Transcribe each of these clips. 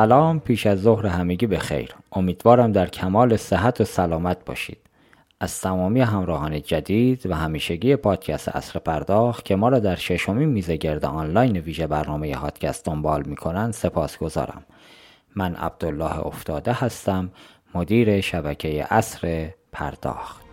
سلام پیش از ظهر همگی به خیر. امیدوارم در کمال صحت و سلامت باشید. از تمامی همراهان جدید و همیشگی پادکست اصر پرداخت که ما را در ششمین میزه گرد آنلاین ویژه برنامه هادکست دنبال می‌کنند سپاس گذارم من عبدالله افتاده هستم مدیر شبکه اصر پرداخت.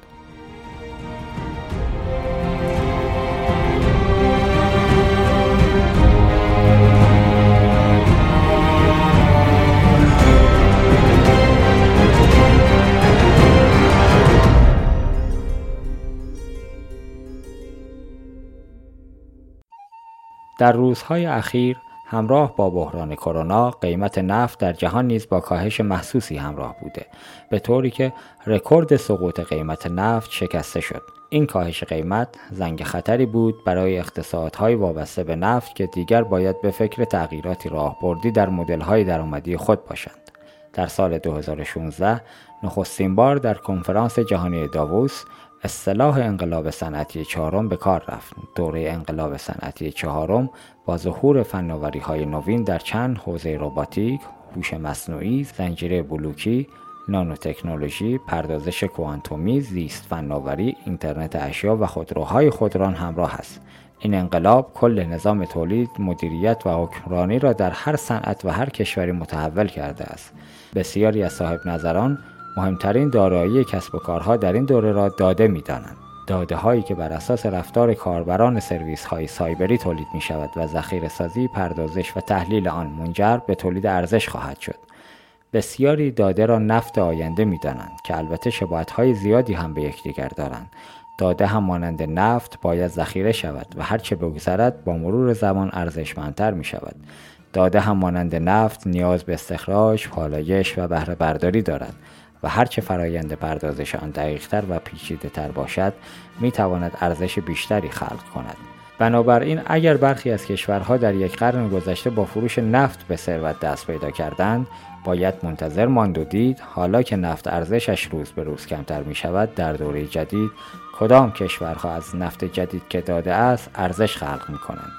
در روزهای اخیر همراه با بحران کرونا قیمت نفت در جهان نیز با کاهش محسوسی همراه بوده به طوری که رکورد سقوط قیمت نفت شکسته شد. این کاهش قیمت زنگ خطری بود برای اقتصادهای وابسته به نفت که دیگر باید به فکر تغییراتی راهبردی در مدل‌های درآمدی خود باشند. در سال 2016 نخستین بار در کنفرانس جهانی داووس اصطلاح انقلاب صنعتی چهارم به کار رفت. دوره انقلاب صنعتی چهارم با ظهور فناوری های نوین در چند حوزه رباتیک، هوش مصنوعی، زنجیره بلوکی، نانوتکنولوژی، پردازش کوانتومی، زیست فناوری، اینترنت اشیا و خودروهای خودران همراه است. این انقلاب کل نظام تولید، مدیریت و حکمرانی را در هر صنعت و هر کشوری متحول کرده است. بسیاری از صاحب نظران مهمترین دارایی کسب و کارها در این دوره را داده می دانند. داده هایی که بر اساس رفتار کاربران سرویس های سایبری تولید می شود و ذخیره سازی، پردازش و تحلیل آن منجر به تولید ارزش خواهد شد. بسیاری داده را نفت آینده می دانند که البته شباهت های زیادی هم به یکدیگر دارند. داده هم مانند نفت باید ذخیره شود و هرچه بگذرد با مرور زمان ارزشمندتر می شود. داده هم مانند نفت نیاز به استخراج، پالایش و بهره برداری دارد و هرچه فرایند پردازش آن دقیقتر و پیچیده تر باشد می تواند ارزش بیشتری خلق کند. بنابراین اگر برخی از کشورها در یک قرن گذشته با فروش نفت به ثروت دست پیدا کردند باید منتظر ماند و دید حالا که نفت ارزشش روز به روز کمتر می شود در دوره جدید کدام کشورها از نفت جدید که داده است ارزش خلق می کنند.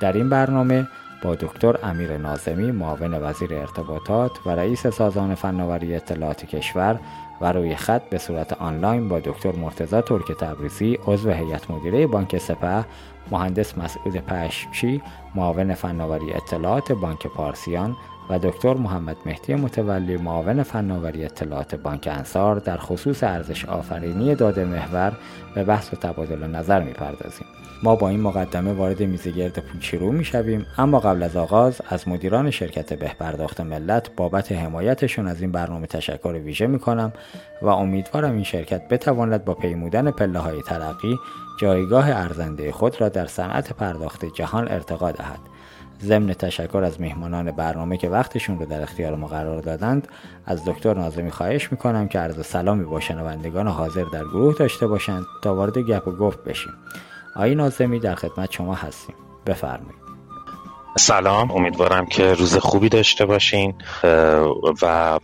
در این برنامه با دکتر امیر نازمی معاون وزیر ارتباطات و رئیس سازمان فناوری اطلاعات کشور و روی خط به صورت آنلاین با دکتر مرتزا ترک تبریزی عضو هیئت مدیره بانک سپه مهندس مسعود پشمچی معاون فناوری اطلاعات بانک پارسیان و دکتر محمد مهدی متولی معاون فناوری اطلاعات بانک انصار در خصوص ارزش آفرینی داده محور به بحث و تبادل نظر می‌پردازیم. ما با این مقدمه وارد میزگرد پوچی رو می‌شویم اما قبل از آغاز از مدیران شرکت بهپرداخت ملت بابت حمایتشون از این برنامه تشکر ویژه می‌کنم و امیدوارم این شرکت بتواند با پیمودن پله های ترقی جایگاه ارزنده خود را در صنعت پرداخت جهان ارتقا دهد. ضمن تشکر از میهمانان برنامه که وقتشون رو در اختیار ما قرار دادند از دکتر نازمی خواهش می‌کنم که عرض سلامی با شنوندگان حاضر در گروه داشته باشند تا وارد گپ و گفت بشیم. آقای نازمی در خدمت شما هستیم. بفرمایید. سلام امیدوارم که روز خوبی داشته باشین و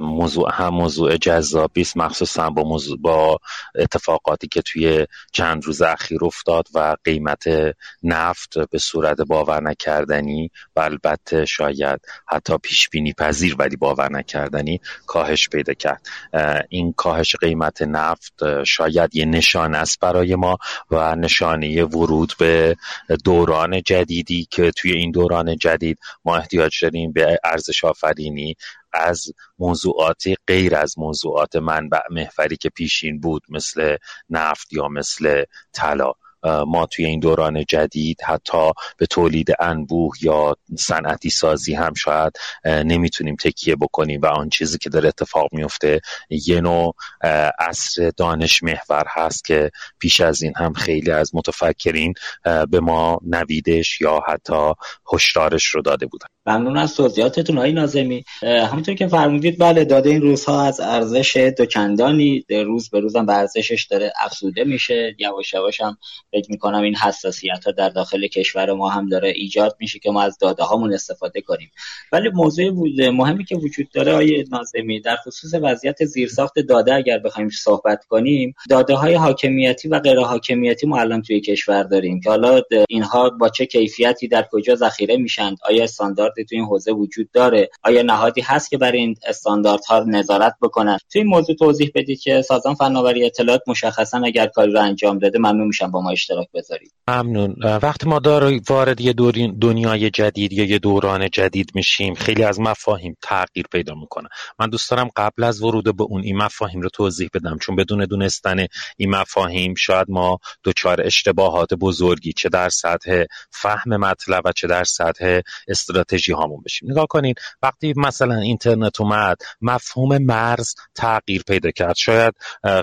موضوع هم موضوع جذابی است. مخصوصا با موضوع با اتفاقاتی که توی چند روز اخیر افتاد و قیمت نفت به صورت باور نکردنی و البته شاید حتی پیش بینی پذیر ولی باور نکردنی کاهش پیدا کرد. این کاهش قیمت نفت شاید یه نشانه است برای ما و نشانه ورود به دوران جدیدی که توی این دوران جدید ما احتیاج داریم به ارزش آفرینی از موضوعاتی غیر از موضوعات منبع محوری که پیشین بود مثل نفت یا مثل طلا. ما توی این دوران جدید حتی به تولید انبوه یا صنعتی سازی هم شاید نمی‌تونیم تکیه بکنیم و آن چیزی که داره اتفاق میفته یه نوع اصر دانش محور هست که پیش از این هم خیلی از متفکرین به ما نویدش یا حتی هشدارش رو داده بودن. ممنون از توضیحاتتون های نازمی. همینطور که فرمودید بله داده این روزها از ارزش دوچندانی روز به روزم به ارزشش داره افزوده میشه یواش یواش هم فکر می‌کنم این حساسیت ها در داخل کشور ما هم داره ایجاد میشه که ما از داده هامون استفاده کنیم. ولی موضوع مهمی که وجود داره آیه نازمی در خصوص وضعیت زیرساخت داده اگر بخوایم صحبت کنیم داده های حاکمیتی و غیر حاکمیتی ما الان توی کشور داریم که حالا اینها با چه کیفیتی در کجا ذخیره میشن؟ آیا استانداردی توی این حوزه وجود داره؟ آیا نهادی هست که برای این استانداردها نظارت بکنن؟ توی موضوع توضیح بدید که سازمان فناوری اطلاعات مشخصا اگر کاری رو انجام داده ممنون میشم با ما اشتراک بذارید. ممنون. وقتی ما داره وارد یه دنیای جدید یا یه دوران جدید میشیم. خیلی از مفاهیم تغییر پیدا می‌کنه. من دوست دارم قبل از ورود به اون این مفاهیم رو توضیح بدم چون بدون دونستن این مفاهیم شاید ما دچار اشتباهات بزرگی چه در سطح فهم مطلب و چه در سطح استراتژی هامون بشیم. نگاه کنین وقتی مثلا اینترنت اومد مفهوم مرز تغییر پیدا کرد. شاید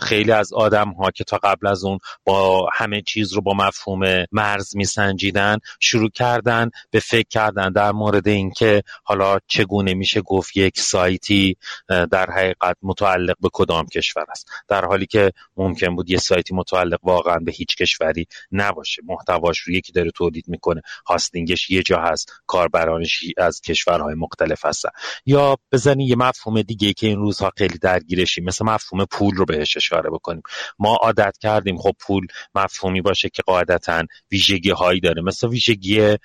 خیلی از آدم ها که تا قبل از اون با همه چیز رو با مفهوم مرز میسنجیدن شروع کردن به فکر کردن. در مورد اینکه حالا چگونه میشه گفت یک سایتی در حقیقت متعلق به کدام کشور است. در حالی که ممکن بود یه سایتی متعلق واقعا به هیچ کشوری نباشه. محتواش رو یکی داره تولید می‌کنه. هاستینگش یه جا هست. کاربرانش از کشورهای مختلف هستن. یا بزنی یه مفهوم دیگه که این روزها خیلی درگیرشی مثل مفهوم پول رو بهش اشاره بکنیم. ما عادت کردیم خب پول مفهومی باشه که قاعدتا ویژگی هایی داره. مثل ویژگی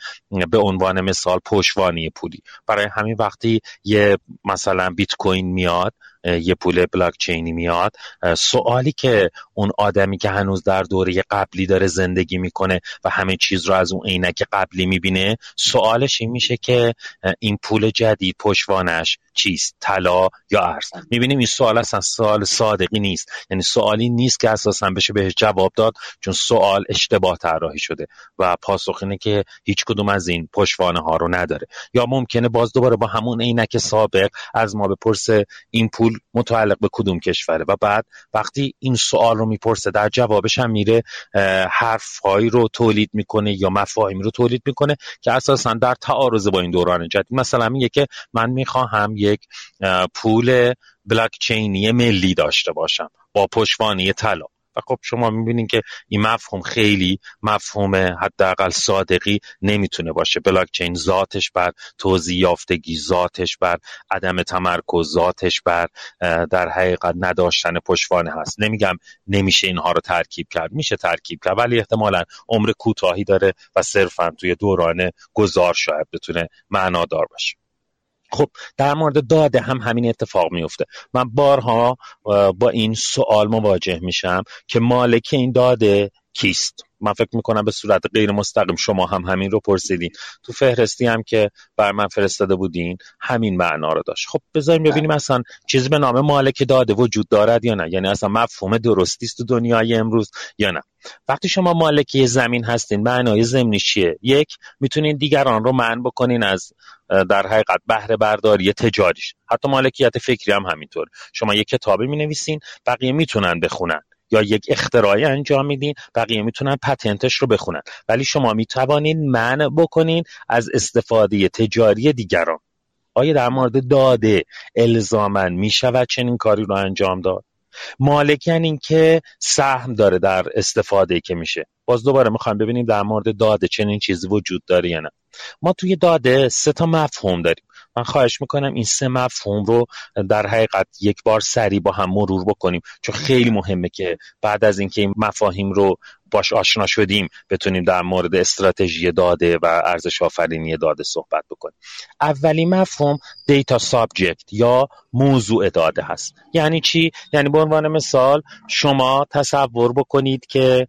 به عنوان مثال پشوانی پولی. برای همین وقتی یه مثلا بیت کوین میاد یه پول بلاک چینی میاد سوالی که اون آدمی که هنوز در دوره قبلی داره زندگی می‌کنه و همه چیز رو از اون عینک قبلی می‌بینه سوالش این میشه که این پول جدید پشوانش چیست؟ طلا یا ارز؟ می‌بینیم این سوال اصلا سوال صادقی نیست. یعنی سوالی نیست که اساسا بشه بهش جواب داد چون سوال اشتباه طراحی شده و پاسخ اینه که هیچ کدوم از این پشوانه ها رو نداره. یا ممکنه باز دوباره با همون عینک سابق از ما بپرسه این پول متعلق به کدوم کشوره. و بعد وقتی این سوال رو می‌پرسه در جوابش هم میره حرفهایی رو تولید می‌کنه یا مفاهیمی رو تولید می‌کنه که اساسا در تعارض با این دوران جدید. مثلا میگه که من می‌خواهم یک پول بلاک چینی ملی داشته باشم با پشتوانه طلا. و خب شما می‌بینین که این مفهوم خیلی مفهوم حداقل صادقی نمی‌تونه باشه. بلاک چین ذاتش بر توضیح یافتگی ذاتش بر عدم تمرکز ذاتش بر در حقیقت نداشتن پشتوانه هست. نمیگم نمیشه اینها رو ترکیب کرد. میشه ترکیب کرد. ولی احتمالا عمر کوتاهی داره و صرفا توی دوران گذار شاید بتونه معنادار باشه. خب در مورد داده هم همین اتفاق میفته من بارها با این سوال مواجه میشم که مالک این داده کیست؟ من فکر می‌کنم به صورت غیر مستقیم شما هم همین رو پرسیدین. تو فهرستی هم که بر من فرستاده بودین همین معنا رو داشت. خب بذاریم ببینیم اصلا چیزی به نام مالک داده وجود دارد یا نه. یعنی اصلا مفهوم درستی است تو دنیای امروز یا نه. وقتی شما مالکی زمین هستین معنای زمینی چیه؟ یک می‌تونین دیگران رو معنی بکنین از در حقیقت بهره برداری تجاریش. حتی مالکیت فکری هم همینطور. شما یک کتابی می نویسین بقیه می‌تونن بخونن. یا یک اختراعی انجام میدین بقیه می‌تونن پتنتش رو بخونن. ولی شما می‌توانید منع بکنین از استفاده تجاری دیگران. آیا در مورد داده الزامن می‌شود چنین کاری رو انجام داد. مالک یعنی اینکه سهم داره در استفاده که میشه. باز دوباره می‌خوایم ببینیم در مورد داده چنین چیزی وجود داره یا نه. ما توی داده سه تا مفهوم داریم. من خواهش می‌کنم این سه مفهوم رو در حقیقت یک بار سریع با هم مرور بکنیم چون خیلی مهمه که بعد از اینکه این مفاهیم رو باش آشنا شدیم بتونیم در مورد استراتژی داده و ارزش آفرینی داده صحبت بکنیم. اولین مفهوم دیتا سابجکت یا موضوع داده هست. یعنی چی؟ یعنی به عنوان مثال شما تصور بکنید که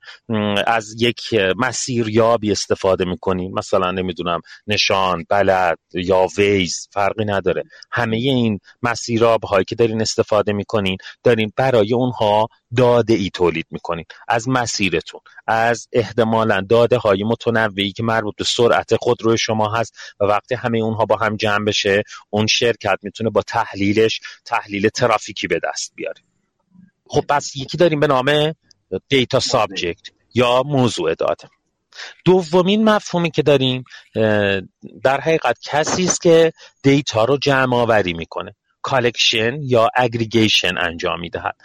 از یک مسیر یابی استفاده می‌کنید مثلا نمی‌دونم نشان بلد یا ویز فرقی نداره. همه این مسیراب هایی که دارین استفاده می‌کنین دارین برای اونها داده ای تولید می‌کنین. از مسیرتون. از احتمالا داده های متنوعی که مربوط به سرعت خودرو شما هست و وقتی همه اونها با هم جمع بشه اون شرکت می‌تونه با تحلیلش تحلیل ترافیکی به دست بیاره. خب پس یکی داریم به نام data subject یا موضوع داده. دومین مفهومی که داریم در حقیقت کسی است که دیتا رو جمع آوری می‌کنه. collection یا aggregation انجام می‌دهد.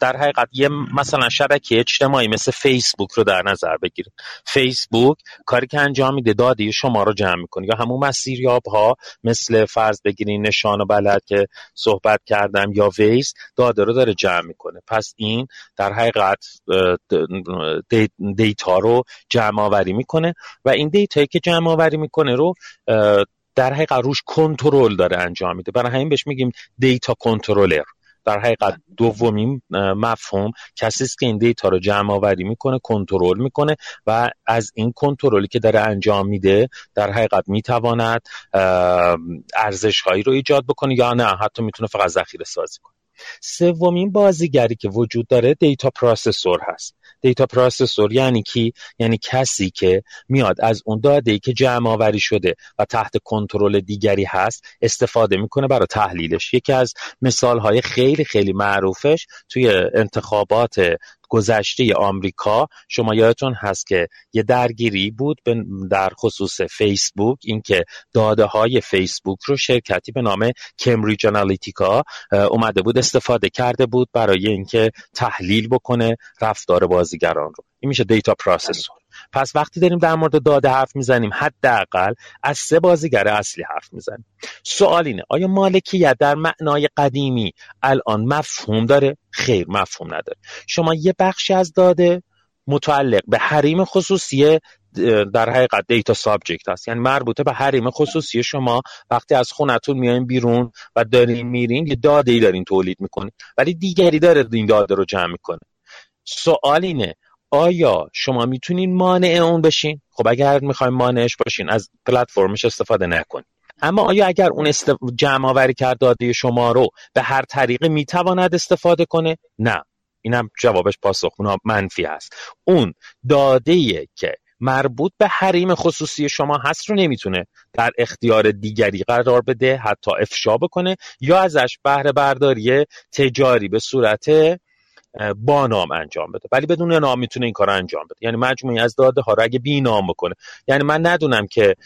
در حقیقت یه مثلا شبکه اجتماعی مثل فیسبوک رو در نظر بگیرید. فیسبوک کاری که انجام میده داده‌ی شما رو جمع می‌کنه. یا همون مسیریاب ها مثل فرض بگیرین نشان و بلد که صحبت کردم یا Waze داده رو داره جمع می‌کنه. پس این در حقیقت دیتا رو جمع آوری می‌کنه و این دیتایی که جمع آوری می‌کنه رو در حقیقت روش کنترل داره انجام میده. برای همین بهش میگیم data controller. در حقیقت دومین مفهوم کسی است که این دیتا رو جمع آوری می‌کنه کنترل می‌کنه و از این کنترلی که داره انجام میده در حقیقت می‌تواند ارزش هایی رو ایجاد بکنه یا نه. حتی می‌تونه فقط ذخیره سازی کنه. سومین بازیگری که وجود داره data processor هست. data processor یعنی کی؟ یعنی کسی که میاد از اون داده ای که جمع آوری شده و تحت کنترل دیگری هست استفاده می‌کنه برای تحلیلش. یکی از مثال های خیلی خیلی معروفش توی انتخابات گذشته آمریکا شما یادتون هست که یه درگیری بود در خصوص فیسبوک اینکه داده های فیسبوک رو شرکتی به نام کمبریج آنالیتیکا اومده بود استفاده کرده بود برای اینکه تحلیل بکنه رفتار بازیگران رو. این میشه data processor. پس وقتی داریم در مورد داده حرف می‌زنیم حداقل از سه بازیگر اصلی حرف می‌زنیم. سوال اینه آیا مالکیت در معنای قدیمی الان مفهوم داره؟ خیر مفهوم نداره. شما یه بخشی از داده متعلق به حریم خصوصی در حقیقت دیتا سابجکت هست یعنی مربوطه به حریم خصوصی شما. وقتی از خونتون میاین بیرون و دارین میرین یه داده ای دارین تولید می‌کنین. ولی دیگری داره این داده رو جمع می‌کنه. سوال اینه آیا شما می‌تونین مانع اون بشین؟ خب اگر می‌خوایم مانعش باشین از پلتفرمش استفاده نکنین اما آیا اگر اون است... جمع آوری کرد داده شما رو به هر طریقی می‌تواند استفاده کنه؟ نه. اینم جوابش پاسخ منفی هست. اون داده که مربوط به حریم خصوصی شما هست رو نمی‌تونه در اختیار دیگری قرار بده حتی افشا بکنه یا ازش بهره برداری تجاری به صورت با نام انجام بده. ولی بدون نام می‌تونه این کار انجام بده. یعنی مجموعی از داده ها رو اگه بی نام بکنه. یعنی من ندونم که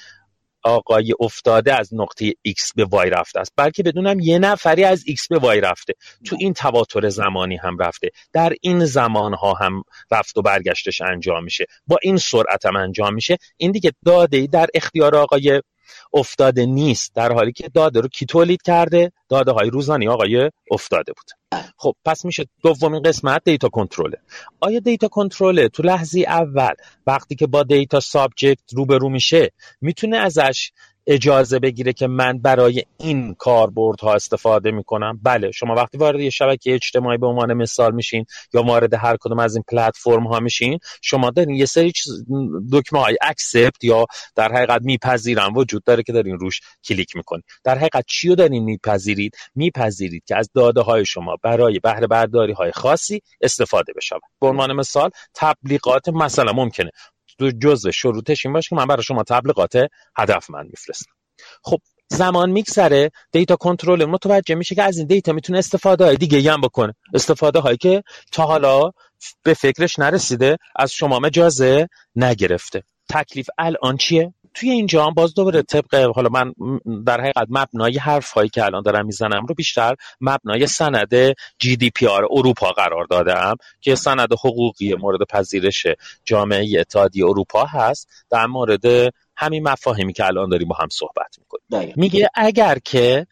آقای افتاده از نقطه X به Y رفته است. بلکه بدونم یه نفری از X به Y رفته. تو این تواتر زمانی هم رفته. در این زمان ها هم رفت و برگشتش انجام میشه. با این سرعت هم انجام میشه. این دیگه داده در اختیار آقای افتاده نیست در حالی که داده رو کی تولید کرده؟ داده های روزانه آقای افتاده بود. خب پس میشه دومین قسمت data controller ه. آیا data controller ه تو لحظه اول وقتی که با data subject روبرو میشه می‌تونه ازش اجازه بگیره که من برای این کاربردها استفاده می‌کنم؟ بله شما وقتی وارد یه شبکه اجتماعی به عنوان مثال میشین یا وارد هر کدوم از این پلتفرم ها میشین شما دارین یه سری دکمه های accept یا در حقیقت میپذیرم وجود داره که دارین روش کلیک می‌کنین. در حقیقت چی رو دارین میپذیرید؟ میپذیرید که از داده های شما برای بهره برداری های خاصی استفاده بشه به عنوان مثال تبلیغات مثلا ممکنه جزء شروطش این باشه که من برای شما تبلیغات هدفمند میفرستم. خب زمان میگذره data controller متوجه میشه که از این دیتا می‌تونه استفاده های دیگه هم بکنه. استفاده هایی که تا حالا به فکرش نرسیده از شما مجازه نگرفته. تکلیف الان چیه؟ توی اینجا هم باز دوباره طبق حالا من در حقیقت مبنای حرف هایی که الان دارم می‌زنم رو بیشتر مبنای سند جی دی پی آر اروپا قرار دادم که سند حقوقی مورد پذیرش جامعه اتحادیه اروپا هست. در مورد همین مفاهیمی که الان داریم با هم صحبت می‌کنیم. میگه اگر که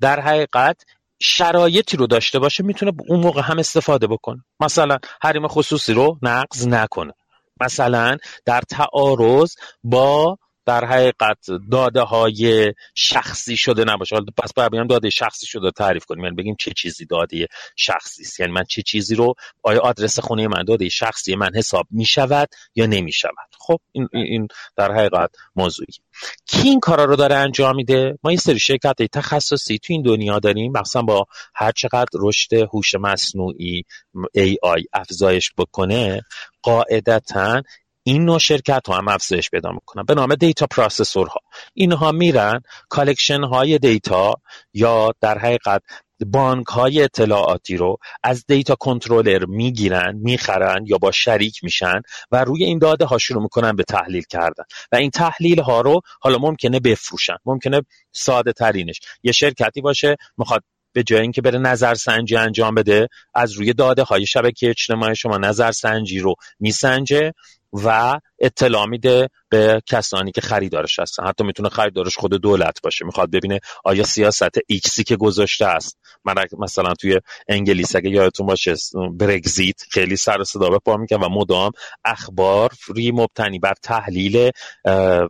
در حقیقت شرایطی رو داشته باشه می‌تونه اون موقع هم استفاده بکنه. مثلا حریم خصوصی رو نقض نکنه. مثلا در تعارض با در حقیقت داده های شخصی شده نباشه. حالا پس باید بگم داده شخصی شده تعریف کنیم. یعنی بگیم چه چیزی داده شخصی است. یعنی من چه چیزی رو آیا آدرس خونه من داده شخصی من حساب می شود یا نمی شود خب این, این در حقیقت موضوعی. کی این کارا رو داره انجام میده؟ ما یه سری شرکت تخصصی تو این دنیا داریم. مثلا با هر چقدر رشد هوش مصنوعی AI افزایش بکنه قاعدتا این نوع شرکت ها هم افزایش پیدا می‌کنن. به نام data processor ها اینها میرن collection های دیتا یا در حقیقت بانک های اطلاعاتی رو از data controller می‌گیرن می‌خرن یا باهاش شریک میشن و روی این داده ها شروع می‌کنن به تحلیل کردن. و این تحلیل ها رو حالا ممکنه بفروشن. ممکنه ساده ترینش یه شرکتی باشه می‌خواد به جای اینکه بره نظرسنجی انجام بده از روی داده های شبکه اجتماعی شما نظرسنجی رو میسنجه. و اطلاع میده به کسانی که خریدارش هستن. حتی می‌تونه خریدارش خود دولت باشه. می‌خواد ببینه آیا سیاست ایکسی که گذاشته است. من مثلا توی انگلیس اگه یادتون باشه برگزیت خیلی سر صدا به پا می‌کنه و مدام اخبار ری مبتنی بر تحلیل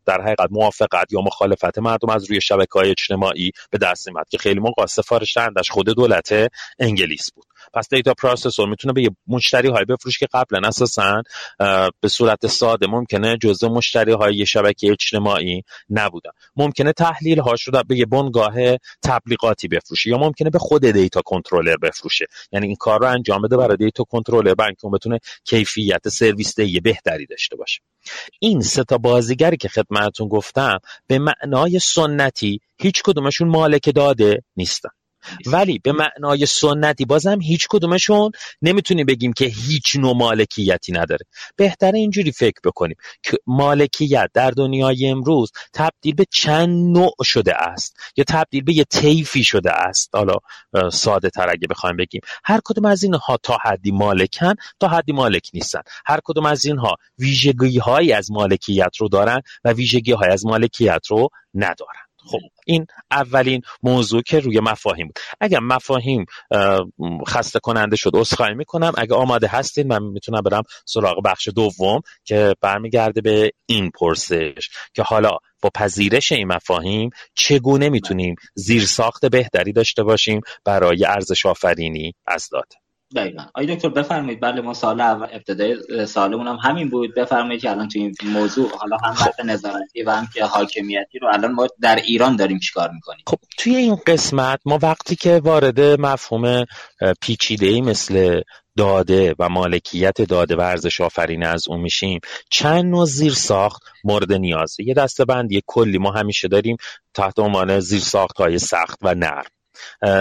در حقیقت موافقت یا مخالفت مردم از روی شبکه های اجتماعی به دست میاد که خیلی موقع سفارش خود دولت انگلیس بود. پس دیتا پروسسور می‌تونه به مشتری های بفروش که قبلا اساسا به صورت ساده ممکنه جزء مشتری های شبکه اجتماعی نبودن. ممکنه تحلیل هاش رو به یه بنگاه تبلیغاتی بفروشه یا ممکنه به خود دیتا کنترلر بفروشه. یعنی این کار رو انجام بده برای دیتا کنترلر برای اینکه بتونه کیفیت سرویس دهی بهتری داشته باشه. این سه تا بازیگری که خدمتتون گفتم به معنای سنتی هیچ کدومشون مالک داده نیستن. ولی به معنای سنتی بازم هیچ کدومشون نمی‌تونیم بگیم که هیچ نوع مالکیتی نداره. بهتره اینجوری فکر بکنیم که مالکیت در دنیای امروز تبدیل به چند نوع شده است یا تبدیل به یه طیفی شده است. حالا ساده تر اگه بخوایم بگیم. هر کدوم از اینها تا حدی مالکن تا حدی مالک نیستن. هر کدوم از اینها ویژگی هایی از مالکیت رو دارن و ویژگی های از مالکیت رو ندارن. خب این اولین موضوع که روی مفاهیم بود. اگر مفاهیم خسته کننده شد عذرخواهی می‌کنم. اگر آماده هستین من می‌تونم برم سراغ بخش دوم که برمیگرده به این پرسش که حالا با پذیرش این مفاهیم چگونه می‌تونیم زیرساخت بهتری داشته باشیم برای ارزش آفرینی از داده دقیقا. آی دکتر بفرمایید. بله ما سال اول ابتدای سالمون هم همین بود. بفرمایید که الان تو این موضوع حالا هم. بحث نظارتی و هم که حاکمیتی رو الان ما در ایران داریم چیکار می‌کنیم؟ خب توی این قسمت ما وقتی که وارد مفهوم پیچیده ای مثل داده و مالکیت داده و ارزش آفرین از اون میشیم چند نوع زیر ساخت مورد نیازه یه دسته بندی کلی. ما همیشه داریم تحت عنوان زیر ساخت های سخت و نرم.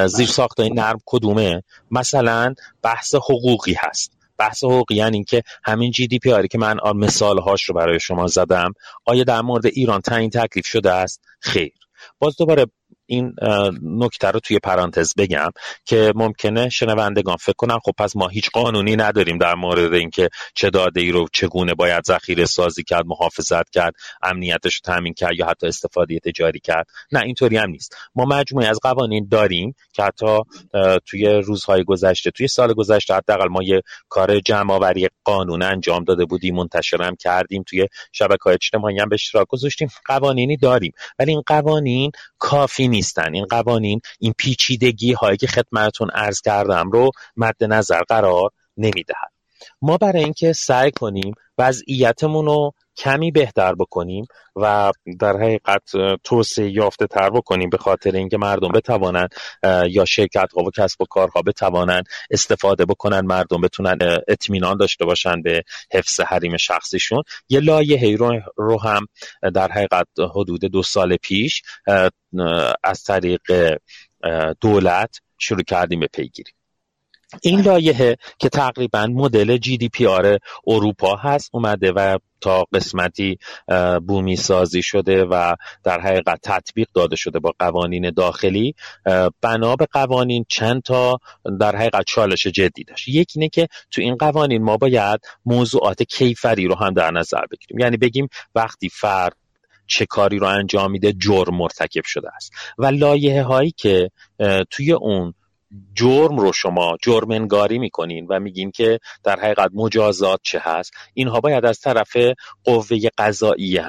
زیر ساخت نرم کدومه؟ مثلا بحث حقوقی هست. بحث حقوقی یعنی اینکه همین جی دی پی آری که من مثال هاش رو برای شما زدم. آیا در مورد ایران تعیین تکلیف شده است؟ خیر. باز دوباره این نکته رو توی پرانتز بگم که ممکنه شنوندگان فکر کنن خب پس ما هیچ قانونی نداریم در مورد اینکه چه داده ای رو چگونه باید ذخیره سازی کرد محافظت کرد امنیتش رو تامین کرد یا حتی استفاده تجاری کرد. نه اینطوری هم نیست. ما مجموعه از قوانین داریم که حتی توی روزهای گذشته توی سال گذشته حداقل ما یه کار جمع آوری قانون انجام داده بودیم منتشرم کردیم توی شبکه های اجتماعی هم به اشتراک گذاشتیم. قوانینی داریم. ولی این قوانین کافی نیستن. این قوانین این پیچیدگی هایی که خدمتتون عرض کردم رو مد نظر قرار نمی‌دهد. ما برای اینکه سعی کنیم وضعیتمون رو کمی بهتر بکنیم و در حقیقت توسعه یافته تر بکنیم به خاطر اینکه مردم بتوانند یا شرکت ها و کسب و کارها بتوانند استفاده بکنن مردم بتونن اطمینان داشته باشن به حفظ حریم شخصیشون. یه لایحه رو, رو هم در حقیقت حدود دو سال پیش از طریق دولت شروع کردیم به پیگیری. این لایحه که تقریبا مدل جی دی پی آر اروپا هست اومده و تا قسمتی بومی سازی شده و در حقیقت تطبیق داده شده با قوانین داخلی. بنا به قوانین چند تا در حقیقت چالش جدی داشت. یکی اینه که تو این قوانین ما باید موضوعات کیفری رو هم در نظر بگیریم. یعنی بگیم وقتی فرد چه کاری رو انجام میده جرم مرتکب شده است. و لایه هایی که توی اون جرم رو شما جرم انگاری می‌کنین و میگین که در حقیقت مجازات چه هست؟ اینها باید از طرف قوه قضاییه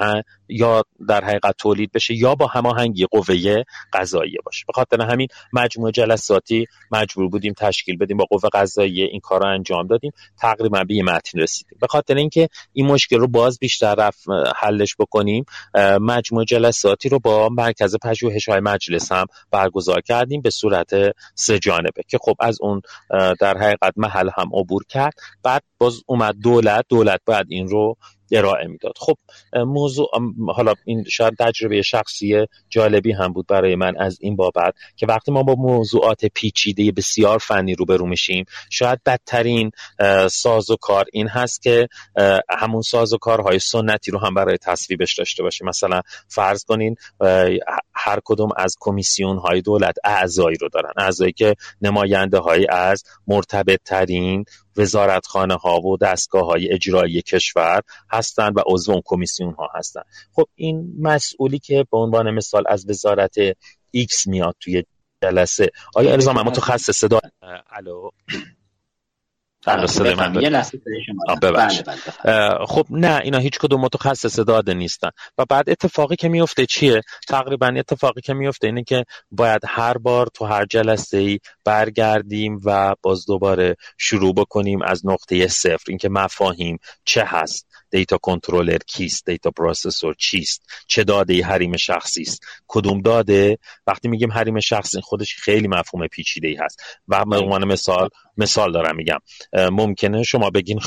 یا در حقیقت تولید بشه یا با هماهنگی قوه قضاییه باشه. به خاطر همین مجموعه جلساتی مجبور بودیم تشکیل بدیم با قوه قضاییه این کار رو انجام دادیم تقریبا به متن رسیدیم. به خاطر اینکه این مشکل رو باز بیشتر حلش بکنیم مجموعه جلساتی رو با مرکز پژوهش های مجلس هم برگزار کردیم به صورت سه جانبه که خب از اون در حقیقت محل هم عبور کرد. بعد باز اومد دولت دولت باید این رو ارائه می‌داد. خب موضوع حالا این شاید تجربه شخصی جالبی هم بود برای من از این بابت که وقتی ما با موضوعات پیچیده بسیار فنی روبرو میشیم شاید بدترین ساز و کار این هست که همون ساز و کارهای سنتی رو هم برای تصویبش داشته باشیم. مثلا فرض کنین هر کدوم از کمیسیون های دولت اعضایی رو دارن. اعضایی که نماینده های از مرتبط ترین وزارتخانه ها و دستگاه های اجرایی کشور هستند و عضو اون کمیسیون ها هستند. خب این مسئولی که به عنوان مثال از وزارت ایکس میاد توی جلسه. آیا الزام متخصص داده الو. بله من بله، بله، خب نه اینا هیچ کدوم متخصص داده نیستن. و بعد اتفاقی که میفته چیه؟ تقریبا اتفاقی که میفته اینه که باید هر بار تو هر جلسه ای برگردیم و باز دوباره شروع بکنیم از نقطه صفر. اینکه مفاهیم چه هست. data controller کیست؟ data processor چیست؟ چه داده ای حریم شخصی است؟ کدوم داده؟ وقتی میگیم حریم شخصی خودش خیلی مفهوم پیچیده ای هست. و به عنوان مثال مثال دارم میگم. ممکنه شما بگین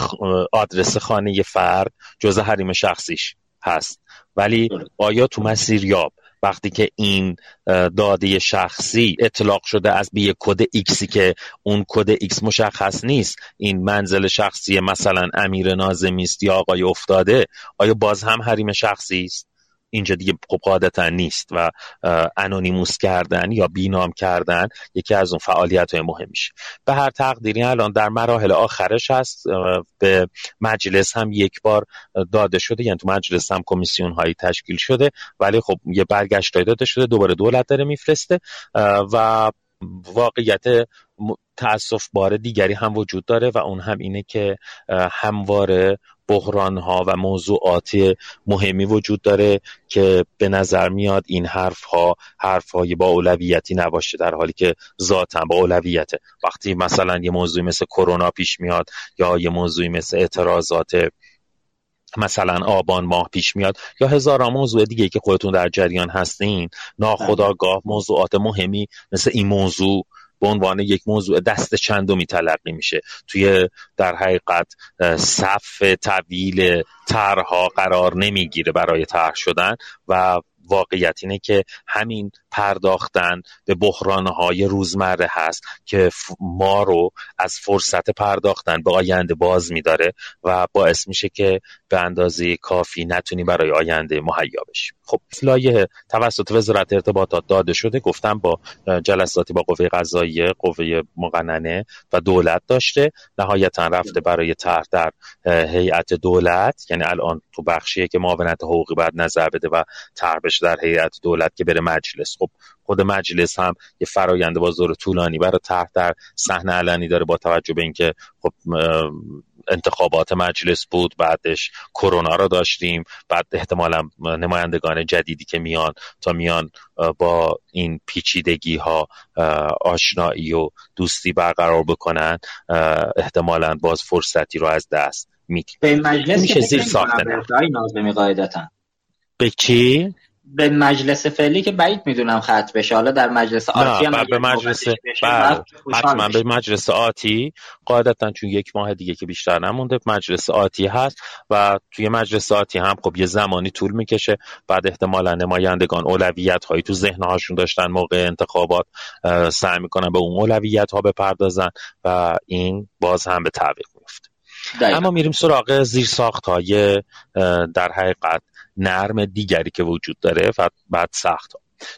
آدرس خانه فرد جزء حریم شخصیش هست. ولی آیا تو مسیر یاب وقتی که این داده شخصی اطلاق شده از به کد ایکسی که اون کد ایکس مشخص نیست. این منزل شخصی مثلا امیر نازمی است یا آقای افتاده آیا باز هم حریم شخصی است؟ اینجا دیگه خب قاعدتا نیست و anonymous کردن یا بی‌نام کردن یکی از اون فعالیت های مهمشه به هر تقدیری الان در مراحل آخرش هست به مجلس هم یک بار داده شده یعنی تو مجلس هم کمیسیون هایی تشکیل شده ولی خب یه برگشت داده شده دوباره دولت داره میفرسته و واقعیت تاسف بار دیگری هم وجود داره و اون هم اینه که همواره بحران ها و موضوعات مهمی وجود داره که به نظر میاد این حرف ها حرف های با اولویتی نباشه در حالی که ذاتا با اولویته. وقتی مثلا یه موضوعی مثل کرونا پیش میاد یا یه موضوعی مثل اعتراضات مثلا آبان ماه پیش میاد یا هزاران موضوع دیگه که خودتون در جریان هستین ناخداگاه موضوعات مهمی مثل این موضوع به عنوان یک موضوع دست چندمی تلقی میشه. توی در حقیقت صف طویل طرحها قرار نمی‌گیره برای طرح شدن و واقعیت اینه که همین پرداختن به بحرانهای روزمره هست که ما رو از فرصت پرداختن به آینده باز میداره و باعث میشه که به اندازه کافی نتونیم برای آینده مهیا بشیم. خب لایه توسط وزارت ارتباطات داده شده. گفتم با جلساتی با قوه قضاییه قوه مقننه و دولت داشته. نهایتا رفته برای طرح در هیئت دولت. یعنی الان تو بخشیه که معاونت حقوقی باید نظر بده و طرح در هیئت دولت که بره مجلس. خب خود مجلس هم یه فرایند با زور طولانی برای طرح در صحنه علنی داره با توجه به اینکه خب انتخابات مجلس بود بعدش کرونا رو داشتیم بعد احتمالا نمایندگان جدیدی که میان تا میان با این پیچیدگی ها آشنایی و دوستی برقرار بکنن احتمالا باز فرصتی رو از دست میدیم. به مجلس میشه زیر ساخته به چی؟ به مجلس فعلی که بعید می‌دونم خط بشه. حالا در مجلس آتی هم به مجلس بله، حتما به مجلس آتی قاعدتا چون یک ماه دیگه که بیشتر نمونده مجلس آتی هست و توی مجلس آتی هم خب یه زمانی طول می‌کشه. بعد احتمالا نمایندگان اولویت هایی تو ذهن هاشون داشتن موقع انتخابات سعی می‌کنن به اون اولویت ها بپردازن و این باز هم به تعویق میفته اما میریم سراغ زیر ساخت های در حقیقت. نرم دیگری که وجود داره و بعد سخت.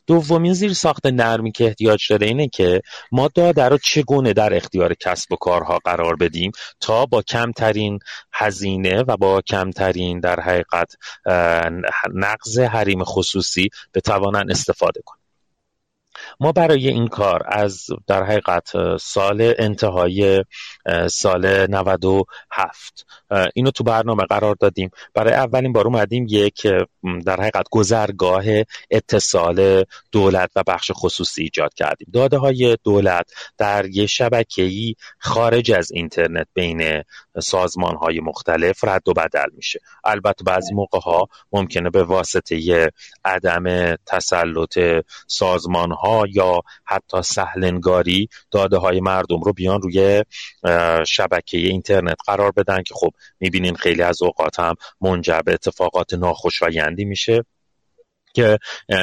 دومین زیر ساخت نرمی که احتیاج داره اینه که ما داده رو چگونه در اختیار کسب و کارها قرار بدیم تا با کمترین هزینه و با کمترین در حقیقت نقض حریم خصوصی بتوانن استفاده کنیم ما برای این کار از در حقیقت سال انتهای سال 97 اینو تو برنامه قرار دادیم. برای اولین بار اومدیم یک در حقیقت گذرگاه اتصال دولت و بخش خصوصی ایجاد کردیم. داده های دولت در یه شبکه‌ای خارج از اینترنت بین سازمان های مختلف رد و بدل میشه. البته بعضی موقع ها ممکنه به واسطه عدم تسلط سازمان ها یا حتی سهلنگاری داده های مردم رو بیان روی شبکه اینترنت قرار بدن که خب می‌بینین خیلی از اوقات هم منجر به اتفاقات ناخوشایندی میشه که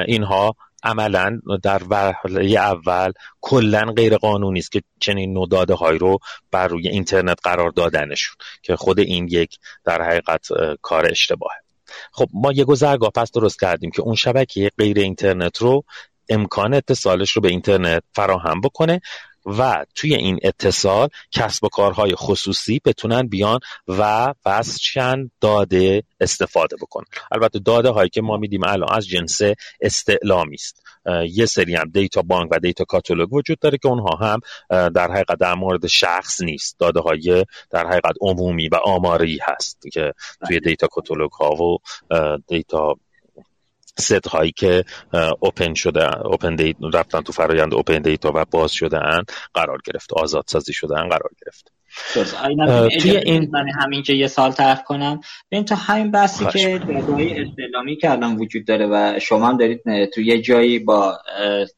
اینها عملا در وهله اول کلا غیر قانونی است که چنین نوع داده های رو بر روی اینترنت قرار دادنشون که خود این یک در حقیقت کار اشتباهه. خب ما یه گذرگاه پس درست کردیم که اون شبکه غیر اینترنت رو امکان اتصالش رو به اینترنت فراهم بکنه و توی این اتصال کسب و کارهای خصوصی بتونن بیان و وصلشن داده استفاده بکنن. البته داده هایی که ما میدیم الان از جنس استعلامی است. یه سری هم دیتا بانک و دیتا کاتالوگ وجود داره که اونها هم در حقیقت در مورد شخص نیست. داده های در حقیقت عمومی و آماری هست که توی data catalog ها و data set هایی که open شده open data رفتن تو فرایند open data و باز شده ان قرار گرفت. آزاد سازی شده ان قرار گرفت. توی این من همین که یه سال طرح کنم. ببین تو همین بحثی که داده‌های استعلامی که الان وجود داره و شما هم دارید تو یه جایی با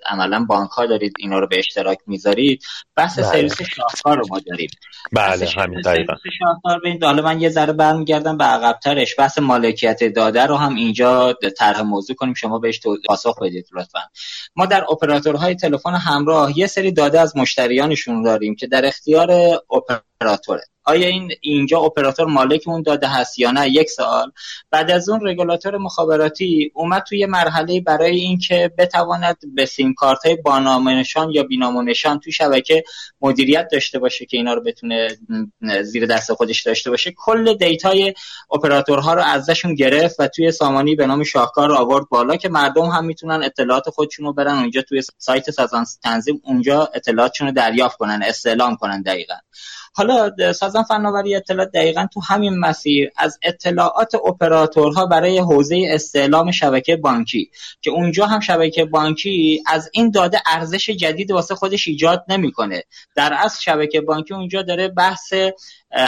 عملا بانک ها دارید اینا رو به اشتراک می‌ذارید بحث بله. سرویس شاهکار رو ما داریم. بله همین دقیقا. شاهکار ببین حالا من یه ذره برمیگردم به عقبترش. بحث مالکیت داده رو هم اینجا طرح موضوع کنیم شما بهش پاسخ بدید لطفا. ما در اپراتورهای تلفن همراه یه سری داده از مشتریانشون داریم که در اختیار اپراتوره. آیا این اینجا اپراتور مالک اون داده هست یا نه؟ یک سال بعد از اون رگولاتور مخابراتی اومد توی مرحله برای اینکه بتواند به سیم کارت های نشان یا بینامو نشان توی شبکه مدیریت داشته باشه که اینا رو بتونه زیر دست خودش داشته باشه. کل دیتای اپراتورها رو ازشون گرفت و توی سامانی به نام شاهکار آورد بالا که مردم هم می‌تونن اطلاعات خودشون رو برن اونجا توی سایت سازمان تنظیم اونجا اطلاعاتشون رو دریافت کنن استعلام کنن دقیقا. حالا سازمان فناوری اطلاعات دقیقا تو همین مسیر از اطلاعات اپراتورها برای حوزه استعلام شبکه بانکی که اونجا هم شبکه بانکی از این داده ارزش جدید واسه خودش ایجاد نمی‌کنه. در اصل شبکه بانکی اونجا داره بحث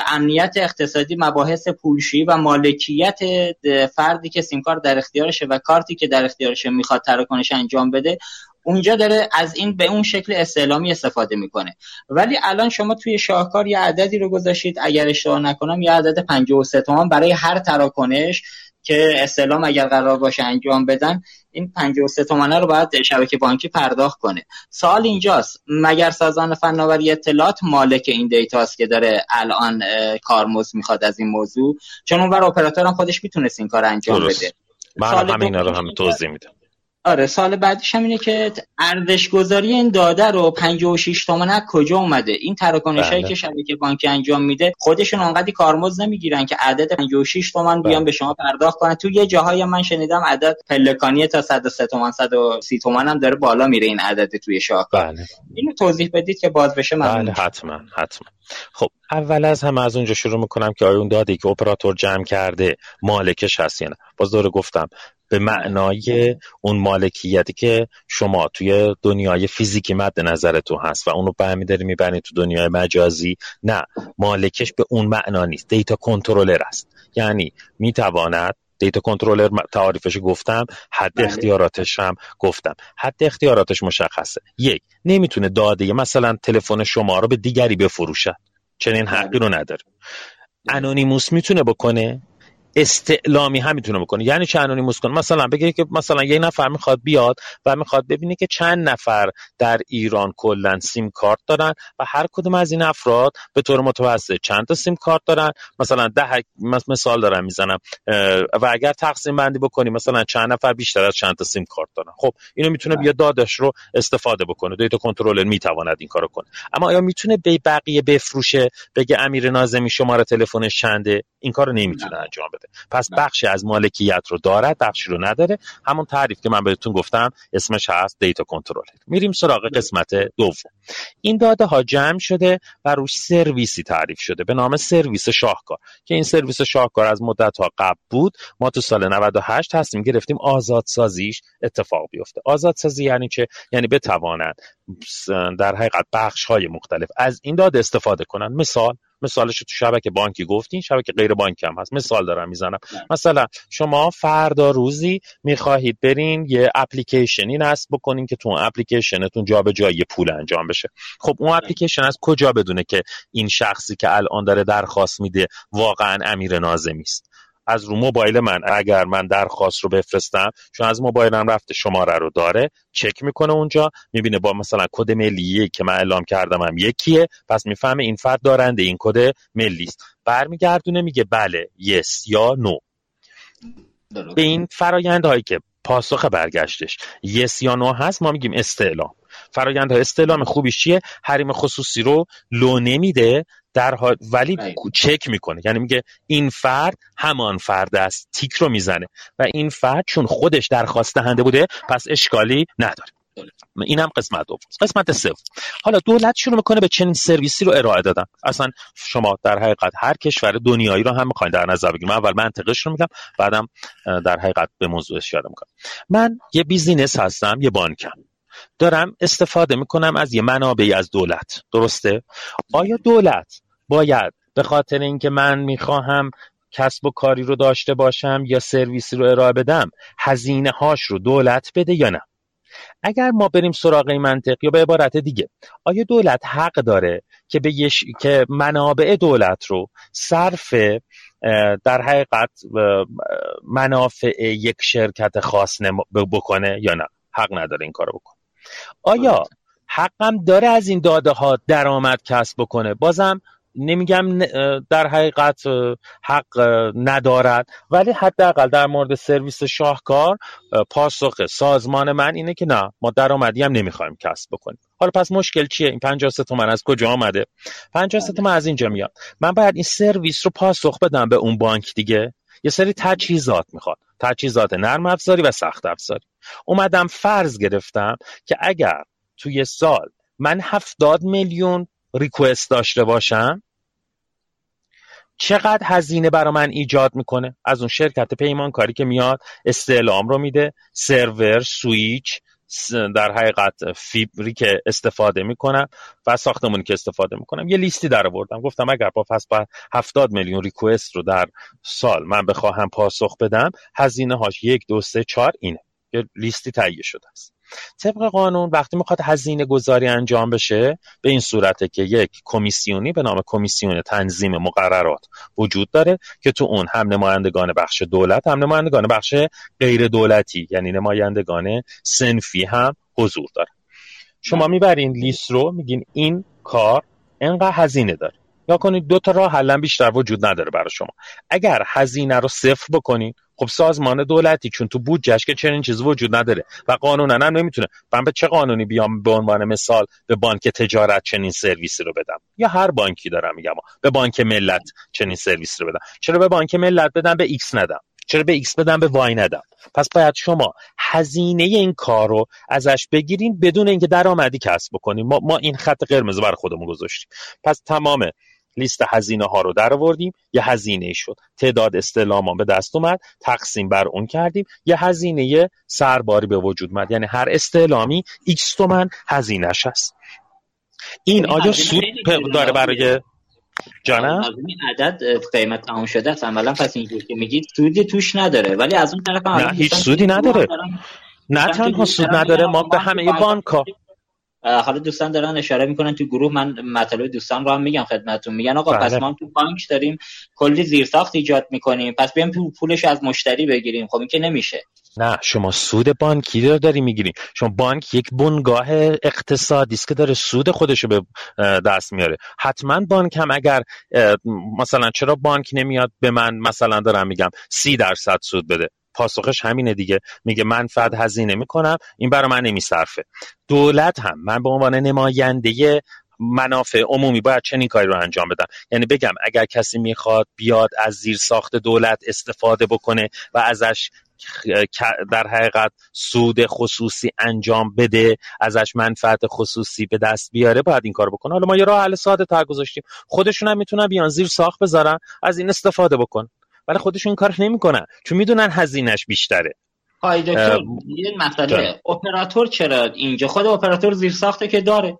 امنیت اقتصادی مباحث پولشویی و مالکیت فردی که سیمکار در اختیارشه و کارتی که در اختیارشه می‌خواد تراکنش انجام بده. اونجا داره از این به اون شکل استعلامی استفاده می‌کنه. ولی الان شما توی شاهکار یه عددی رو گذاشتید اگر اشتباه نکنم یه عدد 53 تومان برای هر تراکنش که استعلام اگر قرار باشه انجام بدن این 53 تومانه رو باید شبکه بانکی پرداخت کنه. سوال اینجاست مگر سازمان فناوری اطلاعات مالک این دیتاست که داره الان کارمز می‌خواد از این موضوع؟ چون اون بر اپراتور هم خودش می‌تونست این کار انجام بده. من همین رو هم توضیح میدم. آره سال بعدش هم اینه که ارزش گذاری این داده رو 56 تومن کجا اومده این تراکنش هایی بله. که شبکه بانکی انجام میده خودشون انقدی کارمز نمی‌گیرن که عدد 56 تومن بیان بله. به شما پرداخت کنن تو یه جاهایی من شنیدم عدد پلکانی تا 103 تومن 130 تومن هم داره بالا میره این عدد توی شاهکار بله. اینو توضیح بدید که باز بشه ممنون بله حتما حتما خب اول از همه از اونجا شروع می‌کنم که آیا اون دادی که اپراتور جمع کرده مالکش هست یا نه باز دوره گفتم به معنای اون مالکیتی که شما توی دنیای فیزیکی مد نظرتون هست و اونو برمیداری می‌برید تو دنیای مجازی. نه مالکش به اون معنا نیست. دیتا کنترلر است. یعنی می‌تواند دیتا کنترلر تعریفش گفتم حد بله. اختیاراتش هم گفتم. حد اختیاراتش مشخصه. یک نمی‌تونه داده مثلا تلفن شما رو به دیگری بفروشد. چنین حقی رو نداره. انونیموس می‌تونه بکنه؟ استعلامی هم می‌تونه بکنه یعنی چه انونیموس کنه مثلا بگه که مثلا یه نفر می‌خواد بیاد و می‌خواد ببینه که چند نفر در ایران کلا سیم کارت دارن و هر کدوم از این افراد به طور متوسط چند تا سیم کارت دارن. مثلا ده مثال دارم می‌زنم. و اگر تقسیم بندی بکنی مثلا چند نفر بیشتر از چند تا سیم کارت دارن. خب اینو می‌تونه بیا دادش رو استفاده بکنه. دیتا کنترلر می‌تواند این کارو کنه. اما آیا می‌تونه به بقیه بفروشه؟ بگه امیر نازمی شماره تلفنش چنده؟ این کارو نمی‌تونه انجام بده. پس بله. بخشی از مالکیت رو دارد بخشی رو نداره. همون تعریف که من بهتون گفتم اسمش هست دیتا کنترل. میریم سراغ بله. قسمت دوم. این داده ها جمع شده و روش سرویسی تعریف شده به نام سرویس شاهکار. که این سرویس شاهکار از مدت ها قبل بود ما تو سال 98 تصمیم گرفتیم آزادسازیش اتفاق بیفته. آزادسازی یعنی چه؟ یعنی بتوانند در حقیقت بخش های مختلف از این داده استفاده کنند. مثال مثالش تو شبکه بانکی گفتین شبکه غیر بانکی هم هست. مثال دارم می‌زنم. مثلا شما فردا روزی می‌خواهید برین یه اپلیکیشنی نصب بکنین که تو اپلیکیشنتون جابجایی پول انجام بشه. خب اون اپلیکیشن از کجا بدونه که این شخصی که الان داره درخواست میده واقعا امیر نازمی است؟ از رو موبایل من اگر من درخواست رو بفرستم چون از موبایلم رفته شماره رو داره چک می‌کنه اونجا می‌بینه با مثلا کد ملیه که من اعلام کردم هم یکیه پس می‌فهمه این فرد دارنده این کد ملی است. برمیگردونه میگه بله یس یا نو به این فرایندهایی که پاسخ برگشتش یس یا نو هست ما میگیم استعلام. فرایندهای استعلام خوبیش چیه؟ حریم خصوصی رو لو نمیده در حال ولی چک می‌کنه. یعنی میگه این فرد همان فرد است. تیک رو می‌زنه. و این فرد چون خودش درخواست دهنده بوده پس اشکالی نداره. اینم قسمت دوم. قسمت سوم. حالا دولت شروع می‌کنه به چنین سرویسی رو ارائه دادن. اصلا شما در حقیقت هر کشور دنیایی رو هم می‌خواین در نظر بگیرید من اول منطقش رو میگم بعدم در حقیقت به موضوع اشاره می‌کنم. من یه بیزینس هستم یه بانکم. دارم استفاده می‌کنم از یه منابعی از دولت. درسته؟ آیا دولت باید. به خاطر اینکه من می‌خواهم کسب و کاری رو داشته باشم یا سرویسی رو ارائه بدم هزینه هاش رو دولت بده یا نه؟ اگر ما بریم سراغ این منطق یا به عبارت دیگه آیا دولت حق داره که به یش... که منابع دولت رو صرف در حقیقت منافع یک شرکت خاص بکنه یا نه؟ حق نداره این کارو بکنه. آیا حقم داره از این داده ها درآمد کسب بکنه؟ بازم نمیگم در حقیقت حق ندارد. ولی حداقل در مورد سرویس شاهکار پاسخ سازمان من اینه که نه ما درآمدی هم نمی‌خوایم کسب بکنیم. حالا پس مشکل چیه؟ این 50 تومن از کجا آمده؟ 50 تومن از اینجا میاد. من باید این سرویس رو پاسخ بدم به اون بانک دیگه. یه سری تجهیزات می‌خواد. تجهیزات نرم افزاری و سخت افزاری. اومدم فرض گرفتم که اگر توی سال من هفتاد میلیون ریکوست داشته باشم چقدر هزینه برا من ایجاد می‌کنه؟ از اون شرکت پیمانکاری که میاد استعلام رو میده سرور سویچ در حقیقت فیبری که استفاده می‌کنم و ساختمونی که استفاده می‌کنم. یه لیستی در آوردم. گفتم اگر با پس 70 میلیون ریکوست رو در سال من بخواهم پاسخ بدم هزینه هاش یک دو سه چهار اینه. یه لیستی تهیه شده است. طبق قانون وقتی می‌خواد هزینه گذاری انجام بشه به این صورته که یک کمیسیونی به نام کمیسیون تنظیم مقررات وجود داره که تو اون هم نمایندگان بخش دولت هم نمایندگان بخش غیر دولتی یعنی نمایندگان سنفی هم حضور داره. شما می‌برین لیست رو میگین این کار انقدر هزینه داره. یا کنید دو تا راه حلا بیشتر وجود نداره برای شما. اگر هزینه رو صفر بکنید خب سازمان دولتی چون تو بودجهش که چنین چیزی وجود نداره. و قانونا هم نمی‌تونه من به چه قانونی بیام به عنوان مثال به بانک تجارت چنین سرویسی رو بدم؟ یا هر بانکی دارم میگم. به بانک ملت چنین سرویسی رو بدم. چرا به بانک ملت بدم؟ به X ندم. چرا به X بدم؟ به Y ندم. پس باید شما هزینه این کار رو ازش بگیرین بدون اینکه درآمدی کسب بکنیم ما, ما این خط قرمز بر خودمون گذاشتیم. پس تمام لیست هزینه ها رو در آوردیم یه هزینه شد. تعداد استعلامامون به دست اومد تقسیم بر اون کردیم یه هزینه سرباری به وجود اومد. یعنی هر استعلامی X تومن هزینهش هست. این آیا سود داره برای جانم؟ این عدد قیمت تمام شده است. عملا پس اینجور که میگید سودی توش نداره. ولی از اون طرف نه هیچ سودی نداره. نه تنها سود نداره ما به همه بانک ها حالا دوستان دارن اشاره می‌کنن تو گروه من مطالب دوستان رو هم میگم خدمتتون. میگن آقا پس بله. ما تو بانک داریم کلی زیرساخت ایجاد می‌کنیم. پس بیایم پولش از مشتری بگیریم. خب این که نمیشه. نه شما سود بانکی رو داری می‌گیری. شما بانک یک بنگاه اقتصادی است که داره سود خودش رو به دست میاره. حتما بانک هم اگر مثلا چرا بانک نمیاد به من مثلا دارم میگم سی درصد سود بده. پاسخش همینه دیگه. میگه من فقط هزینه می‌کنم این برای من نمیصرفه. دولت هم من به عنوان نماینده منافع عمومی باید چنین کاری رو انجام بدم. یعنی بگم اگر کسی می‌خواد بیاد از زیر ساخت دولت استفاده بکنه و ازش در حقیقت سود خصوصی انجام بده ازش منفعت خصوصی به دست بیاره باید این کار بکنه. حالا ما یه راه حل ساده تر گذاشتیم. خودشون هم می‌تونن بیان زیر ساخت بذارن از این استفاده بکن. ولی خودشون کار نمی‌کنن. چون می‌دونن هزینهش بیشتره. های دکتر یه مسئله اپراتور چرا اینجا؟ خود اپراتور زیر ساخته که داره.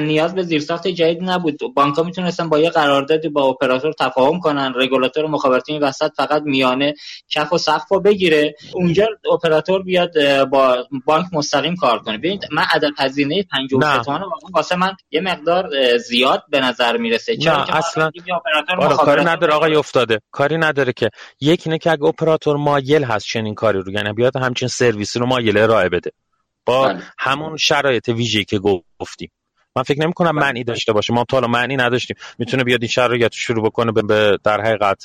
نیاز به زیرساخت جدید نبود. بانک ها می‌تونستن با یه قراردادی با اپراتور تفاهم کنن رگولاتور مخابراتی این وسط فقط میانه کف و سقف رو بگیره. اونجا اپراتور بیاد با بانک مستقیم کار کنه. ببینید من عدد هزینه 50 تومان واسه من یه مقدار زیاد به نظر می‌رسه. چرا نه اصلا کاری نداره آقای افتاده. کاری نداره که. یک اینه که اگه اپراتور مایل هست چنین کاری رو یعنی بیاد همچین سرویسی رو مایل ارائه بده. با بله. همون شرایط ویژه‌ای که گفتیم. من فکر نمی کنم معنی داشته باشه. ما تا معنی نداشتیم. می‌تونه بیاد این شرایط شروع بکنه به در حقیقت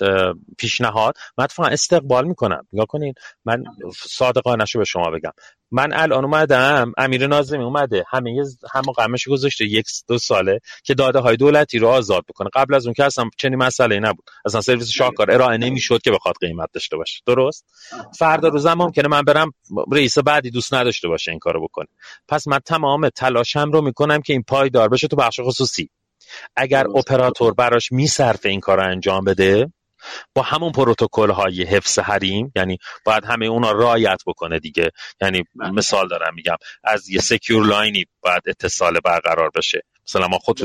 پیشنهاد. من اتفاقا استقبال می‌کنم. نگاه کنین. من صادقانه به شما بگم. من الان اومدم امیر ناظمی اومده همه همه قمش گذاشته یک دو ساله که داده های دولتی رو آزاد بکنه. قبل از اون که اصلا چنین مسئله نبود. اصلا سرویس شاهکار ارائه نمی‌شد که بخواد قیمت داشته باشه. درست؟ فردا روزم ممکنه من برم رئیس بعدی دوست نداشته باشه این کارو بکنه. پس من تمام تلاشم رو می‌کنم که این پایدار بشه تو بخش خصوصی. اگر اپراتور براش میصرفه این کار رو انجام بده با همون پروتکل های حفظ حریم یعنی باید همه اونا رعایت بکنه دیگه. یعنی بله. مثال دارم میگم از یه secure line ی باید اتصال برقرار بشه. مثلا ما خود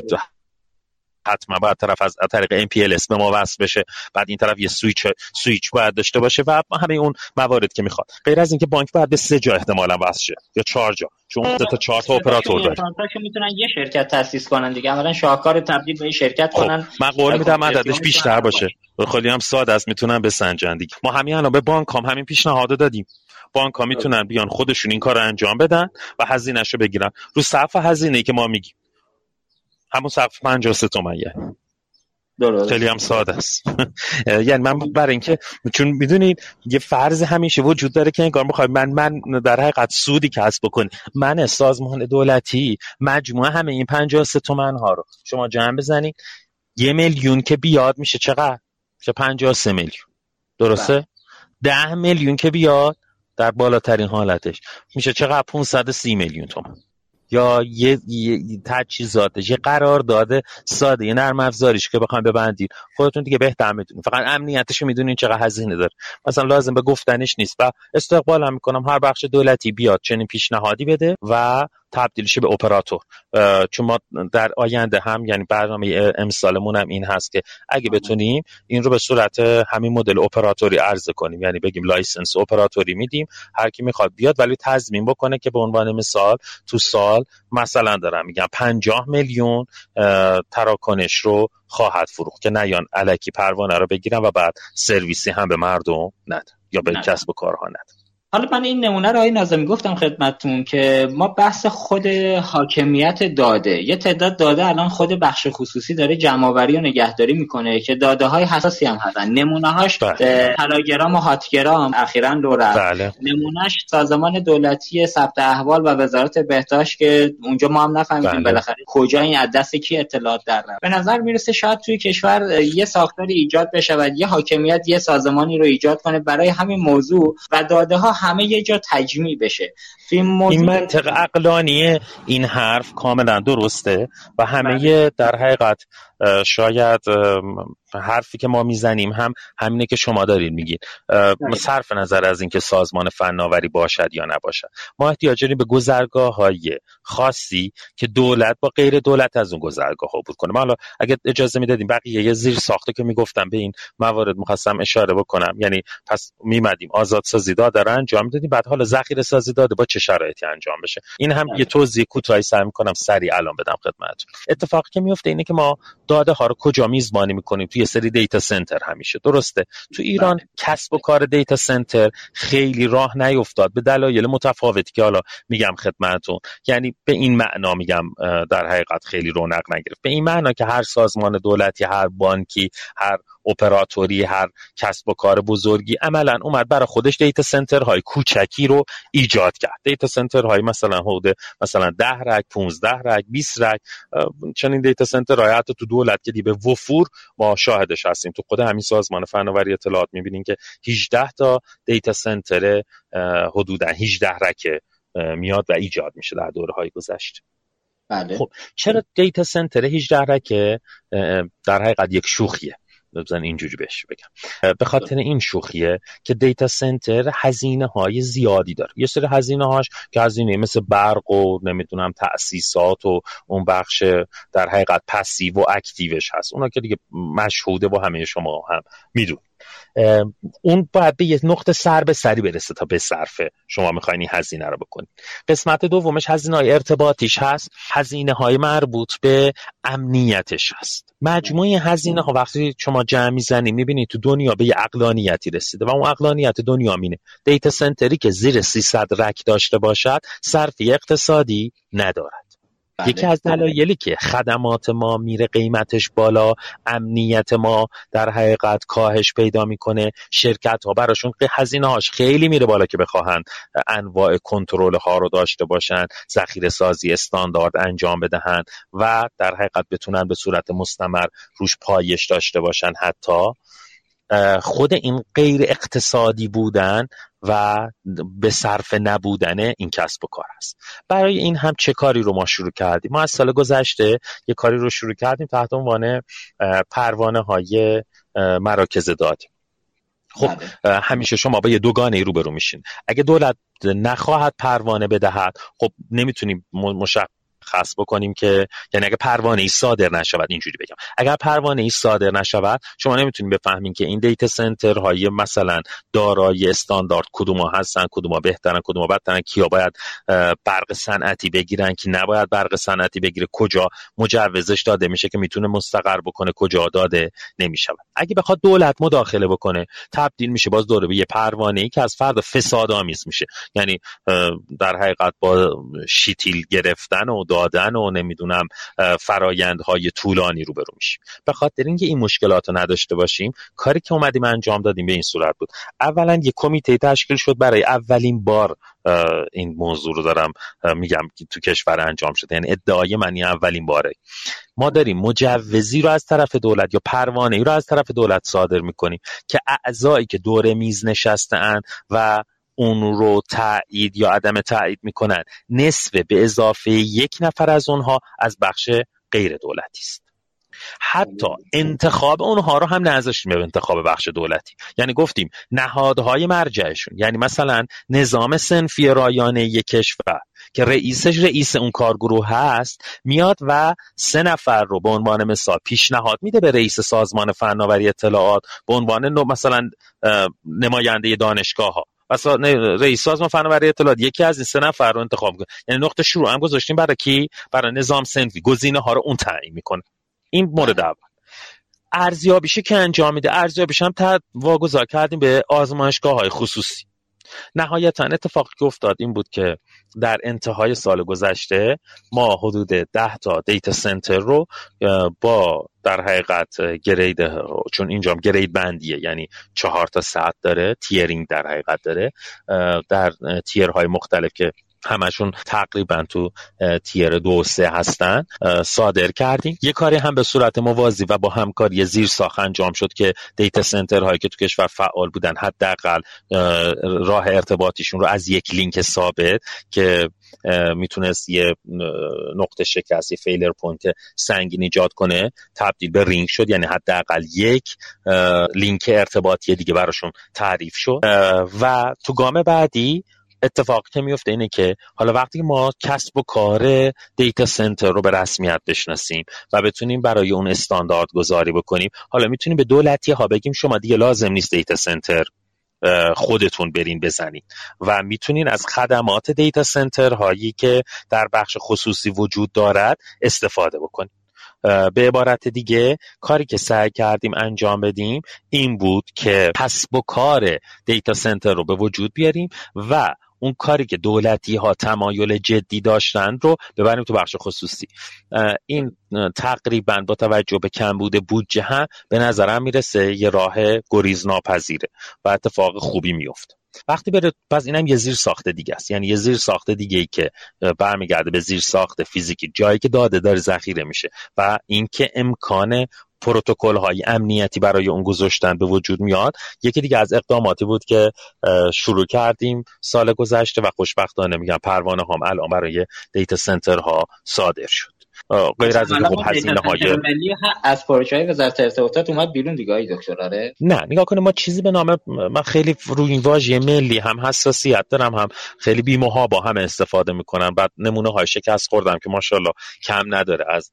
حتما باید طرف از طریق MPLS به ما وصل بشه. بعد این طرف یه سویچ سویچ باید داشته باشه و همه اون موارد که می‌خواد. غیر از اینکه بانک باید به سه جا احتمالا وصل شه یا چهار جا. چون تا چهار تا اپراتور داره. می‌تونن یه شرکت تاسیس کنن دیگه. اولا شاهکار تبدیل به شرکت خب، کنن. من قول میدم عددش بیشتر باشه. خیلی هم ساده است می‌تونن بسنجن دیگه. ما همین الان به بانک هم همین پیشنهاد دادیم. بانک ها می‌تونن بیان خودشون این کار انجام بدن و هزینهش رو بگیرن. رو صف هزینه ای که ما میگیم. همون سقف 53 تومنیه. خیلی هم ساده است. یعنی من برای اینکه چون می‌دونید یه فرض همیشه وجود داره که انگار می‌خوای من من در حقیقت سودی کسب بکنی. من سازمان دولتی مجموعه همه این 53 تومن ها رو شما جمع بزنید یه میلیون که بیاد میشه چقدر؟ میشه 53 میلیون. درسته؟ بله. ده میلیون که بیاد در بالاترین حالتش میشه چقدر؟ 530 میلیون تومن یا یه, یه تجهیزاتش یه قرار داده ساده یه نرم افزاریش که بخوایم ببندید خودتون دیگه بهتر می‌دونید. فقط امنیتش می‌دونین چقدر هزینه داره. مثلا لازم به گفتنش نیست. و استقبال هم می‌کنم. هر بخش دولتی بیاد چنین پیشنهادی بده و تبدیلش به اپراتور. چون ما در آینده هم یعنی برنامه امسالمون هم این هست که اگه بتونیم این رو به صورت همین مدل اپراتوری عرضه کنیم. یعنی بگیم license اپراتوری میدیم هر کی می‌خواد بیاد ولی تضمین بکنه که به عنوان مثال تو سال مثلا دارم میگم 50 میلیون تراکنش رو خواهد فروخت. که نیان الکی پروانه رو بگیرن و بعد سرویسی هم به مردم ندن یا به کسب و کارها ندن حالا من این نمونه رو آقای نازمی گفتم خدمتتون که ما بحث خود حاکمیت داده یه تعداد داده الان خود بخش خصوصی داره جمعآوری و نگهداری می‌کنه که داده های حساسی هم هستن نمونه هاش بله. تلاگرام و هاتگرام اخیرا دو بله. نمونهش سازمان دولتی ثبت احوال و وزارت بهداشت که اونجا ما هم نفهمیدیم بله. بالاخره کجا این دست کی اطلاعات در رفت به نظر می‌رسه شاید توی کشور یه ساختاری ایجاد بشه و یه حاکمیت یه سازمانی رو ایجاد کنه برای همین موضوع و داده ها همه یه جا تجمیع بشه این منطق اقلانی این حرف کاملا درسته و همه بله. در حقیقت شاید حرفی که ما می‌زنیم هم همینه که شما دارید میگید بله. صرف نظر از اینکه سازمان فناوری باشد یا نباشد. ما احتیاج داریم به گذرگاه های خاصی که دولت با غیر دولت از اون گذرگاه عبور کنه. حالا اگه اجازه می‌دادیم بقیه یه زیر ساخته که می‌گفتم به این موارد می‌خواستم اشاره بکنم. یعنی پس میمدیم. آزاد سازی داده رو انجام می‌دادیم. بعد حالا ذخیره سازی داده با چه شرایطی انجام بشه؟ این هم یه توضیح کوتاهی سعی می‌کنم سریع الان بدم خدمتتون. اتفاقی که میفته اینه که ما داده ها رو کجا میزبانی می‌کنیم توی سری data center همیشه. درسته. تو ایران بله. کسب و کار data center خیلی راه نیفتاد. به دلایل متفاوتی که حالا میگم خدمتتون. یعنی به این معنا میگم در حقیقت خیلی رونق نگرفت. به این معنا که هر سازمان دولتی هر بانکی هر اپراتوری هر کسب و کار بزرگی عملا اومد برای خودش data center های کوچکی رو ایجاد کرد. data center های مثلا حدود مثلا 10 rack 15 rack 20 rack چنین data center های حتی تو دولت که به وفور ما شاهدش هستیم. تو خود همین سازمان فناوری اطلاعات می‌بینیم که 18 تا data center حدودا 18 rack میاد و ایجاد میشه در دوره های گذشته بله. خب چرا data center 18 rack ه در حقیقت یک شوخیه؟ بذارین اینجوری بهش بگم. به خاطر این شوخیه که data center هزینه های زیادی داره. یه سری هزینه هاش که هزینه مثل برق و نمی‌دونم تأسیسات و اون بخش در حقیقت پسیو و اکتیوش هست. اونا که دیگه مشهوده و همه شما هم میدون اون باید به یه نقطه سر به سری برسه تا به صرفه شما می‌خواین این هزینه رو بکنید قسمت دومش هزینه های ارتباطیش هست. هزینه های مربوط به امنیتش هست. مجموعه هزینه ها وقتی شما جمع می‌زنید می‌بینید تو دنیا به یه اقلانیتی رسیده و اون اقلانیت دنیا مینه. دیتا سنتری که زیر 300 رک داشته باشد صرفی اقتصادی ندارد. بله. یکی از دلایلی که خدمات ما میره قیمتش بالا امنیت ما در حقیقت کاهش پیدا می‌کنه شرکت ها براشون هزینه هاش خیلی میره بالا که بخواهند انواع کنترل ها رو داشته باشن ذخیره سازی استاندارد انجام بدهند و در حقیقت بتونن به صورت مستمر روش پایش داشته باشن حتی خود این غیر اقتصادی بودن و به صرف نبودن این کسب و کار است برای این هم چه کاری رو ما شروع کردیم؟ ما از سال گذشته یه کاری رو شروع کردیم تحت عنوان پروانه های مراکز دادی خب بله. همیشه شما با یه دوگانه ای روبرو میشین. اگه دولت نخواهد پروانه بدهد خب نمی‌تونیم مشخص بکنیم که یعنی اگه پروانه ای صادر نشود اینجوری بگم. اگر پروانه ای صادر نشود شما نمی‌تونید بفهمین که این دیتا سنتر های مثلا دارای استاندارد کدوم هستن کدوم بهترن کدوم بدترن کیا باید برق صنعتی بگیرن که نباید برق صنعتی بگیره کجا مجوزش داده میشه که می‌تونه مستقر بکنه کجا داده نمی‌شود. اگه بخواد دولت مداخله بکنه تبدیل میشه باز دوره به یه پروانه ای که از فرد فساد آمیز میشه. یعنی در حقیقت با شیتیل گرفتن و دادن و نمی‌دونم فرایندهای طولانی رو برو میشیم. به خاطر اینکه این مشکلات رو نداشته باشیم کاری که اومدیم انجام دادیم به این صورت بود. اولا یه کمیته تشکیل شد برای اولین بار این موضوع رو دارم میگم که تو کشور انجام شده. یعنی ادعای منی اولین باره. ما داریم مجوزی رو از طرف دولت یا پروانه ای رو از طرف دولت صادر می‌کنیم که اعضایی که دور میز نشسته و اون رو تایید یا عدم تایید می‌کنن. نصف به اضافه یک نفر از اونها از بخش غیر دولتی است. حتی انتخاب اونها رو هم نذاشتیم به انتخاب بخش دولتی. یعنی گفتیم نهادهای مرجعشون. یعنی مثلا نظام سنفی رایانه یک کشور که رئیسش رئیس اون کارگروه هست میاد و سه نفر رو به عنوان مثال پیشنهاد میده به رئیس سازمان فناوری اطلاعات به عنوان مثلا نماینده دانشگاه ها مثلا رئیس سازمان فناوری اطلاعات یکی از این سه نفر رو انتخاب می‌کنه یعنی نقطه شروع هم گذاشتیم برای کی؟ برای نظام سنفی. گزینه ها رو اون تعیین می‌کنه. این مورد اول. ارزیابیشه که انجام میده. ارزیابیش هم واگذار کردیم به آزمایشگاه های خصوصی. نهایتا اتفاقی که افتاد این بود که در انتهای سال گذشته ما حدود ده تا دیتا سنتر رو با در حقیقت گرید چون اینجا گرید بندیه یعنی چهار تا ساعت داره تیرینگ در حقیقت داره در تیرهای مختلف که همشون تقریبا تو tier دو سه هستن. صادر کردیم. یه کاری هم به صورت موازی و با همکاری زیر ساخت انجام شد که data center هایی که تو کشور فعال بودن حداقل راه ارتباطیشون رو از یک لینک ثابت که می‌تونست یه نقطه شکستی failure point سنگین ایجاد کنه تبدیل به رینگ شد. یعنی حداقل یک لینک ارتباطی دیگه براشون تعریف شد. و تو گام بعدی اتفاقی که میفته اینه که حالا وقتی ما کسب و کار دیتا سنتر رو به رسمیت بشناسیم و بتونیم برای اون استاندارد گذاری بکنیم حالا می‌تونیم به دولتی ها بگیم شما دیگه لازم نیست دیتا سنتر خودتون برین بزنین. و می‌تونین از خدمات دیتا سنتر هایی که در بخش خصوصی وجود دارد استفاده بکنید به عبارت دیگه کاری که سعی کردیم انجام بدیم این بود که کسب و کار دیتا سنتر رو به وجود بیاریم و اون کاری که دولتی ها تمایل جدی داشتن رو ببریم تو بخش خصوصی. این تقریبا با توجه به کمبود بودجه هم به نظرم می‌رسه یه راه گریز ناپذیره و اتفاق خوبی میفته وقتی بره پس اینم یه زیر ساخته دیگه است. یعنی یه زیر ساخته دیگه ای که برمیگرده به زیر ساخته فیزیکی جایی که داده داره ذخیره میشه و اینکه امکان پروتکل های امنیتی برای اون گذاشتن به وجود میاد یکی دیگه از اقداماتی بود که شروع کردیم سال گذشته و خوشبختانه میگم پروانه هم الان برای دیتا سنتر ها صادر شد. غیر از این خب هزینه های از پروژه های وزارت ارتباطات اومد بیرون دیگه دکتر آره؟ نه نگاه کنه ما چیزی به نام من خیلی روی این واژه ملی هم حساسیت دارم هم خیلی بیموها با هم استفاده می‌کنن. بعد نمونه های شکست خوردم که ماشاءالله کم نداره از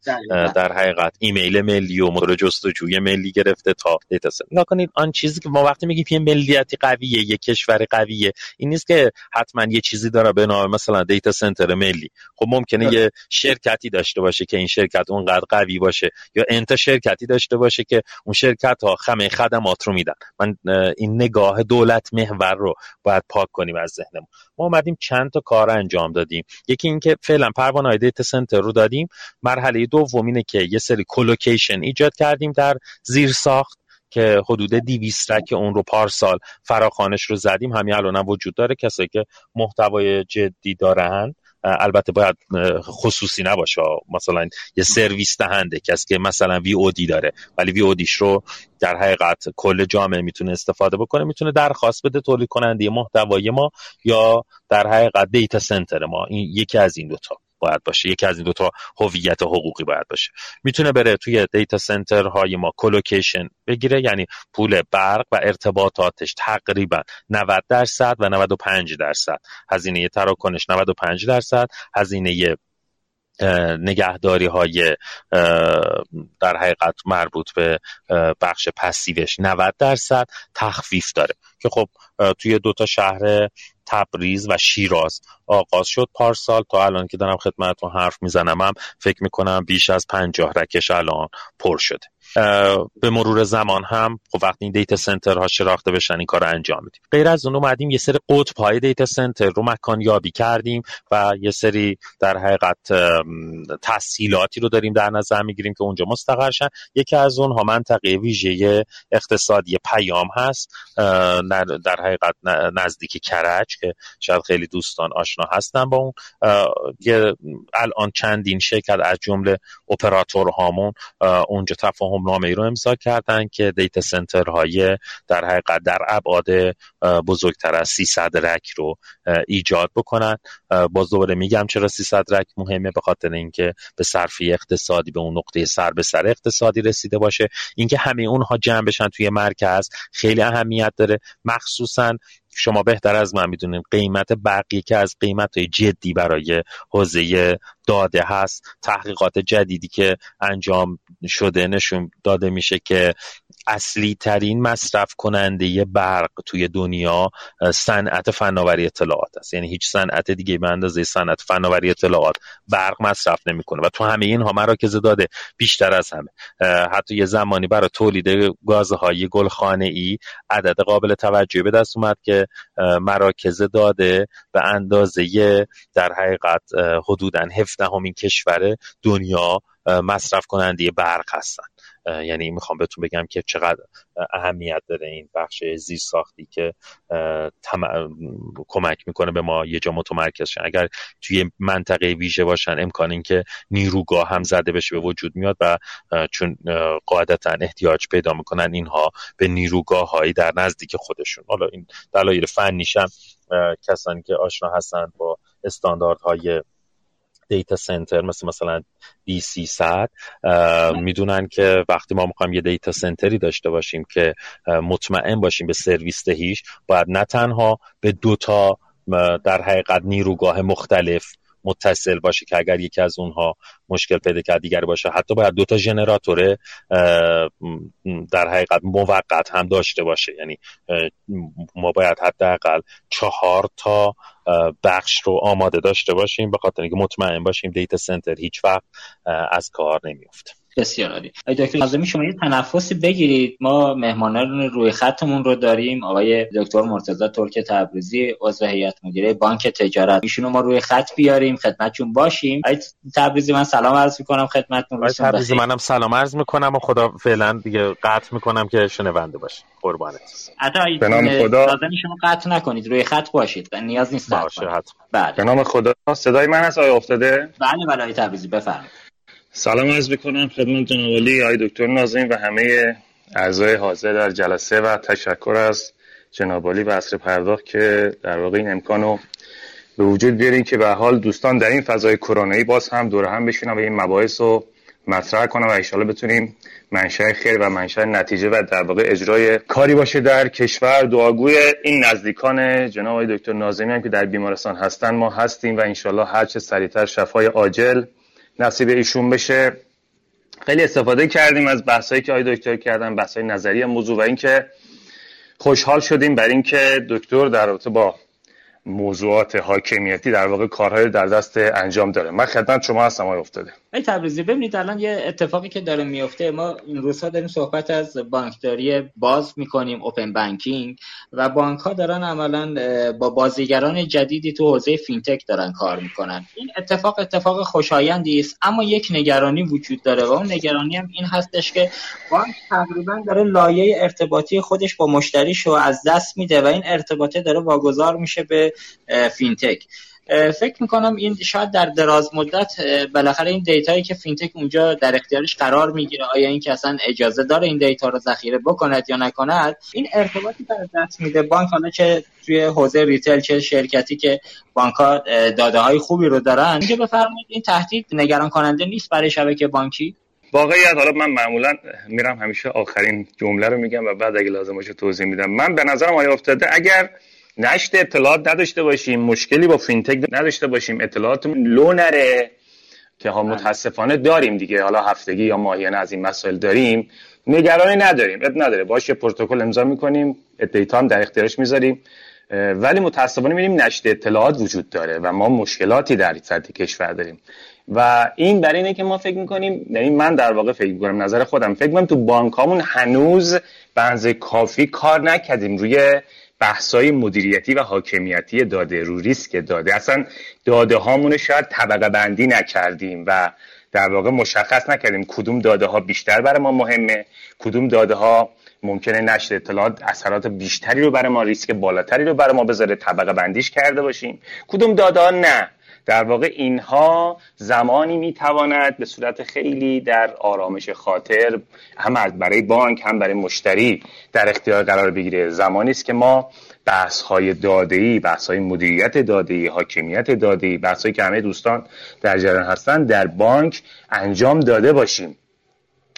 در حقیقت ایمیل ملی و موتور جستجوی ملی گرفته تا data نگاه کنید آن چیزی که ما وقتی میگیم یه ملیتی قویه یه کشور قویه این نیست که حتما یه چیزی داره به نام مثلا data center ملی. خب ممکنه یه شرکتی داشته باشه باشه که این شرکت اونقدر قوی باشه یا n تا شرکتی داشته باشه که اون شرکت ها همه خدمات رو میدن. من این نگاه دولت محور رو باید پاک کنیم از ذهنمون. ما اومدیم چند تا کار انجام دادیم. یکی اینکه فعلا پروانه های دیتا سنتر رو دادیم. مرحله دوم اینه که یه سری کلوکیشن ایجاد کردیم در زیر ساخت که حدود 200 رک اون رو پارسال فراخانش رو زدیم. همین الان وجود داره. کسایی که محتوای جدی دارن البته باید خصوصی نباشه. مثلا یه سرویس دهنده کسی که مثلا وی او دی داره ولی وی او دیش رو در حقیقت کل جامعه می‌تونه استفاده بکنه می‌تونه درخواست بده تولید کننده محتوای ما یا در حقیقت data center ما. این یکی از این دوتا. باید باشه. یکی از این دوتا هویت حقوقی باید باشه. می‌تونه بره توی data center های ما colocation بگیره یعنی پول برق و ارتباطاتش تقریبا 90 درصد و 95 درصد. هزینه تراکنش 95 درصد. هزینه نگهداری های در حقیقت مربوط به بخش passive ش 90 درصد تخفیف داره. که خب توی دوتا شهر تبریز و شیراز آغاز شد. پارسال تا الان که دارم خدمتتون حرف می‌زنم هم فکر می‌کنم بیش از پنجاه رکش الان پر شده. به مرور زمان هم خب وقتی این دیتا سنتر ها شراخته بشن این کار انجام میدیم. غیر از اون اومدیم یه سری قطب های دیتا سنتر رو مکان یابی کردیم و یه سری در حقیقت تسهیلاتی رو داریم در نظر می‌گیریم که اونجا مستقر شن. یکی از اونها منطقه ویژه اقتصادی پیام هست در حقیقت نزدیک کرج که شاید خیلی دوستان آشنا هستن با اون. الان چندین شرکت از جمله اپراتور هامون اونجا تفاهم نامه ای رو امضا کردن که دیتا سنتر های در حقیقت در ابعاد بزرگتر از 300 رک رو ایجاد بکنن. باز دوباره میگم چرا 300 رک مهمه به خاطر اینکه به صرفی اقتصادی به اون نقطه سر به سر اقتصادی رسیده باشه. اینکه همه اونها جمع بشن توی مرکز خیلی اهمیت داره. مخصوصا شما بهتر از من می‌دونین قیمت برقی که از قیمت جدی برای حوزه داده هست تحقیقات جدیدی که انجام شده نشون داده میشه که اصلی ترین مصرف کننده برق توی دنیا صنعت فناوری اطلاعات است. یعنی هیچ صنعت دیگه به اندازه صنعت فناوری اطلاعات برق مصرف نمی‌کنه و تو همه اینها مراکز داده بیشتر از همه. حتی یه زمانی برای تولید گازهای گلخانه ای عدد قابل توجهی به دست اومد که مراکز داده به اندازه در حقیقت حدودا 17 همین کشور دنیا مصرف کننده برق هستن. یعنی می‌خوام بهتون بگم که چقدر اهمیت داره این بخش زیست ساختی که کمک می‌کنه به ما یه جا متمرکز شن. اگر توی منطقه ویژه باشن امکان اینکه نیروگاه هم زده بشه به وجود میاد و چون قاعدتا احتیاج پیدا می‌کنن اینها به نیروگاه هایی در نزدیک خودشون. حالا این دلایل فنیشم کسانی که آشنا هستن با استانداردهای دیتا سنتر مثل مثلا دی 300 می‌دونن که وقتی ما می‌خوایم یه دیتا سنتری داشته باشیم که مطمئن باشیم به سرویس دهیش باید نه تنها به دوتا در حقیقت نیروگاه مختلف متصل باشه که اگر یکی از اونها مشکل پیدا کرد دیگر باشه. حتی باید دو تا ژنراتور در حقیقت موقت هم داشته باشه. یعنی ما باید حداقل چهار تا بخش رو آماده داشته باشیم به خاطر اینکه مطمئن باشیم دیتا سنتر هیچ وقت از کار نمیفته بسیار عالی. دکتر ناظمی شما یه تنفسی بگیرید. ما مهمانان روی خطمون رو داریم. آقای دکتر مرتضی ترک تبریزی عضو هیئت مدیره بانک تجارت. ایشونو ما روی خط بیاریم خدمتتون باشیم. آقای تبریزی من سلام عرض می‌کنم خدمتتون. آقای تبریزی منم سلام عرض می‌کنم و خدا فعلا دیگه قطع می‌کنم که شنونده باشید قربانت. به نام خدا. شما قطع نکنید. روی خط باشید. نیاز نیست باشه بله. به نام خدا. صدای من هست؟ آیا افتاده؟ بله بله آقای تبریزی بفرمایید. سلام عرض بکنم خدمت جناب آقای دکتر ناظرین و همه اعضای حاضر در جلسه و تشکر از جناب علی و اصر پرداخت که در واقع این امکانو به وجود بیارین که به حال دوستان در این فضای کرونایی باز هم دور هم بشینن و این مباحث رو مطرح کنم و انشالله بتونیم منشأ خیر و منشأ نتیجه و در واقع اجرای کاری باشه در کشور. دعاگوی این نزدیکان جناب دکتر ناظمی هم که در بیمارستان هستن ما هستیم و انشالله هر چه سریعتر شفای عاجل نصیب ایشون بشه. خیلی استفاده کردیم از بحثایی که آقای دکتر کردن بحثای نظری موضوع و اینکه خوشحال شدیم بر اینکه دکتر در رابطه با موضوعات حاکمیتی در واقع کارهای در دست انجام داره. من خدمت شما هستم آقای افتاده. ای تبریزی ببینید الان یه اتفاقی که داره میفته. ما این روزها داریم صحبت از بانکداری باز می‌کنیم اوپن بانکینگ و بانک ها دارن عملا با بازیگران جدیدی تو حوزه فینتک دارن کار می‌کنن. این اتفاق اتفاق خوشایندی است اما یک نگرانی وجود داره و اون نگرانی هم این هستش که بانک تقریبا داره لایه ارتباطی خودش با مشتریشو از دست میده و این ارتباطه داره واگذار میشه به fintech. فکر می‌کنم این شاید در دراز مدت بالاخره این data یی که fintech اونجا در اختیارش قرار می‌گیره آیا این که اصلا اجازه داره این data رو ذخیره بکند یا نکند این ارتباطی در دست میده بانک حالا چه توی حوزه retail چه شرکتی که بانک ها داده های خوبی رو دارن اینجا بفرمایید این تهدید نگران کننده نیست برای شبکه بانکی؟ واقعیت حالا من معمولا میرم همیشه آخرین جمله رو میگم و بعد اگه لازم باشه توضیح میدم. من به نظرم آیا افتاده اگر نشت اطلاعات نداشته باشیم مشکلی با فینتک نداشته باشیم اطلاعاتمون لو نره که ها بله. متاسفانه داریم دیگه. حالا هفتگی یا ماهیانه از این مسائل داریم. نگرانی نداریم ات نداره. باشه پروتکل امضا می‌کنیم دیتا هم در اختیارش می‌ذاریم. ولی متاسفانه می‌بینیم نشت اطلاعات وجود داره و ما مشکلاتی در سطح کشور داریم. و این برای اینه که ما فکر می‌کنیم یعنی من در واقع فکر می‌کنم نظر خودم فکر می‌کنم تو بانکامون هنوز به کافی کار نکردیم. روی بحثای مدیریتی و حاکمیتی داده رو ریسک داده. اصلا داده هامون شاید طبقه بندی نکردیم و در واقع مشخص نکردیم کدوم داده ها بیشتر برای ما مهمه کدوم داده ها ممکنه نشر اطلاعات اثرات بیشتری رو برای ما ریسک بالاتری رو برای ما بذاره طبقه بندیش کرده باشیم. کدوم داده ها نه؟ در واقع اینها زمانی می‌تواند به صورت خیلی در آرامش خاطر هم برای بانک هم برای مشتری در اختیار قرار بگیره. زمانی است که ما بحث های داده ای بحث های مدیریت داده ای حاکمیت داده ای بحث که همه دوستان در جریان هستن در بانک انجام داده باشیم.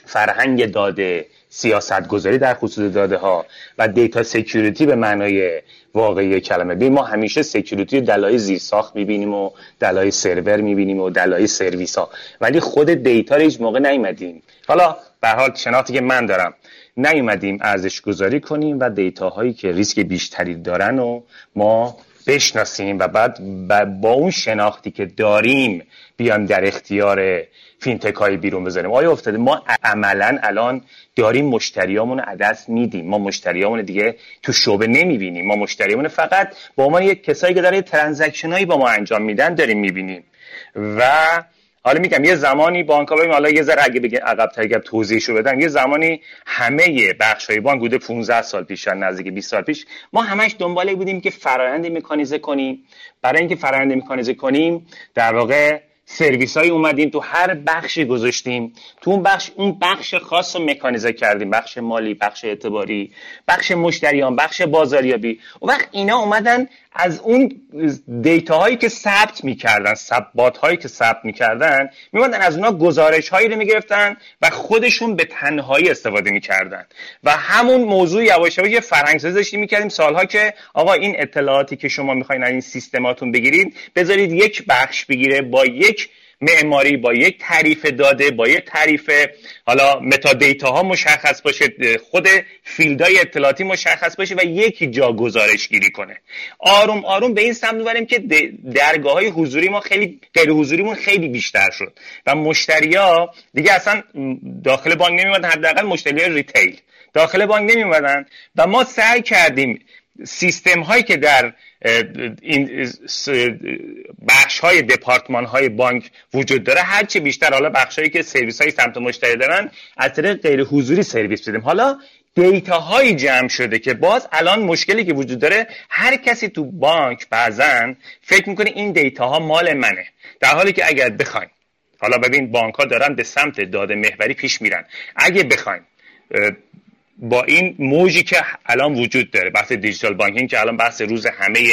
فرهنگ داده سیاست گذاری در خصوص داده ها و data security به معنای واقعی کلمه. ببین ما همیشه security رو لایه زیر ساخت می‌بینیم و دلای سرور می‌بینیم و رو لایه سرویس ها ولی خود data رو هیچ موقع نیومدیم. حالا به حال شناختی که من دارم نیومدیم ارزش گذاری کنیم و data هایی که ریسک بیشتری دارن و ما بشناسیم و بعد با اون شناختی که داریم بیان در اختیار fintech های بیرون بذاریم آیا افتاده؟ ما عملا الان داریم مشتریامون رو دست میدیم. ما مشتریامون دیگه تو شعبه نمی‌بینیم. ما مشتریامون فقط با ما یک کسایی که داره transaction هایی با ما انجام میدن داریم می‌بینیم. و حالا میگم یه زمانی بانک ها حالا یه ذره اگه بگه عقب اگر توضیحشو بدم یه زمانی همه بخش های بانک بوده 15 سال پیش نزدیک 20 سال پیش. ما همش دنباله بودیم که فرآیند مکانیزه کنیم. برای اینکه فرآیند مکانیزه کنیم در واقع سرویس های اومدیم تو هر بخشی گذاشتیم. تو اون بخش اون بخش خاص رو مکانیزه کردیم. بخش مالی بخش اعتباری بخش مشتریان بخش بازاریابی. و وقت اینا اومدن از اون دیتا هایی که ثبت می‌کردن ثبات هایی که ثبت می‌کردن میموندن از اونها گزارش هایی رو می‌گرفتن و خودشون به تنهایی استفاده می‌کردن. و همون موضوع یواش یواش یه فرهنگ سازی می‌کردیم سالها که آقا این اطلاعاتی که شما می‌خواین از این سیستماتون بگیرید بذارید یک بخش بگیره با یک معماری با یک تعریف داده با یک تعریف حالا metadata ها مشخص باشه خود فیلدهای اطلاعاتی مشخص باشه و یک جا گزارش گیری کنه. آروم آروم به این سمت می‌بریم که درگاه های حضوری ما خیلی غیر حضوریمون خیلی بیشتر شد. و مشتریا دیگه اصلا داخل بانک نمیمدن حداقل مشتری retail داخل بانک نمیمدن و ما سعی کردیم سیستم هایی که در این بخش های دپارتمان های بانک وجود داره هرچی بیشتر حالا بخش هایی که سرویس های سمت مشتری دارن از طریق غیر حضوری سرویس بدیم حالا data هایی جمع شده که باز الان مشکلی که وجود داره هر کسی تو بانک بعضا فکر می‌کنه این data ها مال منه. در حالی که اگر بخوایم حالا ببین بانک ها دارن به سمت داده محوری پیش میرن. اگه بخوایم با این موجی که الان وجود داره بحث digital banking که الان بحث روز همه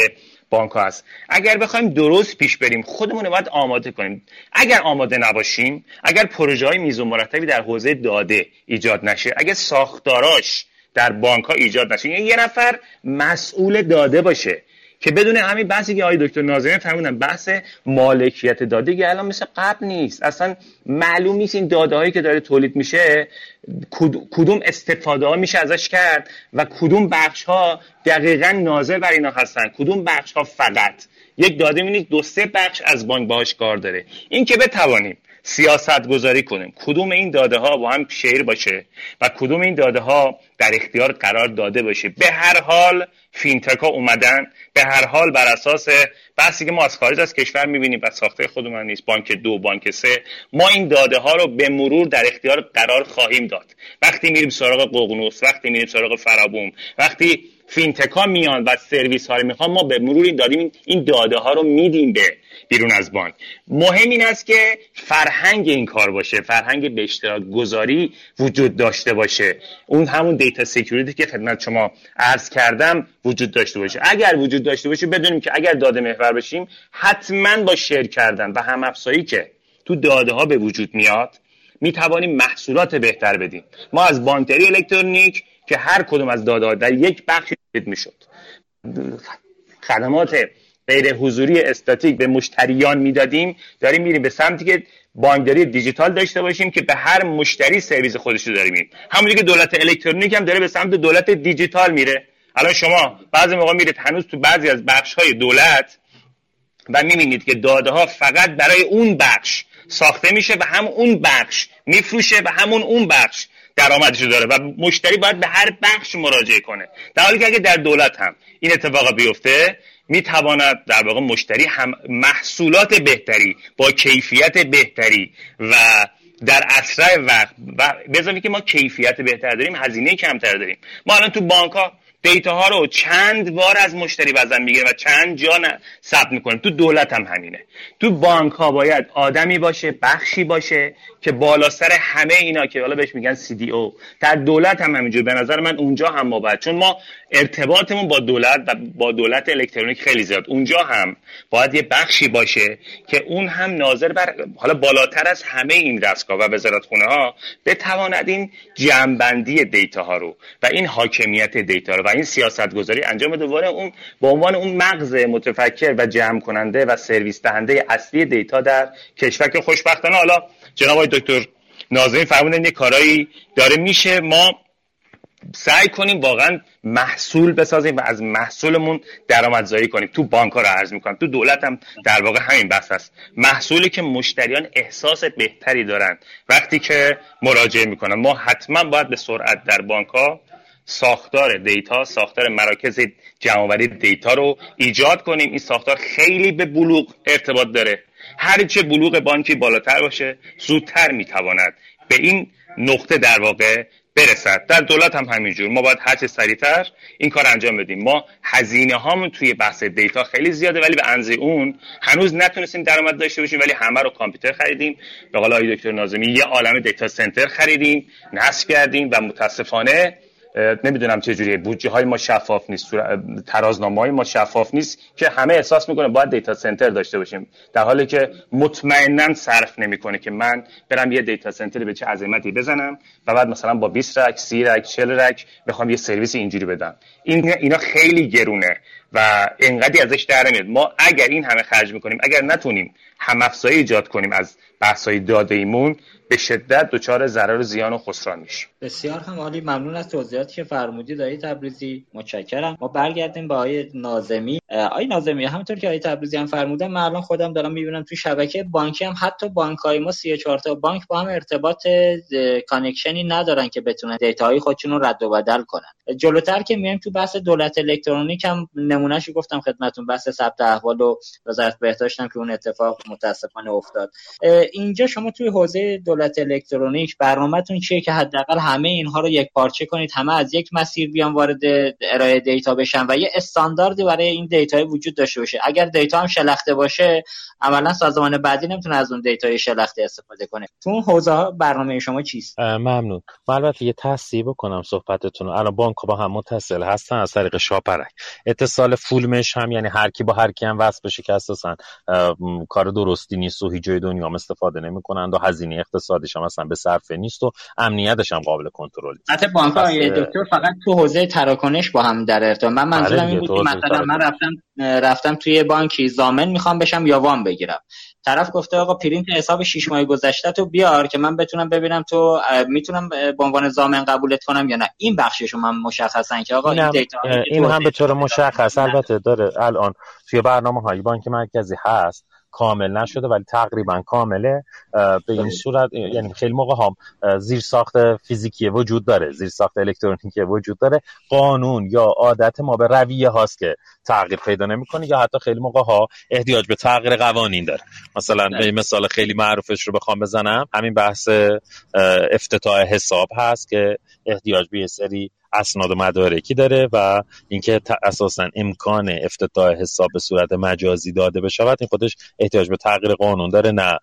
بانک ها هست. اگر بخوایم درست پیش بریم خودمون باید آماده کنیم. اگر آماده نباشیم اگر پروژه های میز و مرتبی در حوزه داده ایجاد نشه اگر ساختاراش در بانک ها ایجاد نشه یعنی یه نفر مسئول داده باشه که بدون همین بحثی که آقای دکتر ناظرین فرمودن بحث مالکیت داده که الان مثل قبل نیست. اصلا معلوم نیست این داده هایی که داره تولید میشه کدوم استفاده ها میشه ازش کرد و کدوم بخش ها دقیقا ناظر بر اینا هستن. کدوم بخش ها فقط؟ یک داده می‌بینید دو سه بخش از بانک باهاش کار داره. این که بتوانیم سیاست گذاری کنیم. کدوم این داده ها با هم شیر باشه و کدوم این داده ها در اختیار قرار داده باشه؟ به هر حال فینتک ها اومدن. به هر حال بر اساس بحثی که ما از خارج از کشور می‌بینیم و ساخته خودمون نیست. بانک دو بانک سه. ما این داده ها رو به مرور در اختیار قرار خواهیم داد. وقتی میریم سراغ ققنوس وقتی میریم سراغ فرابوم وقتی fintech ا میان و سرویس ها رو می‌خوان ما به مروری داریم این داده ها رو میدیم به بیرون از بانک. مهم این است که فرهنگ این کار باشه فرهنگ به اشتراک گذاری وجود داشته باشه. اون همون data security که خدمت شما عرض کردم وجود داشته باشه. اگر وجود داشته باشه بدونیم که اگر داده محور بشیم حتما با share کردن و هم افزایی که تو داده ها به وجود میاد می توانیم محصولات بهتر بدیم. ما از بانکداری الکترونیک که هر کدوم از داده در یک بخش می‌شد. خدمات غیر حضوری استاتیک به مشتریان می‌دادیم. داریم میریم به سمتی که بانکداری دیجیتال داشته باشیم که به هر مشتری سرویس خودش رو داریم. همونجوری که دولت الکترونیک هم داره به سمت دولت دیجیتال میره. الان شما بعضی موقع میرید هنوز تو بعضی از بخش های دولت و می‌بینید که داده ها فقط برای اون بخش ساخته میشه و هم اون بخش میفروشه و همون اون بخش. درآمدش داره و مشتری باید به هر بخش مراجعه کنه. در حالی که اگه در دولت هم این اتفاق بیفته می‌تواند در واقع مشتری هم محصولات بهتری با کیفیت بهتری و در اسرع وقت و بذاریم که ما کیفیت بهتر داریم هزینه کمتر داریم. ما الان تو بانک ها دیتا ها رو چند بار از مشتری وزن می‌گیره و چند جا ثبت می‌کنه. تو دولت هم همینه. تو بانک ها باید آدمی باشه بخشی باشه که بالا سر همه اینا که حالا بهش میگن CDO در دولت هم همینجور به نظر من اونجا هم ما باید چون ما ارتباطمون با دولت و با دولت الکترونیک خیلی زیاد. اونجا هم باید یه بخشی باشه که اون هم ناظر بر حالا بالاتر از همه این دستگاه و وزارتخونه ها بتواند این جمعبندی data ها رو و این حاکمیت data رو و این سیاست گذاری انجام دوباره اون به عنوان اون مغز متفکر و جمع کننده و سرویس دهنده اصلی data در کشور که خوشبختانه حالا جناب دکتر ناظرین فرمودن یه کارایی داره. میشه ما سعی کنیم واقعا محصول بسازیم و از محصولمون درآمدزایی کنیم. تو بانک ها رو عرض می‌کنم. تو دولت هم در واقع همین بحث است. محصولی که مشتریان احساس بهتری دارن وقتی که مراجعه می‌کنن. ما حتما باید به سرعت در بانک ها ساختار دیتا ساختار مراکز جمعآوری دیتا رو ایجاد کنیم. این ساختار خیلی به بلوغ ارتباط داره. هرچه بلوغ بانکی بالاتر باشه زودتر می‌تواند به این نقطه در واقع برسد. در دولت هم همینجور. ما باید هرچه سریعتر این کار انجام بدیم. ما هزینه هامون توی بحث دیتا خیلی زیاده ولی به انزه اون هنوز نتونستیم درآمد داشته باشیم ولی همه رو کامپیوتر خریدیم. به قول دکتر نازمی یه عالم دیتا سنتر خریدیم نصب کردیم و متاسفانه نمی‌دونم چه جوریه بودجه های ما شفاف نیست. ترازنامه های ما شفاف نیست که همه احساس می‌کنه باید data center داشته باشیم. در حالی که مطمئنا صرف نمی‌کنه که من برم یه data center به چه عظمتی بزنم و بعد مثلا با 20 rack 30 rack 40 rack بخوام یه سرویس اینجوری بدم. این اینا خیلی گرونه. و انقدی ازش در نمیاد. ما اگر این همه خرج می‌کنیم اگر نتونیم هم افزایی ایجاد کنیم از بحث‌های داده ایمون به شدت دچار ضرر و زیان و خسران میشه بسیار هم عالی ممنون از توضیحاتی که فرمودید آقای تبریزی. متشکرم. ما برگردیم به آقای نازمی. آقای نازمی همونطور که آقای تبریزی هم فرمودن من الان خودم دارم می‌بینم تو شبکه بانکی هم حتی بانک های ما 34 تا بانک با هم ارتباط connection ی ندارن که بتونن های خودشون رو رد و بدل کنن. جلوتر که میایم تو بحث دولت الکترونیک هم نمونهش گفتم خدمتتون بحث ثبت احوال و وزارت بهداشت که اون اتفاق متاسفانه افتاد. اینجا شما توی حوزه دولت الکترونیک برنامهتون چیه که حداقل همه اینها رو یک پارچه کنید همه از یک مسیر بیان وارد ارائه data بشن و یه استانداردی برای این data وجود داشته باشه. اگر data هم شلخته باشه عملا سازمان بعدی نمی‌تونه از اون data شلخته استفاده کنه. تو اون حوزه برنامه شما چیست؟ ممنون. من البته یه تصحیح بکنم صحبتتون الان بانک با هم متصل هستن از طریق شاپرک. اتصال full mesh هم یعنی هر کی با هر کی هم وصل بشه که اساسا کار درستی نیست و هیچ جای دنیا هم استفاده نمی‌کنن و هزینه اقتصادیش هم اصلا به صرفه نیست و امنیتش هم قابل کنترل حتی بانک دکتر فقط تو حوزه تراکنش با هم در ارتباط. من منظورم این بود که مثلا من رفتم رفتم توی بانکی زامن می‌خوام بشم یا وام بگیرم. طرف گفته آقا پرینت حساب 6 ماه گذشته تو بیار که من بتونم ببینم تو می‌تونم به عنوان زامن قبولت کنم یا نه. این بخششو من مشخصا که آقا این, دیتا این هم به طور مشخص البته داره الان توی برنامه های بانک مرکزی هست کامل نشده ولی تقریبا کامله به این صورت یعنی خیلی موقع هم زیر ساخت فیزیکی وجود داره زیر ساخت الکترونیکی وجود داره. قانون یا عادت ما به رویه هاست که تغییر پیدا نمی‌کنه یا حتی خیلی موقع ها احتیاج به تغییر قوانین داره. مثلا به مثال خیلی معروفش رو بخوام بزنم. همین بحث افتتاح حساب هست که احتیاج به سری اسناد و مدارکی داره و اینکه اساسا امکان افتتاح حساب به صورت مجازی داده بشود این خودش احتیاج به تغییر قانون داره نه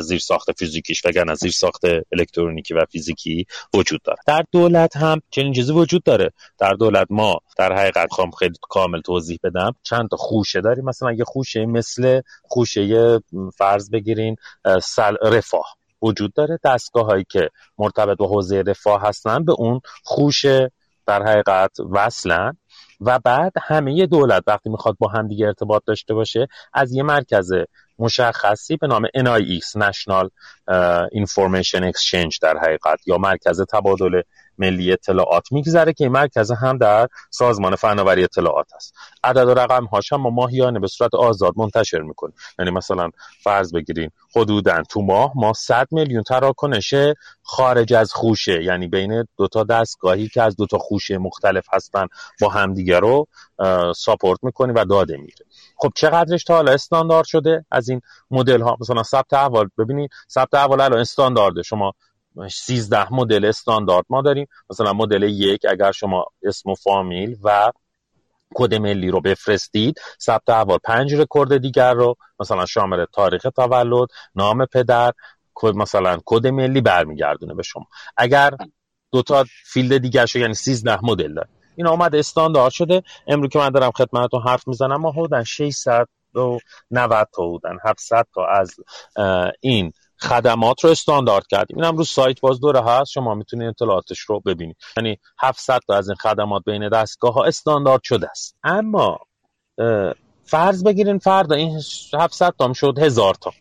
زیر ساخت فیزیکیش وگرنه زیر ساخت الکترونیکی و فیزیکی وجود داره. در دولت هم چنین چیزی وجود داره. در دولت ما در حقیقت خواهم خیلی کامل توضیح بدم. چند تا خوشه داریم. مثلا یه خوشه مثل خوشه فرض بگیرین رفاه. وجود داره. دستگاه هایی که مرتبط به حوزه رفاه هستن به اون خوشه در حقیقت وصلن. و بعد همه دولت وقتی می‌خواد با هم دیگه ارتباط داشته باشه از یه مرکز مشخصی به نام NIX National Information Exchange در حقیقت یا مرکز تبادل ملی اطلاعات میگذره که این مرکز هم در سازمان فناوری اطلاعات است. عدد و رقم هاش هم ما ماهیانه به صورت آزاد منتشر می‌کنیم. یعنی مثلا فرض بگیریم حدودا تو ماه ما 100 میلیون تراکنش خارج از خوشه یعنی بین دو تا دستگاهی که از دو تا خوشه مختلف هستن با همدیگه رو ساپورت می‌کنیم و داده میره خب چقدرش تا حالا استاندارد شده از این مدل ها مثلا ثبت احوال ببینید ثبت احوال الان استاندارده. شما 13 مدل استاندارد ما داریم. مثلا مدل یک اگر شما اسم و فامیل و کد ملی رو بفرستید ثبت احوال پنج رکورد دیگر رو مثلا شامل تاریخ تولد نام پدر مثلا کد ملی برمیگردونه به شما. اگر دو تا فیلد دیگر شو یعنی 13 مدل داره. این آمد استاندارد شده. امروز که من دارم خدمتتون حرف می‌زنم ما حدودا 600 و 90 تا بودن 700 تا از این خدمات رو استاندارد کردیم. این هم رو سایت باز دوره هست. شما می‌تونید اطلاعاتش رو ببینید. یعنی 700 تا از این خدمات بین دستگاه ها استاندارد شده است. اما فرض بگیرین فردا این 700 تا شد هزار تا.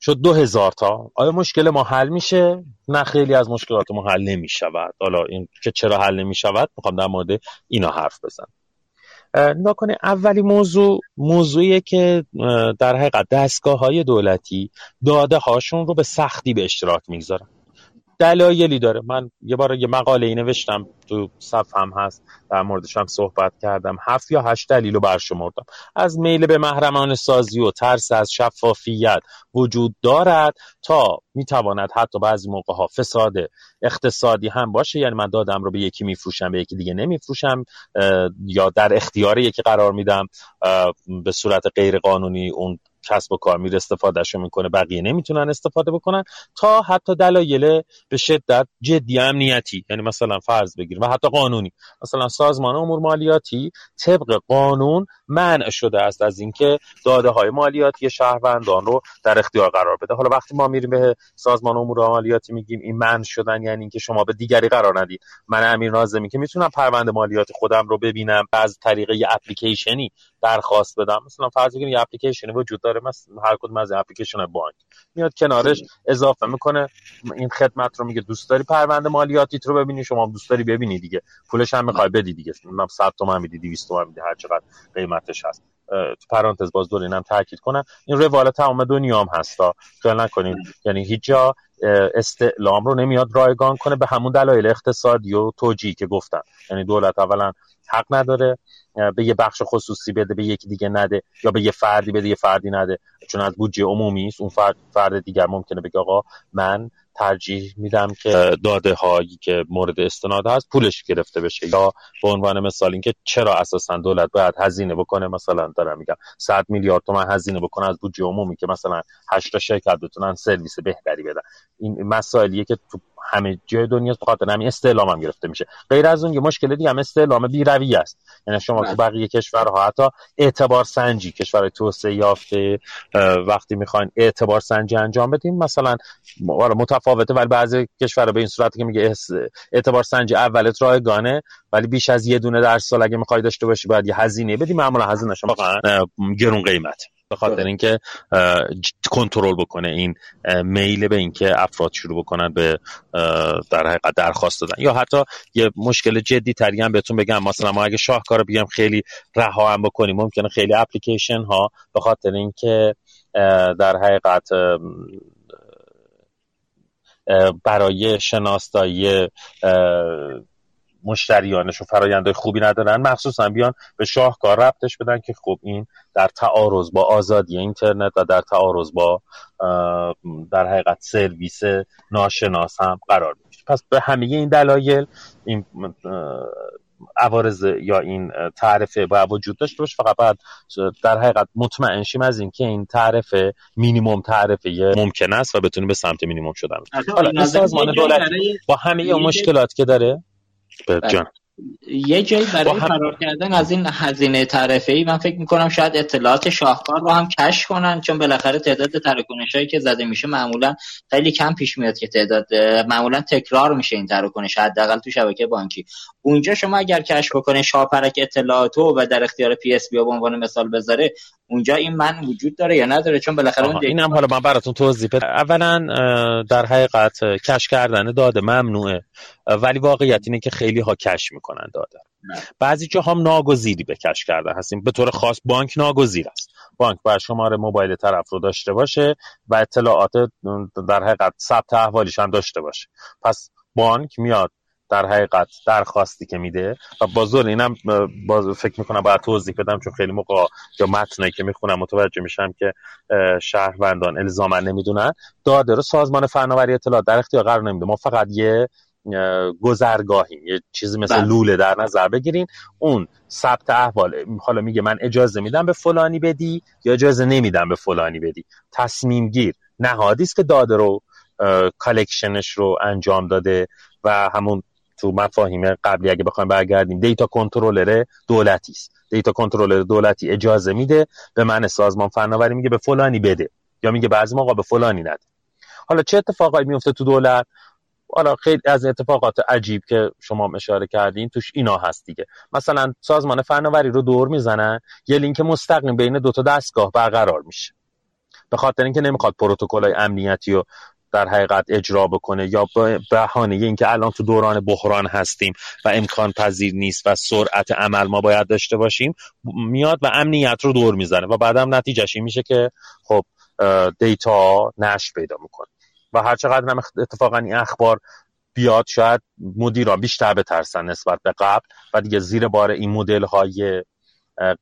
شد دو هزار تا. آیا مشکل ما حل میشه؟ نه خیلی از مشکلات ما حل نمی‌شود. حالا این که چرا حل نمی‌شود؟ می‌خوام در مورد اینا حرف بزنم. نکنه اولی موضوع موضوعیه که در حقیقت دستگاه های دولتی داده هاشون رو به سختی به اشتراک می‌گذارن. دلایلی داره. من یه بار یه مقاله ای نوشتم تو صفحم هست در موردش هم صحبت کردم. هفت یا هشت دلیل رو برشمردم از میل به محرمان سازی و ترس از شفافیت وجود دارد تا می‌تواند حتی بعضی موقع ها فساد اقتصادی هم باشه. یعنی من دادم رو به یکی میفروشم به یکی دیگه نمیفروشم یا در اختیار یکی قرار میدم به صورت غیر قانونی اون کسب و کار میره استفادهشو می‌کنه بقیه نمی‌تونن استفاده بکنن تا حتی دلایل به شدت جدی امنیتی یعنی مثلا فرض بگیریم و حتی قانونی. مثلا سازمان امور مالیاتی طبق قانون منع شده است از اینکه داده های مالیاتی شهروندان رو در اختیار قرار بده. حالا وقتی ما میریم به سازمان امور مالیاتی میگیم این منع شدن یعنی اینکه شما به دیگری قرار ندید. من امیر ناظمی که می‌تونم پرونده مالیاتی خودم رو ببینم از طریق یه اپلیکیشنی درخواست بدم. مثلا فرض کنید یه اپلیکیشنی وجود داره مثلا هر کدوم از اپلیکیشن بانک. میاد کنارش اضافه می‌کنه. این خدمت رو میگه دوست داری پرونده مالیاتی رو ببینی؟ شما دوست داری ببینی دیگه. پولش هم می‌خوای بدی دیگه. من 100 تومن میدی 200 تومن میدی هر چقدر قیمتش هست. تو پرانتز باز دور اینم تاکید کنم. این روال تمام دنیا هم هستا خیال نکنید. یعنی هیچ جا استعلام رو نمیاد رایگان کنه به همون دلایل اقتصادی و توجیهی که گفتن یعنی دولت اولا حق نداره به یه بخش خصوصی بده به یکی دیگه نده یا به یه فردی بده یه فردی نده. چون از بودجه عمومی است اون فرد, فرد دیگر ممکنه بگه آقا من ترجیح میدم که داده هایی که مورد استناد هست پولش گرفته بشه. یا به عنوان مثال اینکه چرا اساسا دولت باید هزینه بکنه؟ مثلا دارم میگم 100 میلیارد تومن هزینه بکنه از بودجه عمومی که مثلا 8 تا شرکت بتونن سرویس بهتری بدن. این مسائلیه که تو همه جای دنیا به خاطر همین استعلام هم گرفته میشه. غیر از اون یه مشکل دیگه هم استعلام بی روی است. یعنی شما تو بله. بقیه کشورها حتی اعتبار سنجی کشور توسعه یافته وقتی می‌خواین اعتبار سنجی انجام بدین مثلا متفاوته ولی بعضی کشورها به این صورت که میگه اعتبار سنجی اولت رایگانه ولی بیش از یه دونه در سال اگه می‌خوای داشته باشی باید یه هزینه بدی معمولا هزینه شما گرون قیمت. به خاطر بله. اینکه کنترل بکنه این میل به اینکه افراد شروع بکنن به در حقیقت درخواست دادن یا حتی یه مشکل جدی تری هم بهتون بگم مثلا ما اگه شاهکار بیام خیلی رها هم بکنیم ممکنه خیلی اپلیکیشن ها به خاطر اینکه در حقیقت برای شناسایی مشتریانش و فرایندهای خوبی ندارن. مخصوصا بیان به شاهکار ربطش بدن که خب این در تعارض با آزادی اینترنت و در تعارض با در حقیقت سرویس ناشناس هم قرار میشه پس به همه این دلایل این عوارض یا این تعرفه با وجود داشته باشه. فقط باید در حقیقت مطمئن شیم از اینکه این تعرفه مینیمم تعرفه ممکن است و بتونیم به سمت مینیمم شدن. حالا سازمان دولت با همه مشکلات که داره جان یه جایی برای فرار کردن از این هزینه تعرفه ای من فکر می‌کنم شاید اطلاعات شاهکار رو هم کش کنن چون بالاخره تعداد تراکنش هایی که زده میشه معمولا خیلی کم پیش میاد که تعداد معمولا تکرار میشه این تراکنش حداقل تو شبکه بانکی. اونجا شما اگر cache بکنه شاپرک اطلاعاتو و در اختیار PSB به عنوان مثال بذاره اونجا این من وجود داره یا نداره؟ چون بالاخره اون اینم حالا من براتون توضیح بدم. اولا در حقیقت cache کردن داده ممنوعه. ولی واقعیت اینه که خیلی ها cache می‌کنن داده. بعضی جا هم ناگزیری به cache کردن هستیم. به طور خاص بانک ناگزیر است. بانک باید شماره موبایل طرف رو داشته باشه و اطلاعات در حقیقت ثبت احوالیش هم داشته باشه. پس بانک میاد در حقیقت درخواستی که میده و بازور اینم باز فکر می‌کنم باید توضیح بدم چون خیلی موقع یا متنی که می‌خونم متوجه میشم که شهروندان الزاما نمی‌دونن. داده رو سازمان فناوری اطلاعات در اختیار قرار نمیده. ما فقط یه گذرگاهیم یه چیزی مثل بله. لوله در نظر بگیرین. اون ثبت احوال حالا میگه من اجازه میدم به فلانی بدی یا اجازه نمیدم به فلانی بدی. تصمیم گیر. نهادی است که داده رو collection ش رو انجام داده و همون تو مفاهیم قبلی اگه بخوایم برگردیم data controller دولتی است. data controller دولتی اجازه میده به من سازمان فناوری میگه به فلانی بده یا میگه بعضی موقع به فلانی نده. حالا چه اتفاقایی میفته تو دولت؟ حالا خیلی از اتفاقات عجیب که شما اشاره کردین توش اینا هست دیگه. مثلا سازمان فناوری رو دور می‌زنن یه لینک مستقیم بین دو تا دستگاه برقرار میشه. به خاطر اینکه نمی‌خواد پروتکل امنیتی و در حقیقت اجرا بکنه یا به بهانه اینکه الان تو دوران بحران هستیم و امکان پذیر نیست و سرعت عمل ما باید داشته باشیم میاد و امنیت رو دور می‌زنه و بعدم نتیجهش این میشه که خب دیتا نش پیدا می‌کنه. و هر چقدر هم اتفاقا این اخبار بیاد شاید مدیران بیشتر بترسن نسبت به قبل و دیگه زیر بار این مدل های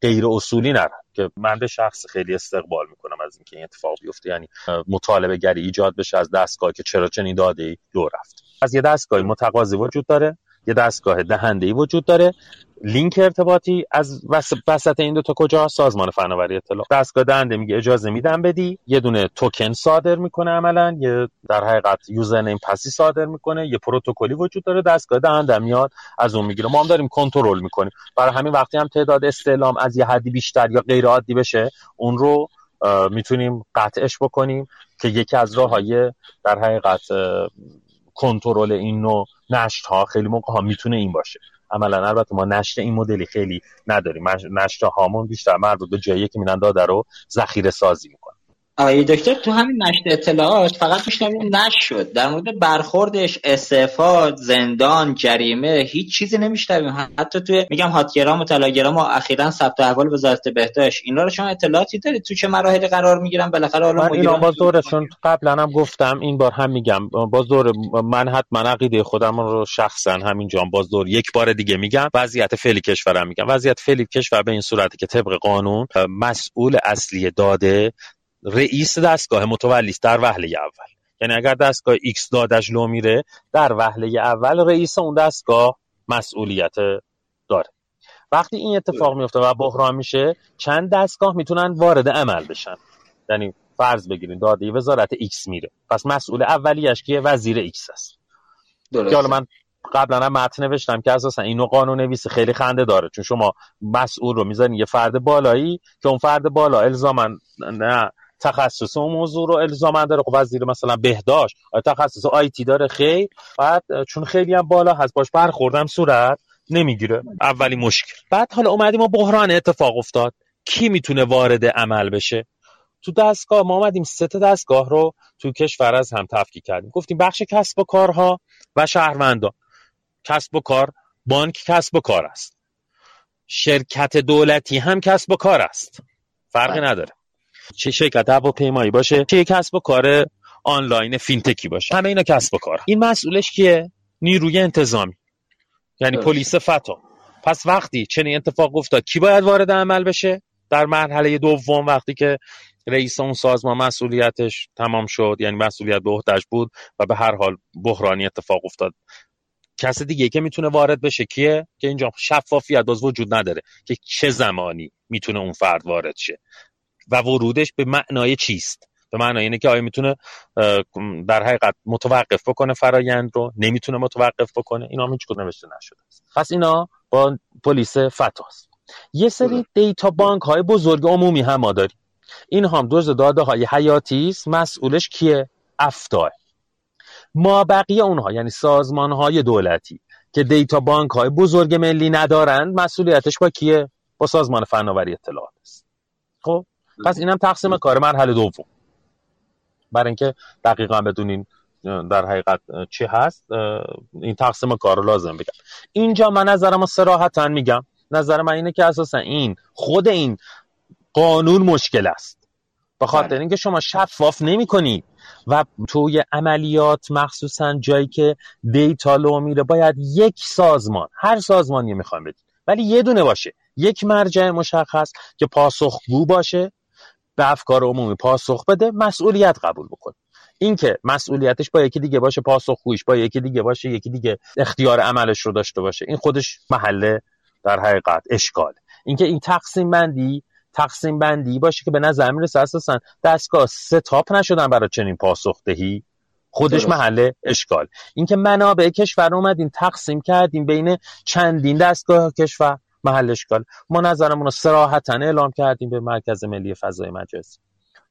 غیر اصولی نرن که من به شخص خیلی استقبال می‌کنم از اینکه این اتفاق بیفته. یعنی مطالبه گری ایجاد بشه از دستگاه که چرا چنین داده ای دو رفت. از یه دستگاهی متقاضی وجود داره. یه دستگاه دهنده ای وجود داره. لینک ارتباطی از وسط این دو تا کجا؟ سازمان فناوری اطلاع. دستگاه دهنده میگه اجازه میدم بدی. یه دونه توکن صادر می‌کنه عملا. یه در حقیقت یوزر نیم پسی صادر می‌کنه. یه پروتکلی وجود داره. دستگاه دهنده میاد. از اون می‌گیره. ما هم داریم کنترل می‌کنیم. برای همین وقتی هم تعداد استعلام از یه حدی بیشتر یا غیر عادی بشه اون رو می‌تونیم قطعش بکنیم که یکی از راه های در حقیقت کنترل این نوع نشت ها خیلی موقع ها می‌تونه این باشه. عملا البته ما نشت این مدلی خیلی نداریم. نشت هامون بیشتر مربوط به جایی که میرن داده رو ذخیره سازی می‌کنن. آقای دکتر تو همین نشت اطلاعات فقط میشنویم نشت شد در مورد برخوردش استعفا زندان جریمه هیچ چیزی نمیشنویم. حتی توی میگم هاتگرام و تلاگرام و اخیرا ثبت احوال وزارت بهداشت. اینا رو شما اطلاعاتی دارید؟ تو چه مراحلی قرار می‌گیرن؟ بالاخره حالا من اینا باز دورشون قبلا هم گفتم این بار هم میگم. باز دور من حتما عقیده خودم رو شخصا همینجا باز دور یک بار دیگه میگم. وضعیت فعلی کشورم میگم. وضعیت فعلی کشور به این صورتی که طبق قانون مسئول اصلی داده رئیس دستگاه متولی در وهله اول. یعنی اگر دستگاه X دادش لو میره در وهله اول رئیس اون دستگاه مسئولیت داره. وقتی این اتفاق میفته و بحران میشه چند دستگاه می‌تونن وارد عمل بشن؟ یعنی فرض بگیرین داده وزارت X میره. پس مسئول اولیش که وزیر X است. درسته. حالا من قبلا هم متن نوشتم که اساسا اینو قانون نویسی خیلی خنده داره. چون شما مسئول رو می‌ذارین یه فرد بالایی که اون فرد بالا الزاما نه تخصص اون موضوع رو الزاما داره. خب وزیر مثلا بهداشت تخصص آیتی داره؟ خیر. بعد چون خیلی هم بالا هست باش برخوردم صورت نمی‌گیره. اولی مشکل. بعد حالا اومدیم ما بحران اتفاق افتاد. کی می‌تونه وارد عمل بشه؟ تو دستگاه ما اومدیم سه تا دستگاه رو تو کشور از هم تفکیک کردیم. گفتیم بخش کسب و کارها و شهروندان کسب و کار بانک کسب و کار است. شرکت دولتی هم کسب و کار است. فرقی بله. نداره. چه شرکت هواپیمایی باشه چه کسب و کار آنلاین فینتکی باشه. همه اینا کسب و کار. این مسئولش کیه؟ نیروی انتظامی. یعنی پلیس فتا. پس وقتی چنین اتفاق افتاد کی باید وارد عمل بشه؟ در مرحله دوم وقتی که رئیس اون سازمان مسئولیتش تمام شد یعنی مسئولیت به عهدهش بود و به هر حال بحرانی اتفاق افتاد. کس دیگه که می‌تونه وارد بشه کیه؟ که اینجا شفافیت باز وجود نداره که چه زمانی می‌تونه اون فرد وارد شه. و ورودش به معنای چیست؟ به معنای اینه که آیا می‌تونه در حقیقت متوقف بکنه فرایند رو؟ نمی‌تونه متوقف بکنه؟ اینا هم هیچ نوشته نشده. است پس اینا با پلیس فتاست یه سری دیتا بانک های بزرگ عمومی هم ما داریم. این هم دوز داده های حیاتی است. مسئولش کیه؟ افتاه ما بقیه اونها یعنی سازمان های دولتی که دیتا بانک های بزرگ ملی ندارند مسئولیتش با کیه؟ با سازمان فناوری اطلاعات است. خب؟ پس اینم تقسیم کار مرحله دوم. برای اینکه دقیقا بدونین در حقیقت چی هست این تقسیم کار رو لازم بگم. اینجا من نظرم سراحتا میگم. نظر من اینه که اساسا این خود این قانون مشکل است. به خاطر بله. اینکه شما شفاف نمی کنید و توی عملیات مخصوصا جایی که دیتا لو میره باید یک سازمان هر سازمانی می‌خوام بدید ولی یه دونه باشه. یک مرجع مشخص که پاسخگو باشه. به افکار عمومی پاسخ بده مسئولیت قبول بکنه اینکه مسئولیتش با یکی دیگه باشه پاسخگویش با یکی دیگه باشه یکی دیگه اختیار عملش رو داشته باشه. این خودش محله در حقیقت اشکال. اینکه این تقسیم بندی تقسیم بندی باشه که به نظر می‌رسه اساسا دستگاه ستاپ نشدن برای چنین پاسخدهی خودش محله اشکال. اینکه منابع کشور اومدین تقسیم کردیم بین چندین دستگاه کشور. محل اشکال. ما نظرمون رو سراحتا اعلام کردیم به مرکز ملی فضای مجازی.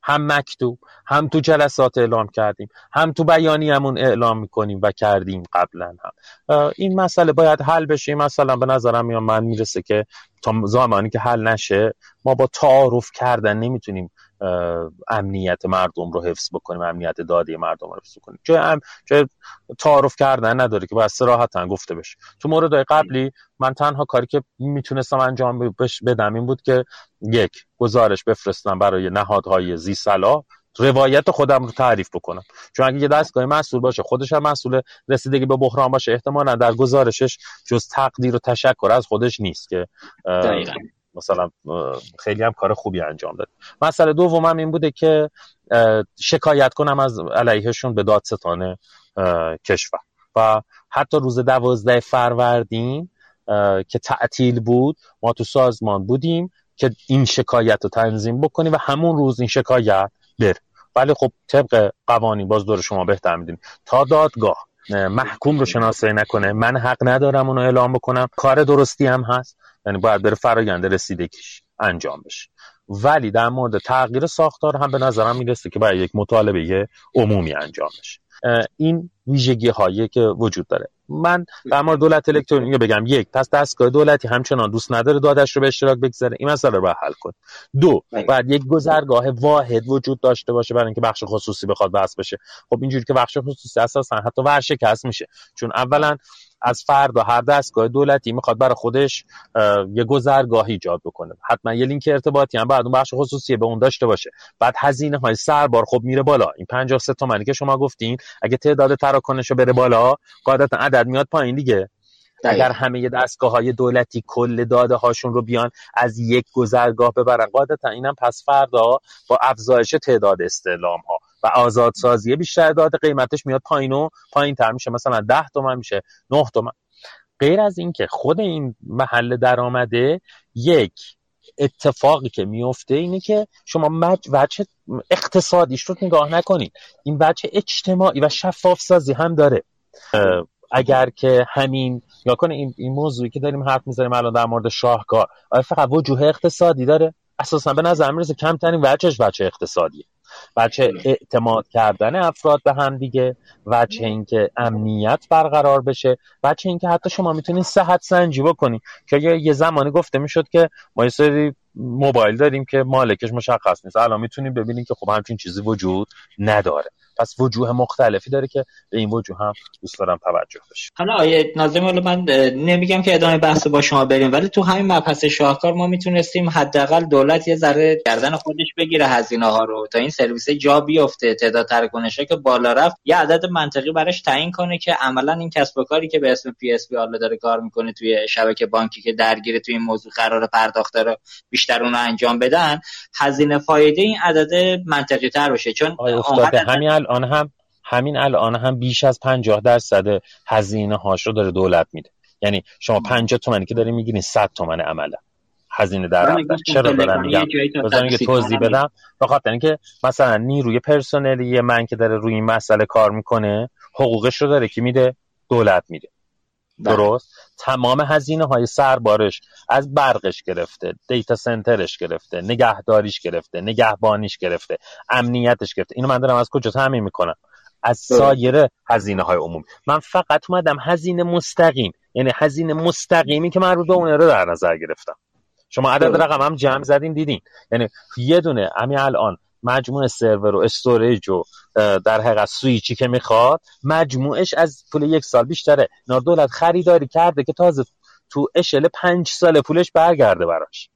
هم مکتوب هم تو جلسات اعلام کردیم هم تو بیانیمون اعلام می‌کنیم و کردیم قبلا هم. این مسئله باید حل بشه. مثلا به نظرم میاد من می‌رسه که تا زمانی که حل نشه ما با تعارف کردن نمی‌تونیم امنیت مردم رو حفظ بکنیم امنیت داده مردم رو حفظ کنیم جای, ام... جای تعارف کردن نداره که باید سراحتا گفته بشه. تو مورد قبلی من تنها کاری که می‌تونستم انجام بدم این بود که یک گزارش بفرستم برای نهادهای زی صلاح روایت خودم رو تعریف بکنم. چون اگه یه دستگاه مسئول باشه خودش هم مسئول رسیدگی به بحران باشه احتمالا در گزارشش جز تقدیر و تشکر از خودش نیست که مثلا خیلی هم کار خوبی انجام داد. مسئله دومم این بوده که شکایت کنم از علیهشون به دادستان کشور. و حتی روز دوازده فروردین که تعطیل بود ما تو سازمان بودیم که این شکایت رو تنظیم بکنیم و همون روز این شکایت بر ولی خب طبق قوانین باز دور شما بهتر می‌دونیم. تا دادگاه محکوم رو شناسایی نکنه. من حق ندارم اونو اعلام بکنم. کار درستی هم هست. یعنی باید بره فرایند رسیدگیش انجام بشه. ولی در مورد تغییر ساختار هم به نظرم می‌رسه که باید یک مطالبه عمومی انجام بشه. این ویژگی هایی که وجود داره. من در مورد دولت الکترونیکی بگم. یک پس دستگاه دولتی همچنان دوست نداره دادش رو به اشتراک بگذاره. این مسئله رو حل کن دو بعد یک گذرگاه واحد وجود داشته باشه برای اینکه بخش خصوصی بخواد بس بشه. خب اینجوری که بخش خصوصی اساسا حتی ورشکست میشه. چون اولا از فردا هر دستگاه دولتی می‌خواد برای خودش یه گذرگاه ایجاد بکنه. حتما یه لینک ارتباطی هم بعد اون بخش خصوصی به اون داشته باشه. بعد هزینه های سربار خب میره بالا. این 53 تومانی که شما گفتین اگه تعداد تراکنش بره بالا قاعدتا عدد میاد پایین دیگه. اگر همه دستگاه های دولتی کل داده هاشون رو بیان از یک گذرگاه ببرن. قاعدتا اینم پس فردا با افزایش تعداد استعلام ها و آزادسازی بیشتر داده قیمتش میاد پایین و پایین تر میشه. مثلا 10 تومن میشه 9 تومن. غیر از اینکه خود این محل درآمده یک اتفاقی که میفته اینه که شما مج... وجه اقتصادیش رو نگاه نکنید این وجه اجتماعی و شفاف سازی هم داره. اگر که همین یا کنه این, این موضوعی که داریم حرف می‌زنیم الان در مورد شاهکار آیا فقط وجوه اقتصادی داره؟ اساسا به نظر می‌رسه کمترین وجهش وجه اقتصادیه. بچه اعتماد کردن افراد به هم دیگه بچه اینکه امنیت برقرار بشه بچه اینکه حتی شما می‌تونید صحت سنجی بکنید که یه زمانی گفته می‌شد که ما یه سری موبایل داریم که مالکش مشخص نیست. الان می‌تونیم ببینیم که خب همچین چیزی وجود نداره. پس وجوه مختلفی داره که به این وجوه هم دوست دارم توجه بشه. حالا آقای نازمی حالا من نمیگم که ادامه بحث با شما بریم ولی تو همین مبحث شاهکار ما می‌تونستیم حداقل دولت یه ذره گردن خودش بگیره هزینه ها رو تا این سرویس جا بیفته تعداد تراکنشه که بالا رفت. یه عدد منطقی براش تعیین کنه که عملا این کسب و کاری که به اسم PSB داره کار می‌کنه توی شبکه بانکی که درگیر توی این موضوع قرار پرداخت رو بیشتر اون انجام بدن هزینه فایده این عدد منطقی تر باشه. چون همین الان هم همین الان هم بیش از 50 درصد هزینه هاش رو داره دولت میده. یعنی شما 50 تومانی که داری می‌گیرین 100 تومن عمله هزینه در چرا دارم میگم؟ بذارین که توضیح بدم. بخاطر اینکه مثلا نیروی پرسنلی من که داره روی این مسئله کار می‌کنه حقوقش رو داره که میده دولت میده. درست. تمام هزینه های سربارش از برقش گرفته دیتا سنترش گرفته نگهداریش گرفته نگهبانیش گرفته امنیتش گرفته. اینو من دارم از کجا تأمین می‌کنم؟ از سایر هزینه های عمومی. من فقط اومدم هزینه مستقیم یعنی هزینه مستقیمی که مربوط به اون رو در نظر گرفتم. شما عدد رقم هم جمع زدین دیدین. یعنی یه دونه همین الان مجموع سرور و storage و در حقیقت سویچی که می‌خواد مجموعش از پول یک سال بیشتره. اینا دولت خریداری کرده که تازه تو اشل پنج سال پولش برگرده براش.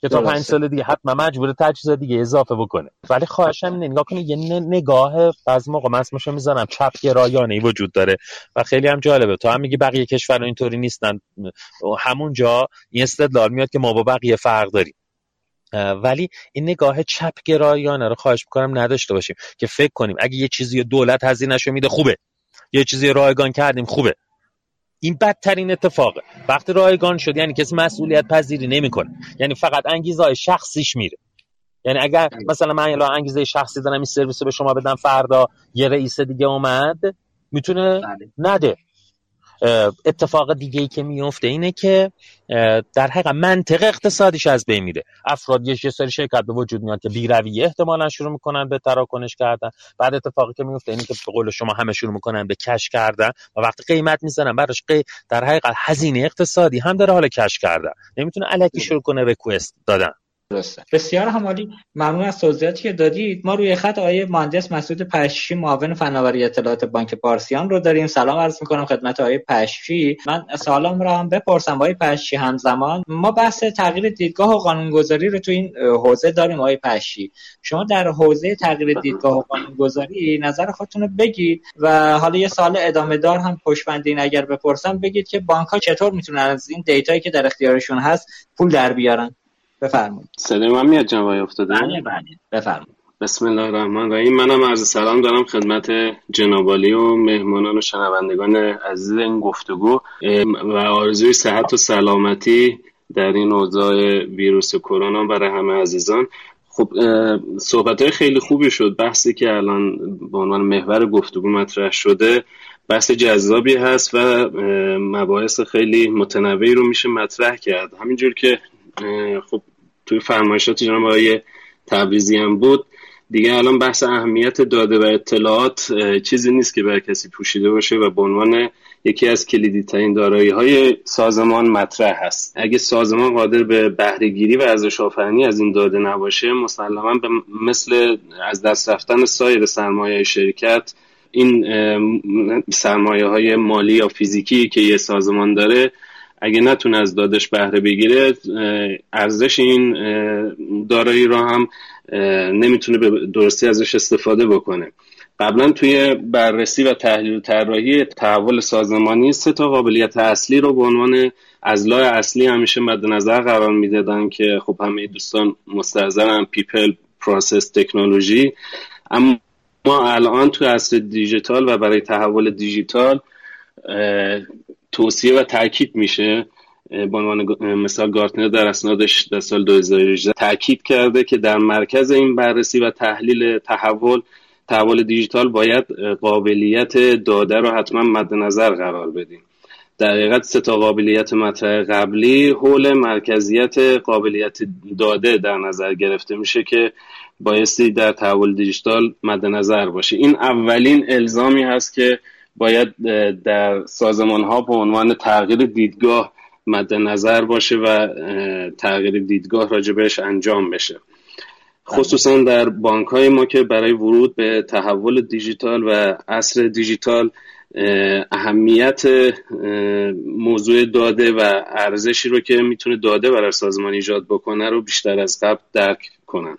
که تا پنج سال دیگه حتما مجبور تجهیزات دیگه اضافه بکنه. ولی خواهشم اینه نگاه کنید یه نگاه از موقع من اسمشو می‌زنم چپ گرایانه ای وجود داره و خیلی هم جالبه. تو هم میگی بقیه کشور اینطوری نیستن. همونجا این استدلال میاد که ما با بقیه فرق داریم. ولی این نگاه چپ گرایانه رو خواهش می‌کنم نداشته باشیم که فکر کنیم اگه یه چیزی دولت هزینهشو میده خوبه. یه چیزی رایگان کردیم خوبه. این بدترین اتفاقه. وقتی رایگان شد یعنی کسی مسئولیت پذیری نمی‌کنه. یعنی فقط انگیزه شخصیش میره. یعنی اگر مثلا من الان انگیزه شخصی دارم این سرویس به شما بدم فردا یه رئیس دیگه اومد می‌تونه بله. نده. اتفاق دیگه ای که میفته اینه که در حقیقت منطق اقتصادیش از بین میره. افراد یه سری شرکت به وجود میاد که بیرویه احتمالا شروع می‌کنن به تراکنش کردن. بعد اتفاقی که میفته اینه که به قول شما همه شروع می‌کنن به کش کردن و وقتی قیمت می‌زنن براش قی... در حقیقت هزینه اقتصادی هم داره حال کش کردن. نمی‌تونه الکی شروع کنه ریکوست دادن. درسته. بسیار همالی. ممنون از توضیحاتی که دادید. ما روی خط آقای مهندس مسعود پششی معاون فناوری اطلاعات بانک پارسیان رو داریم. سلام عرض می‌کنم خدمت آقای پششی من سلام رو هم بپرسم. آقای پششی همزمان ما بحث تغییر دیدگاه و قانونگذاری رو تو این حوزه داریم آقای پششی شما در حوزه تغییر دیدگاه و قانونگذاری نظر خودتون رو بگید و حالا یه سال ادامه دار هم پشتبندین اگر بپرسم. بگید که بانک ها چطور می‌تونن از این دیتایی که در اختیارشون هست پول در بیارن؟ بفرمایید. صدای من میاد جناب افتاده؟ بله بله. بفرمایید. بسم الله الرحمن الرحیم. منم عرض سلام دارم خدمت جنابالی و مهمانان و شنوندگان عزیز این گفتگو و آرزوی صحت و سلامتی در این اوضاع ویروس کرونا برای همه عزیزان. خب صحبت های خیلی خوبی شد. بحثی که الان به عنوان محور گفتگو مطرح شده بحث جذابی هست و مباحث خیلی متنوعی رو میشه مطرح کرد. همینجور که خب توی فرمایشات جناب آقای تبریزی هم بود. دیگه الان بحث اهمیت داده و اطلاعات چیزی نیست که بر کسی پوشیده باشه و به عنوان یکی از کلیدی ترین دارایی های سازمان مطرح هست. اگه سازمان قادر به بهرهگیری و ارزش آفرینی از این داده نباشه مسلما به مثل از دست رفتن سایر سرمایه شرکت این سرمایه های مالی یا فیزیکی که یه سازمان داره اگه نتونه از دادش بهره بگیره ارزش این دارایی رو هم نمی‌تونه به درستی ازش استفاده بکنه. قبلا توی بررسی و تحلیل و طراحی تحول سازمانی سه تا قابلیت اصلی رو به عنوان اضلاع اصلی همیشه مد نظر قرار می‌دادن که خب همه دوستان مستحضرن people process technology. اما ما الان توی عصر دیجیتال و برای تحول دیجیتال توصیه و تاکید میشه به عنوان مثال گارتنر در اسنادش در سال 2018 تاکید کرده که در مرکز این بررسی و تحلیل تحول تحول دیجیتال باید قابلیت داده رو حتما مد نظر قرار بدیم. در حقیقت سه تا قابلیت مطرح قبلی حول مرکزیت قابلیت داده در نظر گرفته میشه که بایستی در تحول دیجیتال مد نظر باشه. این اولین الزامی هست که باید در سازمان ها به عنوان تغییر دیدگاه مد نظر باشه و تغییر دیدگاه راجبش انجام بشه. خصوصا در بانک های ما که برای ورود به تحول دیجیتال و عصر دیجیتال اهمیت موضوع داده و ارزشی رو که می‌تونه داده برای سازمان ایجاد بکنه رو بیشتر از قبل درک کنن.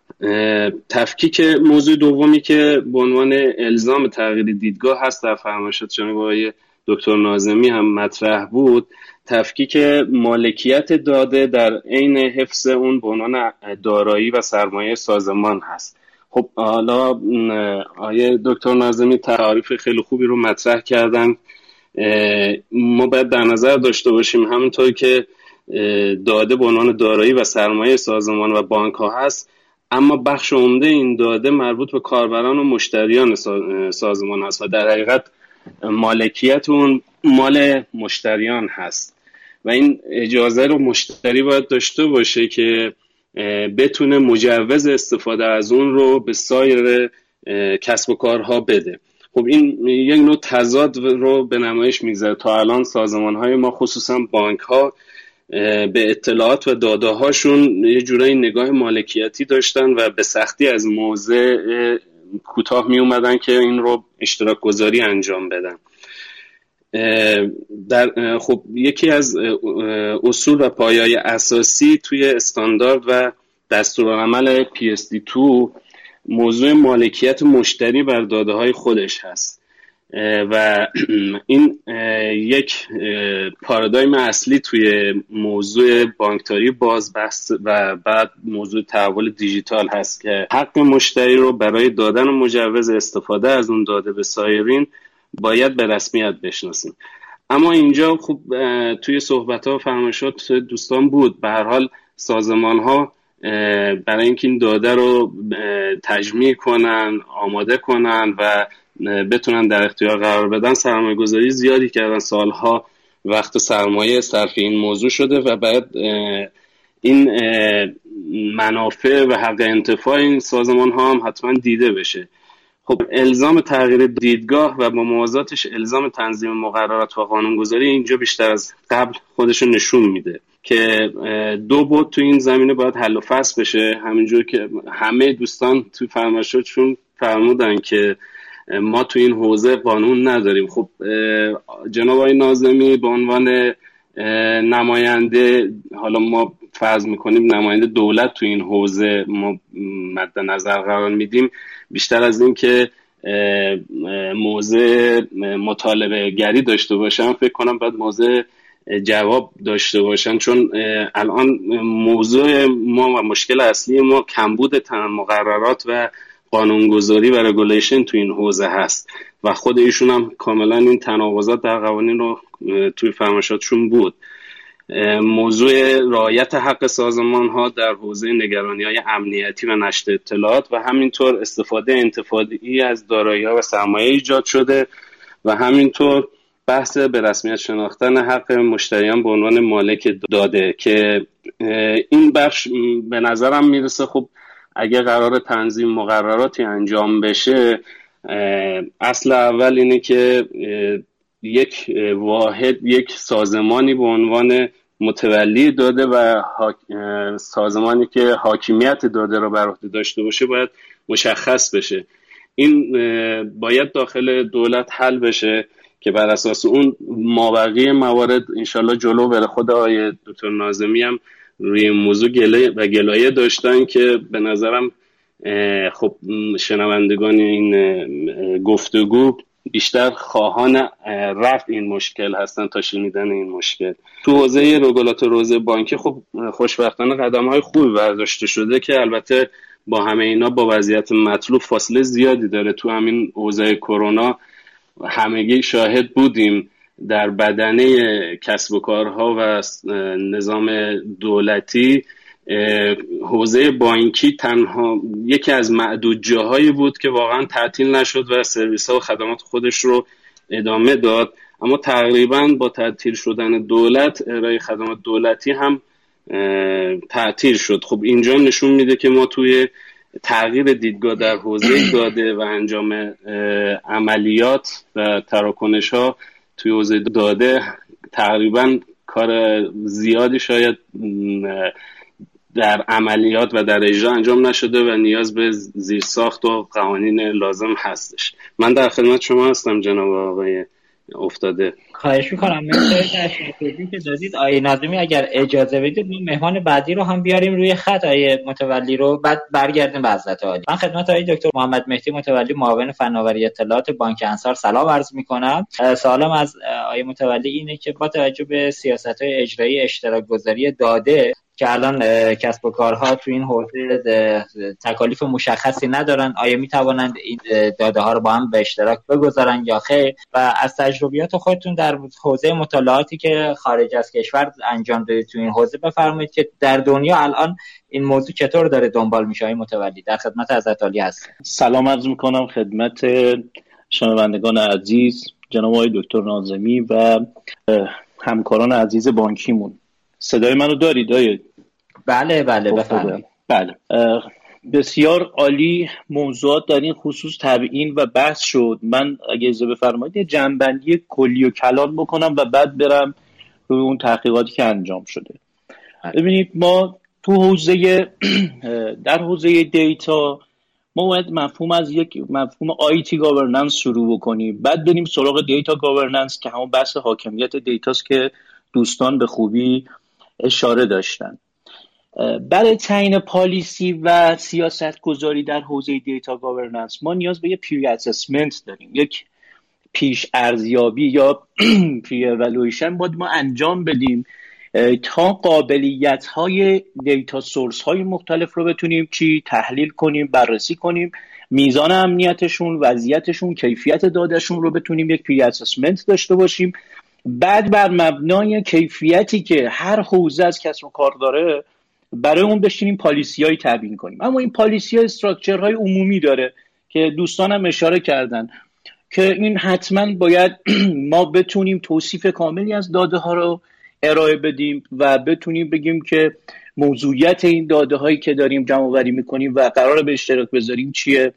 تفکیک موضوع دومی که به عنوان الزام تغییر دیدگاه هست در فرمایشات جناب آقای دکتر نازمی هم مطرح بود تفکیک مالکیت داده در عین حفظ اون به عنوان دارایی و سرمایه سازمان هست. خب حالا آیه دکتر نازمی تعریف خیلی خوبی رو مطرح کردن. ما باید در نظر داشته باشیم همونطور که داده به عنوان دارایی و سرمایه سازمان و بانک ها هست اما بخش عمده این داده مربوط به کاربران و مشتریان سازمان هست و در حقیقت مالکیت اون مال مشتریان هست. و این اجازه رو مشتری باید داشته باشه که بتونه مجوز استفاده از اون رو به سایر کسب و کارها بده. خب این یک نوع تضاد رو به نمایش می‌گذاره. تا الان سازمان های ما خصوصا بانک ها به اطلاعات و داده هاشون یه جورایی نگاه مالکیتی داشتن و به سختی از موضع کوتاه می اومدن که این رو اشتراک گذاری انجام بدن. در خب یکی از اصول و پایای اساسی توی استاندارد و دستورالعمل PSD2 موضوع مالکیت مشتری بر داده های خودش هست. و این یک پارادایم اصلی توی موضوع بانکداری باز بحث و بعد موضوع تحول دیجیتال هست که حق مشتری رو برای دادن مجوز استفاده از اون داده به سایرین باید به رسمیت بشناسیم. اما اینجا خوب توی صحبت ها و فرمایشات دوستان بود. به هر حال سازمان ها برای اینکه این داده رو تجمیع کنن آماده کنن و بتونن در اختیار قرار بدن سرمایه گذاری زیادی کردن. سالها وقت سرمایه صرف این موضوع شده و بعد این منافع و حق انتفاع این سازمان ها هم حتما دیده بشه. خب الزام تغییر دیدگاه و با موازاتش الزام تنظیم مقررات و قانونگذاری اینجا بیشتر از قبل خودشون نشون میده که دو بود تو این زمینه باید حل و فصل بشه. همینجور که همه دوستان تو فرمایشاتشون فرمودن که ما تو این حوزه قانون نداریم. خب جناب آقای نازمی به عنوان نماینده حالا ما فرض می‌کنیم نماینده دولت تو این حوزه ما مد نظر قرار میدیم. بیشتر از این که موضع مطالبه گری داشته باشن فکر کنم باید موضع جواب داشته باشن. چون الان موضوع ما و مشکل اصلی ما کمبود مقررات و قانونگذاری و رگولیشن تو این حوزه هست. و خود ایشون هم کاملا این تناقضات در قوانین رو توی فرماشاتشون بود. موضوع رعایت حق سازمان ها در حوزه نگرانی های امنیتی و نشر اطلاعات و همینطور استفاده انتفاعی از دارایی و سرمایه ایجاد شده و همینطور بحث به رسمیت شناختن حق مشتریان به عنوان مالک داده که این بخش به نظرم می‌رسه خب اگه قرار تنظیم مقرراتی انجام بشه اصل اول اینه که یک واحد یک سازمانی به عنوان متولی داده و سازمانی که حاکمیت داده را بر عهده داشته باشه باید مشخص بشه. این باید داخل دولت حل بشه که بر اساس اون مابقی موارد انشالله جلو بره. خود آقای دکتر نازمی هم روی موضوع گله و گلایه داشتن که به نظرم خب شنوندگان این گفتگو بیشتر خواهان رفت این مشکل هستن تا شنیدن این مشکل. تو حوزه رگولاتور حوزه بانکی خب خوشبختانه قدم های خوبی برداشته شده که البته با همه اینا با وضعیت مطلوب فاصله زیادی داره. تو همین حوزه کرونا همگی شاهد بودیم. در بدنه کسب و کارها و نظام دولتی حوزه بانکی تنها یکی از معدود جاهایی بود که واقعا تعطیل نشد و سرویس ها و خدمات خودش رو ادامه داد. اما تقریبا با تعطیل شدن دولت ارائه خدمات دولتی هم تعطیل شد. خب اینجا نشون میده که ما توی تغییر دیدگاه در حوزه داده و انجام عملیات و تراکنش ها توی حوزه داده تقریبا کار زیادی شاید در عملیات و در اجرا انجام نشده و نیاز به زیرساخت و قوانین لازم هستش. من در خدمت شما هستم جناب آقای افتاده. خواهش می‌کنم که دادید آیه نظمی اگر اجازه بدید مهمان بعدی رو هم بیاریم روی خط آیه متولی رو بعد برگردیم به حضرت عالی. من خدمت آیه دکتر محمد مهدی متولی معاون فناوری اطلاعات بانک انصار سلام عرض می‌کنم. سوالم از آیه متولی اینه که با توجه به سیاست های اجرایی اشتراک گذاری داده که الان کسب و کارها تو این حوزه تکالیف مشخصی ندارن. آیا می توانند این داده ها رو با هم به اشتراک بگذارن یا خیر؟ و از تجربیات خودتون در حوزه مطالعاتی که خارج از کشور انجام دادید تو این حوزه بفرمایید که در دنیا الان این موضوع چطور داره دنبال میشه. متولی در خدمت حضرت عالی هست سلام عرض می‌کنم خدمت شنوندگان عزیز جناب آقای دکتر نازمی و همکاران عزیز بانکیمون. صدای منو دارید آیه؟ بله بله خب، بفرمایید. بله. بسیار عالی موضوعات در این خصوص تبیین و بحث شد. من اگه اجازه بفرمایید جنبندی کلی و کلان بکنم و بعد برم روی اون تحقیقاتی که انجام شده. بله. ببینید ما تو حوزه در حوزه دیتا ما باید مفهوم از یک مفهوم IT governance شروع بکنیم. بعد بریم سراغ data governance که همون بحث حاکمیت دیتاست که دوستان به خوبی اشاره داشتن. برای تعیین policy و سیاست گذاری در حوزه data governance ما نیاز به یک pre assessment داریم. یک پیش ارزیابی یا pre evaluation باید ما انجام بدیم تا قابلیت های data source های مختلف رو بتونیم چی تحلیل کنیم بررسی کنیم میزان امنیتشون وضعیتشون کیفیت داده‌شون رو بتونیم یک pre assessment داشته باشیم. بعد بر مبنای کیفیتی که هر حوزه از کسب و کار داره برای اون بشینیم policy های تبیین کنیم. اما این policy های structure های عمومی داره که دوستانم اشاره کردن که این حتما باید ما بتونیم توصیف کاملی از داده ها رو ارائه بدیم و بتونیم بگیم که موضوعیت این داده هایی که داریم جمع آوری می‌کنیم و قرار به اشتراک بذاریم چیه.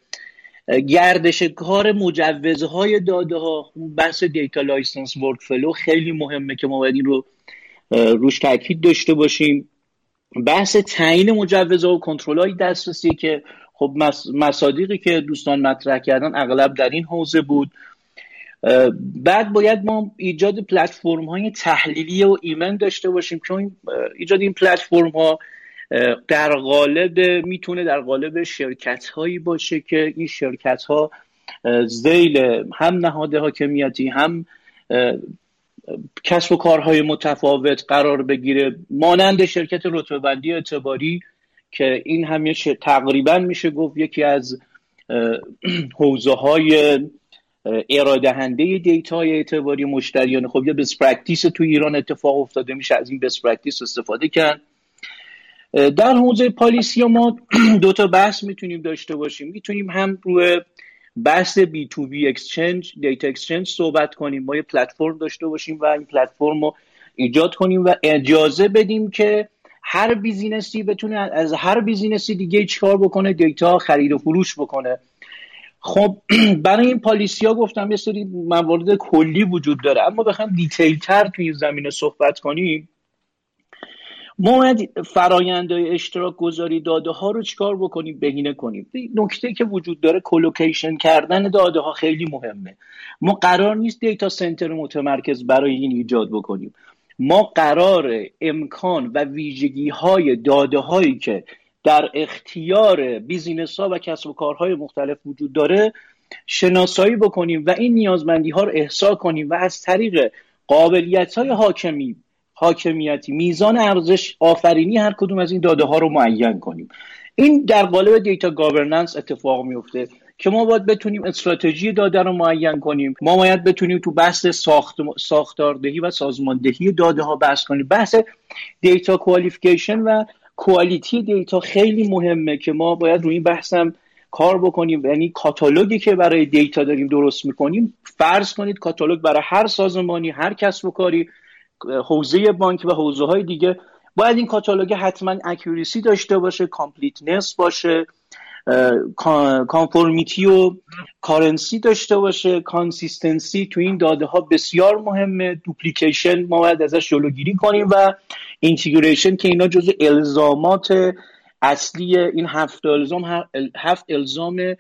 گردش کار مجوزهای داده ها بحث data license workflow خیلی مهمه که ما باید این رو روش تاکید داشته باشیم. بحث تعیین مجوزها و کنترل های دسترسی که خب مصادیقی که دوستان مطرح کردن اغلب در این حوزه بود. بعد باید ما ایجاد پلتفرم های تحلیلی و ایمن داشته باشیم چون ایجاد این پلتفرم ها در قالب می‌تونه در قالب شرکت هایی باشه که این شرکت ها زیل هم نهاد حاکمیتی هم کسب و کارهای متفاوت قرار بگیره مانند شرکت رتبه بندی اعتباری که این هم تقریبا میشه گفت یکی از حوزه های ارائه‌دهنده دیتای اعتباری مشتریان خب یه best practice تو ایران اتفاق افتاده میشه از این best practice استفاده کرد. در حوزه policy ما دو تا بحث می‌تونیم داشته باشیم. می‌تونیم هم روی بحث B2B exchange data exchange صحبت کنیم ما یه پلتفرم داشته باشیم و این پلتفرم رو ایجاد کنیم و اجازه بدیم که هر business ی بتونه از هر business ی دیگه چیکار بکنه دیتا خرید و فروش بکنه. خب برای این policy ها گفتم یه سری موارد کلی وجود داره اما بخوام detail تر توی این زمینه صحبت کنیم. ما باید فرایندهای اشتراک گذاری داده ها رو چیکار بکنیم؟ بهینه کنیم. نکته که وجود داره collocation کردن داده ها خیلی مهمه. ما قرار نیست data center متمرکز برای این ایجاد بکنیم. ما قرار امکان و ویژگی های داده هایی که در اختیار business ها و کسب و کارهای مختلف وجود داره شناسایی بکنیم و این نیازمندی ها رو احصا کنیم و از طریق قابلیت های حاکمی حاکمیتی میزان ارزش آفرینی هر کدوم از این داده ها رو معین کنیم. این در قالب data governance اتفاق میفته که ما باید بتونیم استراتژی داده رو معین کنیم. ما باید بتونیم تو بحث ساخت ساختاردهی و سازماندهی داده ها بحث کنیم. بحث data qualification و quality data خیلی مهمه که ما باید روی این بحثم کار بکنیم. یعنی کاتالوگی که برای دیتا داریم درست می‌کنیم فرض کنید کاتالوگ برای هر سازمانی هر کسب و کاری حوزه بانک و حوزه های دیگه باید این کاتالوگ حتما accuracy داشته باشه completeness باشه conformity و currency داشته باشه consistency تو این داده ها بسیار مهمه. duplication ما باید ازش جلوگیری کنیم و integration که اینا جزو الزامات اصلی این هفت الزام هفت الزام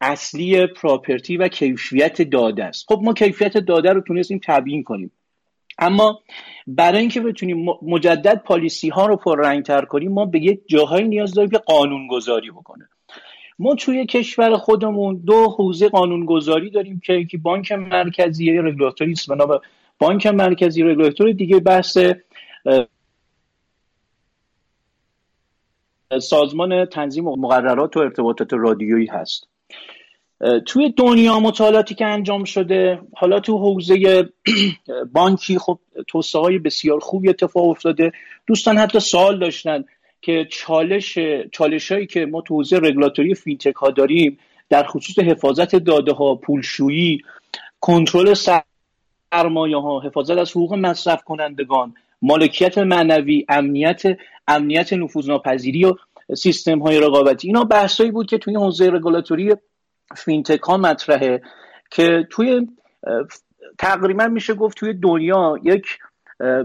اصلی property و کیفیت داده است. خب ما کیفیت داده رو تونستیم تبیین کنیم. اما برای اینکه بتونیم مجدد policy ها رو پررنگتر کنیم ما به یک جاهایی نیاز داریم که قانون گذاری بکنه. ما توی کشور خودمون دو حوزه قانون گذاری داریم که یکی بانک مرکزی رگولاتوری است بانک مرکزی رگولاتوری. دیگه بحث سازمان تنظیم مقررات و ارتباطات رادیویی هست. توی دنیا مطالعاتی که انجام شده حالا تو حوزه بانکی خب توسعه های بسیار خوبی اتفاق افتاده. دوستان حتی سوال داشتن که چالش چالش هایی که ما تو حوزه رگولاتوری فینتک ها داریم در خصوص حفاظت داده ها پولشویی کنترل سرمایه ها حفاظت از حقوق مصرف کنندگان مالکیت معنوی امنیت امنیت نفوذناپذیری و سیستم های رقابتی. اینا بحثایی بود که توی حوزه رگولاتوری فینتک ها مطرحه که توی تقریبا میشه گفت توی دنیا یک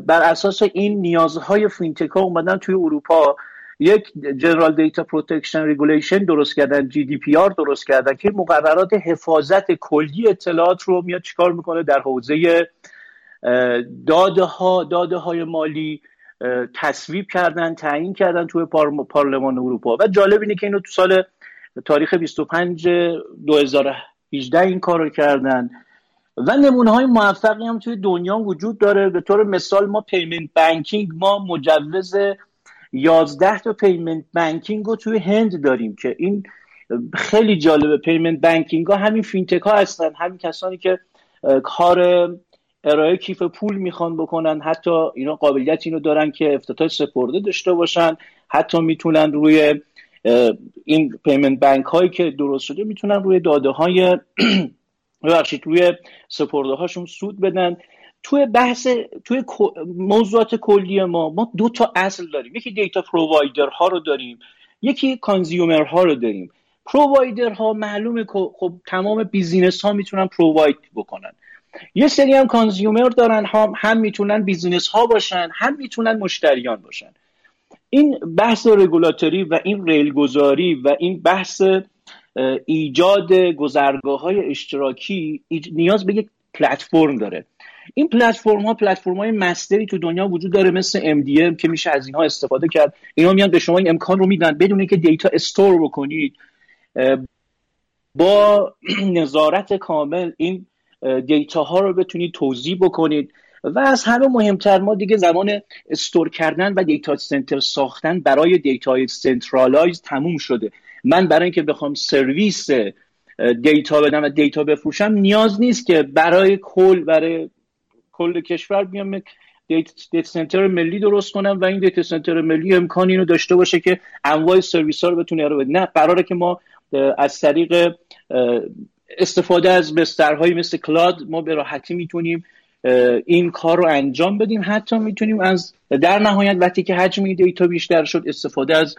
بر اساس این نیازهای فینتک ها اومدن توی اروپا یک General Data Protection Regulation درست کردن GDPR درست کردن که مقررات حفاظت کلی اطلاعات رو میاد چیکار می‌کنه؟ در حوزه داده ها داده های مالی تصویب کردن تعیین کردن توی پارلمان اروپا. و جالب اینه که اینو تو سال تاریخ 25 2018 این کار رو کردن. و نمونه های موفقی هم توی دنیا وجود داره. به طور مثال ما payment banking ما مجوز 11 تا payment banking رو توی هند داریم که این خیلی جالبه. payment banking ها همین فینتک ها هستن همین کسانی که کار ارائه کیف پول می‌خوان بکنن. حتی اینا قابلیت اینو دارن که افتتاح سپرده داشته باشن. حتی می‌تونن روی این پیمنت بانک هایی که درست شده می‌تونن روی داده های ببخشید روی سپرده هاشون سود بدن. توی بحث توی موضوعات کلی ما ما دو تا اصل داریم. یکی دیتا پرووایدر ها رو داریم یکی کانزیومر ها رو داریم. provider ها معلومه که خب تمام business ها می‌تونن provide بکنن. یه سری هم consumer دارن هم, هم می‌تونن business ها باشن هم می‌تونن مشتریان باشن. این بحث رگولاتوری و این ریل گذاری و این بحث ایجاد گذرگاه های اشتراکی نیاز به یک پلتفرم داره. این پلتفرم ها پلتفرم های master ی تو دنیا وجود داره مثل MDM که میشه از اینها استفاده کرد. اینا میان به شما این امکان رو میدن. بدون اینکه data store بکنید با نظارت کامل این data ها رو بتونید توزیع بکنید. و از همه مهمتر ما دیگه زمان store کردن و data center ساختن برای data centralize تموم شده. من برای اینکه بخوام سرویس data بدم و data بفروشم نیاز نیست که برای کل برای کل کشور بیام data center ملی درست کنم و این data center ملی امکانی رو داشته باشه که انواع سرویس ها رو بتونه ارائه بده. نه قراره که ما از طریق استفاده از بسترهایی مثل cloud ما به راحتی می‌تونیم این کار رو انجام بدیم. حتی می‌تونیم از در نهایت وقتی که حجم data بیشتر شد استفاده از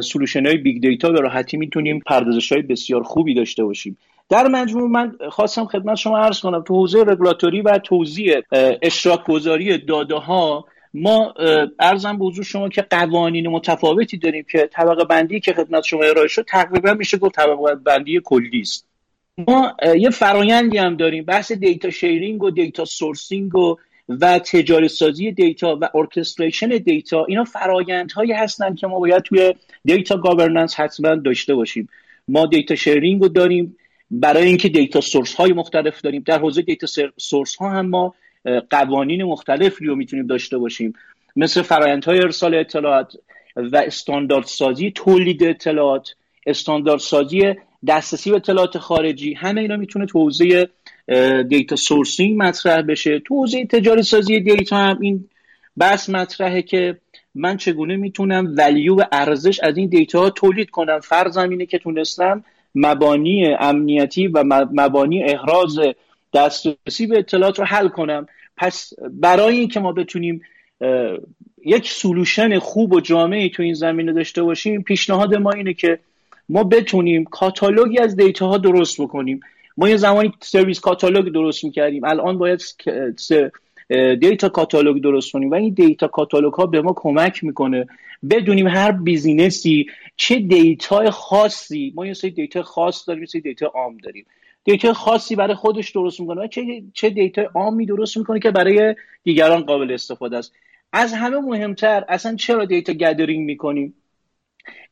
solution های big data به راحتی می‌تونیم پردازش های بسیار خوبی داشته باشیم. در مجموع من خواستم خدمت شما عرض کنم. تو حوزه رگولاتوری و توزیع اشتراک گذاری داده ها ما عرضم به حضور شما که قوانین متفاوتی داریم که طبقه بندی که خدمت شما ارائه شد تقریبا میشه گفت طبقه بندی کلی است ما یه فرایندی هم داریم. بحث data sharing و data sourcing و و تجاری سازی data و orchestration data. اینا فرایندهایی هستند که ما باید توی data governance حتما داشته باشیم. ما data sharing رو داریم. برای اینکه data source های مختلف داریم. در حوزه data source ها هم ما قوانین مختلفی رو می‌تونیم داشته باشیم. مثل فرایندهای ارسال اطلاعات و استاندارد سازی تولید اطلاعات. استاندارد سازی دسترسی به اطلاعات خارجی همه اینا می‌تونه تو حوزه data sourcing مطرح بشه. تو حوزه تجاری سازی data هم این بحث مطرحه که من چگونه می‌تونم value و ارزش از این data ها تولید کنم؟ فرضم اینه که تونستم مبانی امنیتی و مبانی احراز دسترسی به اطلاعات رو حل کنم. پس برای اینکه ما بتونیم یک solution خوب و جامعی تو این زمینه داشته باشیم پیشنهاد ما اینه که ما بتونیم کاتالوگی از data ها درست بکنیم. ما یه زمانی service catalog درست می‌کردیم. الان باید data catalog درست کنیم. و این data catalog ها به ما کمک می‌کنه بدونیم هر business ی چه data خاصی. ما یه سری data خاص داریم یه سری data عام داریم. data خاصی برای خودش درست می‌کنه و چه چه data عامی درست می‌کنه که برای دیگران قابل استفاده است. از همه مهمتر اصلا چرا data gathering می‌کنیم؟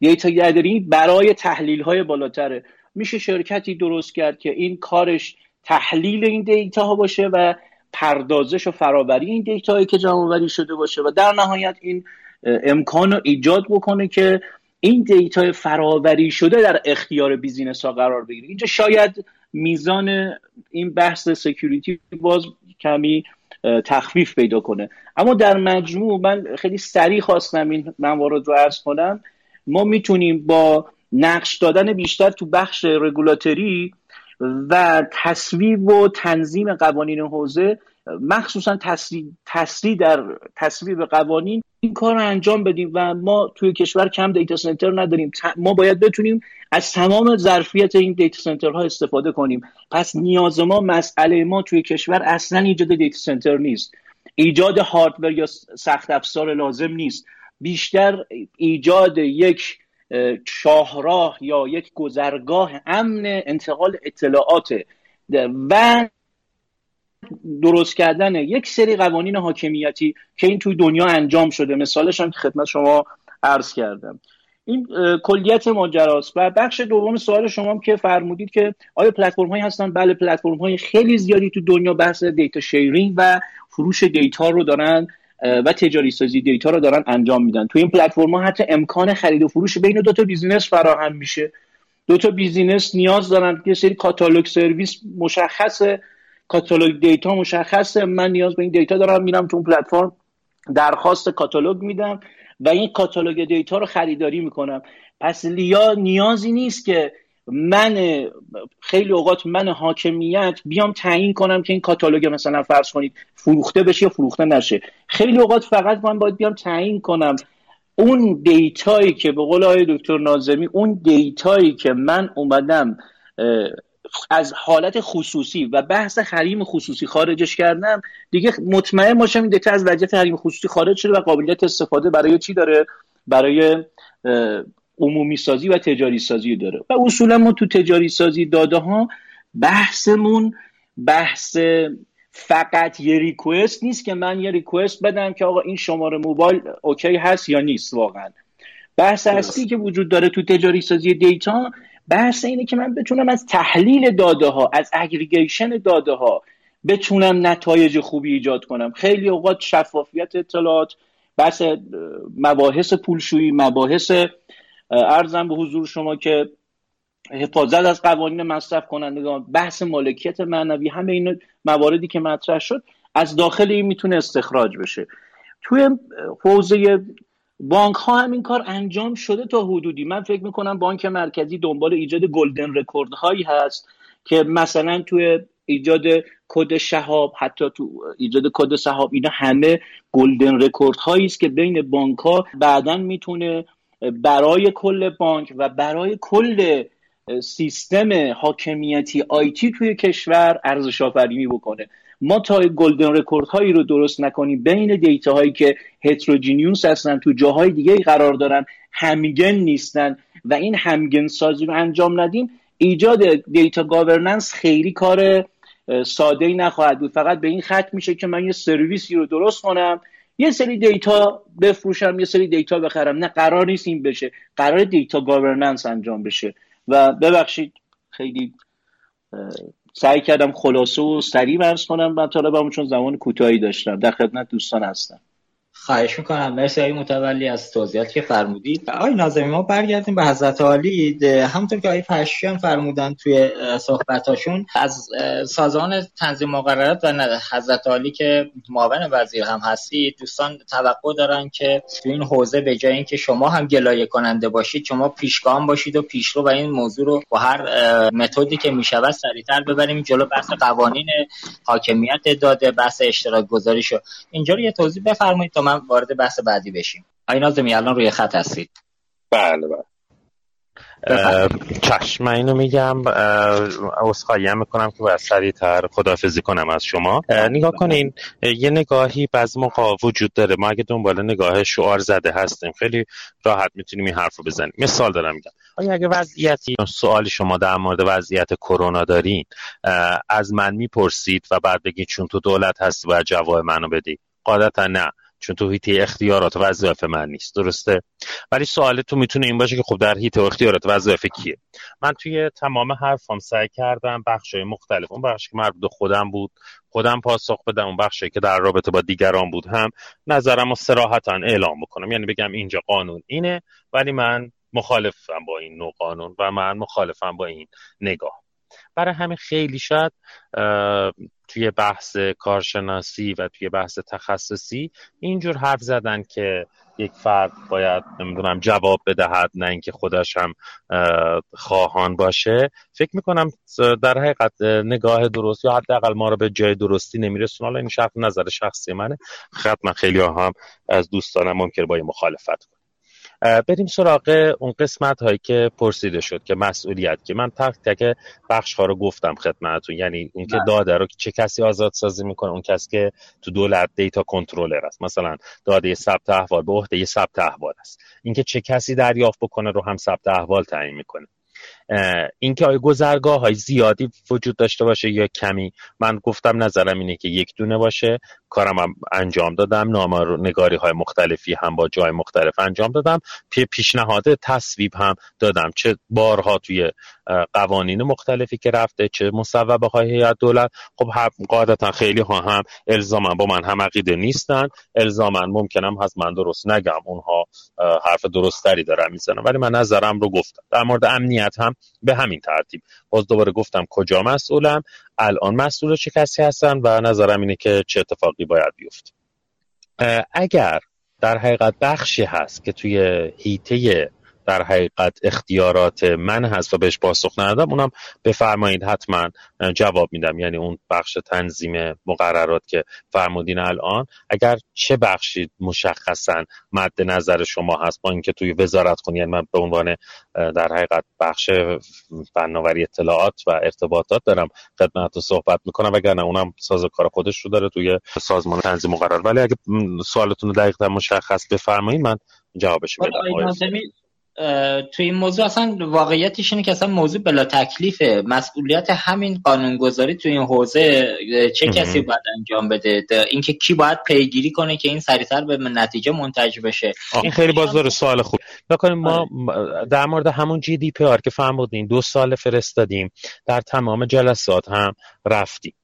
data gathering برای تحلیل های بالاتره. میشه شرکتی درست کرد که این کارش تحلیل این data ها باشه و پردازش و فراوری این data هایی که جمع شده باشه و در نهایت این امکان رو ایجاد بکنه که این data فراوری شده در اختیار business ها قرار بگیره. اینجا شاید میزان این بحث security باز کمی تخفیف پیدا کنه. اما در مجموع من خیلی سریع خواستم این موارد رو عرض کنم. ما می‌تونیم با نقش دادن بیشتر تو بخش رگولاتوری و تصویب و تنظیم قوانین حوزه مخصوصا تسریع در تصویب قوانین این کار رو انجام بدیم و ما توی کشور کم data center نداریم. ما باید بتونیم از تمام ظرفیت این دیتا سنتر ها استفاده کنیم. پس نیاز ما مسئله ما توی کشور اصلا ایجاد دیتا سنتر نیست. ایجاد هاردور یا سخت افزار لازم نیست. بیشتر ایجاد یک شاهراه یا یک گذرگاه امن انتقال اطلاعات و درست کردن یک سری قوانین حاکمیتی که این توی دنیا انجام شده. مثالش هم که خدمت شما عرض کردم. این کلیت ماجراست. و بخش دوم سوال شما هم که فرمودید که آیا پلتفرم هایی هستن؟ بله پلتفرم های خیلی زیادی تو دنیا بحث data sharing و فروش data رو دارن. و تجاری سازی data رو دارن انجام میدن. تو این پلتفرم حتی امکان خرید و فروش بین دو تا business فراهم میشه. دو تا business نیاز دارن. یه سری کاتالوگ سرویس مشخصه. کاتالوگ data مشخصه. من نیاز به این data دارم میرم تو اون پلتفرم درخواست کاتالوگ میدم و این کاتالوگ data رو خریداری می‌کنم. پس لزوما نیازی نیست که من خیلی اوقات من حاکمیت بیام تعیین کنم که این کاتالوگ مثلا فرض کنید فروخته بشه یا فروخته نشه. خیلی اوقات فقط من باید بیام تعیین کنم. اون data یی که به قول آقای دکتر نازمی اون data یی که من اومدم از حالت خصوصی و بحث حریم خصوصی خارجش کردم دیگه مطمئن باشم این data از وضعیت حریم خصوصی خارج شده و قابلیت استفاده برای چی داره؟ برای عمومی سازی و تجاری سازی داره. و اصولا ما تو تجاری سازی داده ها بحثمون بحث فقط یه request نیست که من یه request بدم که آقا این شماره موبایل okay هست یا نیست واقعا. بحث اصلی که وجود داره تو تجاری سازی data بحث اینه که من بتونم از تحلیل داده ها از aggregation داده ها بتونم نتایج خوبی ایجاد کنم. خیلی اوقات شفافیت اطلاعات بحث مباحث پولشویی مباحث ارزم به حضور شما که حفاظت از قوانین مصرف کنندگان بحث مالکیت معنوی همه این مواردی که مطرح شد از داخل این می‌تونه استخراج بشه. توی حوزه بانک ها هم این کار انجام شده تا حدودی. من فکر می‌کنم بانک مرکزی دنبال ایجاد گلدن رکورد هایی هست که مثلا توی ایجاد کد شهاب حتی تو ایجاد کد شهاب اینا همه golden record هایی است که بین بانک ها بعدا می‌تونه برای کل بانک و برای کل سیستم حاکمیتی IT توی کشور ارزش آفرینی بکنه. ما تا golden record هایی رو درست نکنیم بین data هایی که heterogeneous هستن تو جاهای دیگه قرار دارن همگن نیستن و این همگن سازی رو انجام ندیم ایجاد data governance خیلی کار ساده ای نخواهد بود. فقط به این ختم میشه که من یه سرویسی رو درست کنم یه سری data بفروشم یه سری data بخرم. نه قرار نیست این بشه. قراره data governance انجام بشه. و ببخشید خیلی سعی کردم خلاصه و سریع عرض کنم مطالبم چون زمان کوتاهی داشتم. در خدمت دوستان هستم. خواهش می‌کنم. مرسی های متولی از توضیحاتی که فرمودید. آقای نازمی ما برگردیم به حضرت عالی. همونطور که آقای فرشی هم فرمودن توی صحبتاشون از سازمان تنظیم مقررات و حضرت عالی که معاون وزیر هم هستید دوستان توقع دارن که تو این حوزه به جای اینکه شما هم گلایه کننده باشید شما پیشگام باشید و پیشرو و این موضوع رو با هر متدی که می‌شود سریعتر ببریم. جلو بحث قوانین حاکمیت داده بحث اشتراک گذاری شو اینجا رو یه توضیح بفرمایید تا من وارد بحث بعدی بشیم. آقای نازمی الان روی خط هستید. بله بله. چشم من اینو میگم. اصخایی می‌کنم که باید سریعتر خدافزی کنم از شما. نگاه کنین یه نگاهی بعض موقع وجود داره. ما اگه دنبال نگاه شعار زده هستیم خیلی راحت می‌تونیم این حرف رو بزنیم. مثال دارم میگم. آیا اگه وضعیتی سوال شما در مورد وضعیت کرونا دارین از من می‌پرسید و بعد بگید چون تو دولت هستی باید جواب منو بدی؟ قاعدتا نه. چون تو هیته اختیارات وظایف من نیست. درسته؟ ولی سوال تو می‌تونه این باشه که خب در هیته اختیارات وظایف کیه؟ من توی تمام حرفام سعی کردم بخشای مختلف اون بخشی که مربوط خودم بود خودم پاسخ بدم اون بخشی که در رابطه با دیگران بود هم نظرم رو سراحتا اعلام بکنم. یعنی بگم اینجا قانون اینه ولی من مخالفم با این نوع قانون و من مخالفم با این نگاه. برای همین خیلی شاید توی بحث کارشناسی و توی بحث تخصصی اینجور حرف زدن که یک فرد باید نمی‌دونم جواب بدهد نه اینکه خودش هم خواهان باشه. فکر می‌کنم در حقیقت نگاه درست یا حداقل ما رو به جای درستی نمیرسونه. حالا این شرط نظر شخصی منه. خط خیلی هم از دوستانم ممکن با مخالفت کنم. بریم سراغ اون قسمت هایی که پرسیده شد که مسئولیت که من تک تک بخش ها رو گفتم خدمتتون. یعنی اون که بله. داده رو چه کسی آزاد سازی می‌کنه؟ اون کسی که تو دولت دیتا کنترلر است. مثلا داده ثبت احوال به عهده ثبت احوال است. اینکه چه کسی دریافت بکنه رو هم ثبت احوال تعیین می‌کنه. اینکه آیا گذرگاه های زیادی وجود داشته باشه یا کمی من گفتم نظرم اینه که یک دونه باشه. کارم انجام دادم نامه نگاری های مختلفی هم با جای مختلف انجام دادم. پیشنهاد تصویب هم دادم. چه بارها توی قوانین مختلفی که رفته چه مصوبه های هیئت دولت. خب قاعدتا خیلی ها هم الزاما با من هم عقیده نیستن. الزاما ممکنم هست من درست نگم. اونها حرف درستری دارم می‌زنم ولی من نظرم رو گفتم. در مورد امنیت هم به همین ترتیب. باز دوباره گفتم کجا مسئولم الان مسئول چه کسی هستن و نظرم اینه که چه اتفاقی باید بیفت. اگر در حقیقت بخشی هست که توی هیته در حقیقت اختیارات من هست و بهش پاسخ ندادم اونم بفرمایید حتما جواب میدم. یعنی اون بخش تنظیم مقررات که فرمودین الان اگر چه بخشی مشخصا مد نظر شما هست با اینکه توی وزارت خونی یعنی من به عنوان در حقیقت بخش فناوری اطلاعات و ارتباطات دارم خدمت رو صحبت می‌کنم وگرنه اونم ساز کار خودش رو داره توی سازمان تنظیم مقررات. ولی اگه سوالتون رو دقیق مشخص بفرمایید من جوابش بدم توی این موضوع اصلا واقعیتش اینه که اصلا موضوع بلا تکلیفه. مسئولیت همین قانونگذاری توی این حوزه چه کسی باید انجام بده؟ اینکه کی باید پیگیری کنه که این سریعتر به نتیجه منتج بشه. این خیلی باز سوال خوب. بکنیم ما آره. در مورد همون جی دی پی آر که فهمودین دو سال فرستادیم در تمام جلسات هم رفتیم.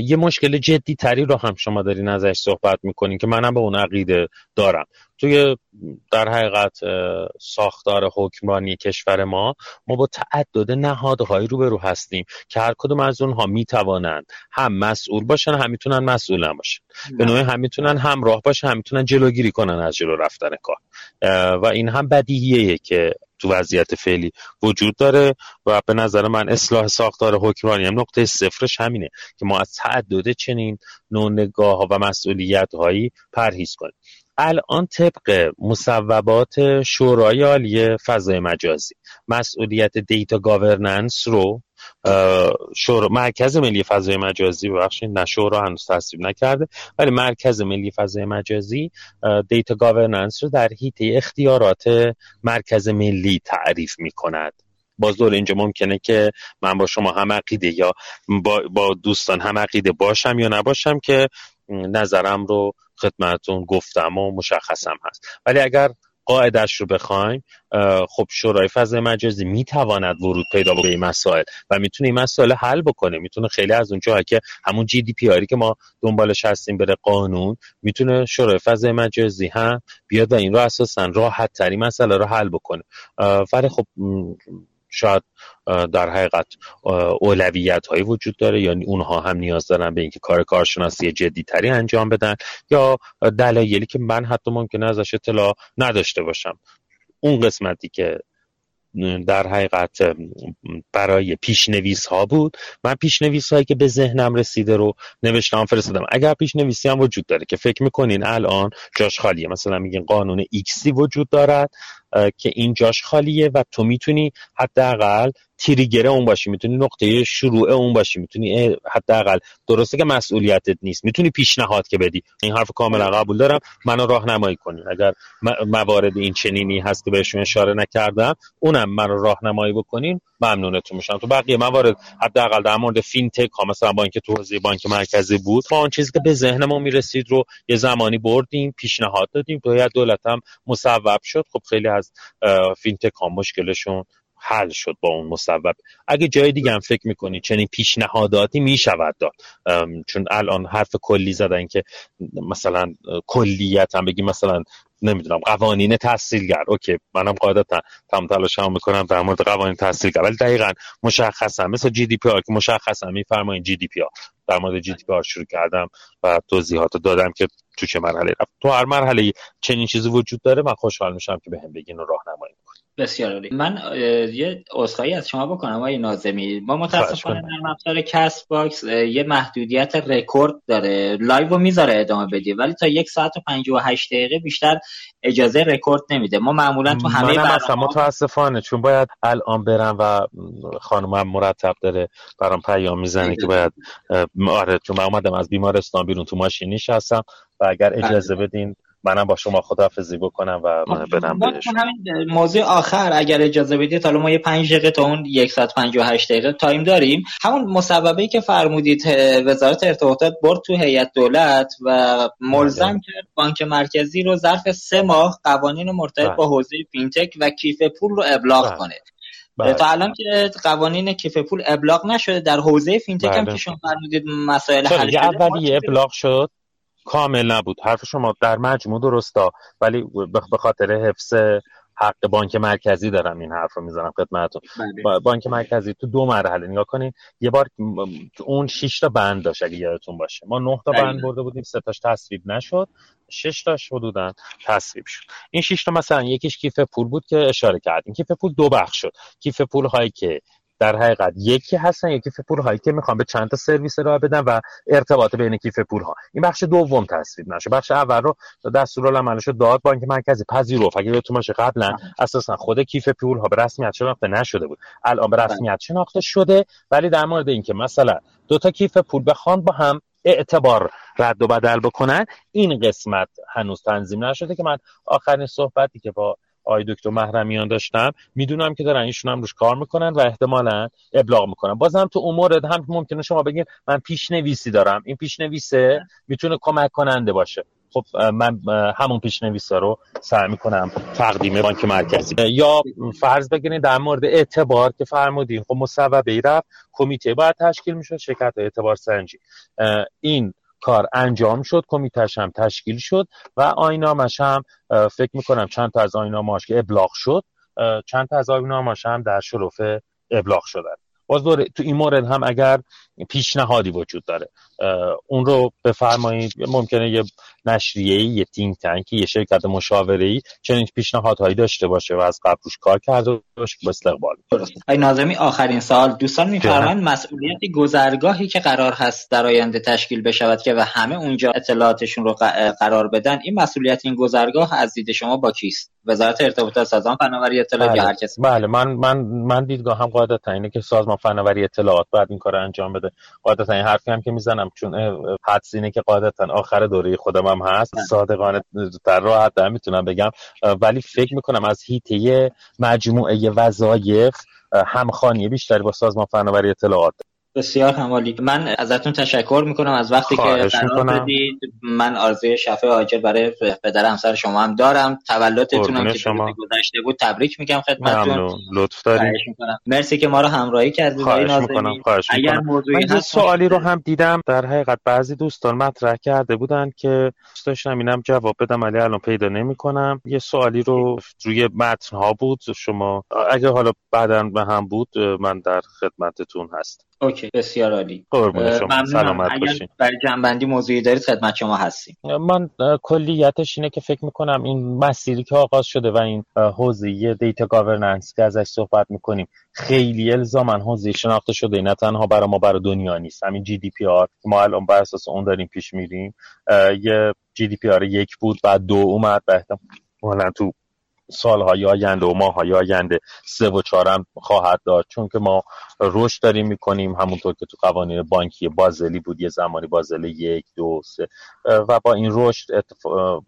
یه مشکل جدی تری رو هم شما دارین ازش صحبت می‌کنین که منم به اون عقیده دارم. توی در حقیقت ساختار حکمرانی کشور ما ما با تعدد نهادهای روبرو هستیم که هر کدوم از اونها می‌توانند هم مسئول باشن هم می‌تونن مسئول نباشن. به نوعی هم می‌تونن همراه باشن هم می‌تونن جلوگیری کنن از جلو رفتن کار. و این هم بدیهیه که تو وضعیت فعلی وجود داره و به نظر من اصلاح ساختار حکمرانی هم نقطه صفرش همینه که ما از تعدد چنین نوع نگاه و مسئولیت هایی پرهیز کنیم. الان طبق مصوبات شورای عالی فضای مجازی مسئولیت دیتا گاورننس رو شور... مرکز ملی فضای مجازی ببخشید نه شورا هنوز تصویب نکرده ولی مرکز ملی فضای مجازی دیتا گاورننس رو در حیطه اختیارات مرکز ملی تعریف می کند باز دور اینجا ممکنه که من با شما هم عقیده یا با, با دوستان هم عقیده باشم یا نباشم که نظرم رو خدمتون گفتم و مشخصم هست. ولی اگر قاعدش رو بخوایم خب شورای فضای مجازی می‌تواند ورود پیدا به این مسائل و می‌تونه این مسائل حل بکنه. می‌تونه خیلی از اونجا که همون جی دی پی آری که ما دنبالش هستیم بره قانون می‌تونه شورای فضای مجازی هم بیاد و این رو اساسا راحت تری مسئله رو حل بکنه. ولی خب شاید در حقیقت اولویت هایی وجود داره یا اونها هم نیاز دارن به اینکه کار کارشناسی جدی تری انجام بدن یا دلایلی که من حتی ممکنه ازش اطلاع نداشته باشم. اون قسمتی که در حقیقت برای پیشنویس ها بود من پیشنویس هایی که به ذهنم رسیده رو نوشتم فرستادم. اگر پیشنویسی هم وجود داره که فکر می‌کنین الان جاش خالیه مثلا میگین قانون X ی وجود دارد که این جاش خالیه و تو می‌تونی حداقل trigger اون باشی می‌تونی نقطه شروع اون باشی می‌تونی حداقل. درسته که مسئولیتت نیست می‌تونی پیشنهاد که بدی. این حرف کاملا قبول دارم. منو راهنمایی کنی. اگر موارد این چنینی هست که بهشون اشاره نکردم اونم منو راهنمایی بکنین. ممنونتون میشم. تو بقیه موارد حداقل در مورد fintech ها مثلا بانک توزیع بانک مرکزی بود. ما اون چیزی که به ذهن ما می‌رسید رو یه زمانی بردیم پیشنهاد دادیم. تو دولت هم مصوب شد. خب خیلی از fintech ها مشکلشون حل شد با اون مصوبه. اگه جای دیگه هم فکر می‌کنی چنین پیشنهاداتی می‌شود داد. چون الان حرف کلی زدن که مثلا کلیت هم بگی مثلا نمی‌دونم قوانین تسهیلگر. okay منم قاعدتا تمام تلاشمو می‌کنم در مورد قوانین تسهیلگر. ولی دقیقا مشخصا مثل GDPR که مشخصا میفرمایین جی دی پی آر در مورد جی دی پی آر شروع کردم و توضیحات دادم که تو چه مرحله رفت. تو هر مرحله چنین چیزی وجود داره من خوشحال میشم که بهم بگین و راهنمایی بسیار عالی. من یه عذرخواهی از شما بکنم آقای نازمی ما متاسفانه نرم افزار کست باکس یه محدودیت رکورد داره. live رو می‌ذاره ادامه بدی ولی تا یک ساعت و 58 دقیقه بیشتر اجازه رکورد نمیده. ما معمولا تو همه برنامه متاسفانه چون باید الان برم و خانمم مرتب داره برام پیام می‌زنه که باید آره چون من اومدم از بیمارستان بیرون تو ماشین نشستم و اگر اجازه بله. بدین منم با شما خداحافظی بکنم و بدم بهش موضوع آخر اگر اجازه بدید حالا ما یه 5 دقیقه تا اون 158 دقیقه time داریم همون مصوبه که فرمودید وزارت ارتباطات برد تو هیئت دولت و ملزم بله. کرد بانک مرکزی رو ظرف سه ماه قوانین مرتبط بله. با حوزه fintech و کیف پول رو ابلاغ بله. کنه بله. تا الان که قوانین کیف پول ابلاغ نشده در حوزه fintech هم که شما فرمودید مسائل حل شده اولی ابلاغ شد کامل نبود. حرف شما در مجموع درستا ولی به خاطر حفظ حق بانک مرکزی دارم این حرف رو می‌زنم خدمتتون. بله. بانک مرکزی تو دو مرحله نگاه کنین. یه بار اون 6 تا بند داشت اگه یادتون باشه. ما 9 تا بند برده بودیم سه تاش تصویب نشد. 6 تاش حدودا تصویب شد. این 6 تا مثلا یکیش کیف پول بود که اشاره کردیم. کیف پول دو بخش شد. کیف پول هایی که در حقیقت یکی هستن یکی کیف پول هایی که می‌خوان به چند تا سرویس ارائه بدن و ارتباط بین کیف پول ها این بخش دوم تصویب نشه. بخش اول رو دستورالعملش داد بانک مرکزی پذیرفت. اگه یادتون باشه قبلا اساسا خود کیف پول ها به رسمیت شناخته نشده بود. الان به بله. رسمیت شناخته شده ولی در مورد اینکه مثلا دو تا کیف پول بخوان با هم اعتبار رد و بدل بکنن این قسمت هنوز تنظیم نشده که من آخرین صحبتی که با آی دکتر محرمیان داشتم. می‌دونم که دارن ایشون هم روش کار می‌کنن و احتمالا ابلاغ می‌کنن. بازم تو اون مورد هم ممکنه شما بگین من پیشنویسی دارم. این پیشنویسه می‌تونه کمک کننده باشه. خب من همون پیشنویسا رو سعی می‌کنم تقدیم بانک مرکزی. یا فرض بگیرید در مورد اعتبار که فرمودین خب مصوبه رفت کمیته باید تشکیل می‌شد شرکت اعتبار سنجی. این کار انجام شد کمیتش هم تشکیل شد و آینامش هم فکر می‌کنم چند تا از آیناماش که ابلاغ شد چند تا از آیناماش هم در شرف ابلاغ شدن. باز تو این مورد هم اگر پیشنهادی وجود داره اون رو بفرمایید. ممکنه یه نشریه یه تیم تنکی یه شرکت مشاوره ای چنین پیشنهادهایی داشته باشه و از قبل روش کار کرده باشه با استقبال. ای ناظمی آخرین سال دوستان میفرمایند مسئولیت گذرگاهی که قرار هست در آینده تشکیل بشود که و همه اونجا اطلاعاتشون رو قرار بدن این مسئولیت این گذرگاه از دید شما با کیست؟ وزارت ارتباطات سازمان فناوری اطلاعات بله. یا هر کسی بله. من من من دیدگاه هم قاعدتا اینه که سازمان فناوری اطلاعات باید این کار انجام بده. قاعدتا این حرفی هم که می‌زنم چون حدس اینه که قاعدتا آخر دوره خودم هم هست. بله. صادقانه در راحت در می‌تونم بگم. ولی فکر می‌کنم از هیته مجموعه وظایف همخانی بیشتری با سازمان فناوری اطلاعات. بسیار همالی من ازتون تشکر می‌کنم از وقتی که قرار من آرزوی شفای آجر برای پدر همسر شما هم دارم. تولدتون هم که شما. گذشته بود تبریک میگم خدمتتون. لطف دارید مرسی که ما رو همراهی کردید خواهش می‌کنم. خواهش اگر موضوعی من سوالی رو هم دیدم. در حقیقت بعضی دوستان مطرح کرده بودن که داشتم اینم جواب بدم ولی الان پیدا نمی‌کنم. یه سوالی رو روی متن ها بود. شما اگر حالا بعدا به هم بود من در خدمتتون هست اوکی بسیار عالی. سلامت باشین. برای جمع‌بندی موضوعی دارید خدمت شما هستیم. من کلیتش اینه که فکر می‌کنم این مسیری که آغاز شده و این حوزه data governance که ازش صحبت می‌کنیم خیلی الزاما حوزه شناخته شده. نه تنها برای ما برای دنیا نیست. همین GDPR ما الان بر اساس اون داریم پیش میریم. یه GDPR یک بود بعد دو اومد. و احتمالا تو سالهای آینده و ماهای آینده سه و چهارم خواهد داد چون که ما رشد داریم می‌کنیم همونطور که تو قوانین بانکی بازلی بود یه زمانی بازل یک دو سه و با این رشد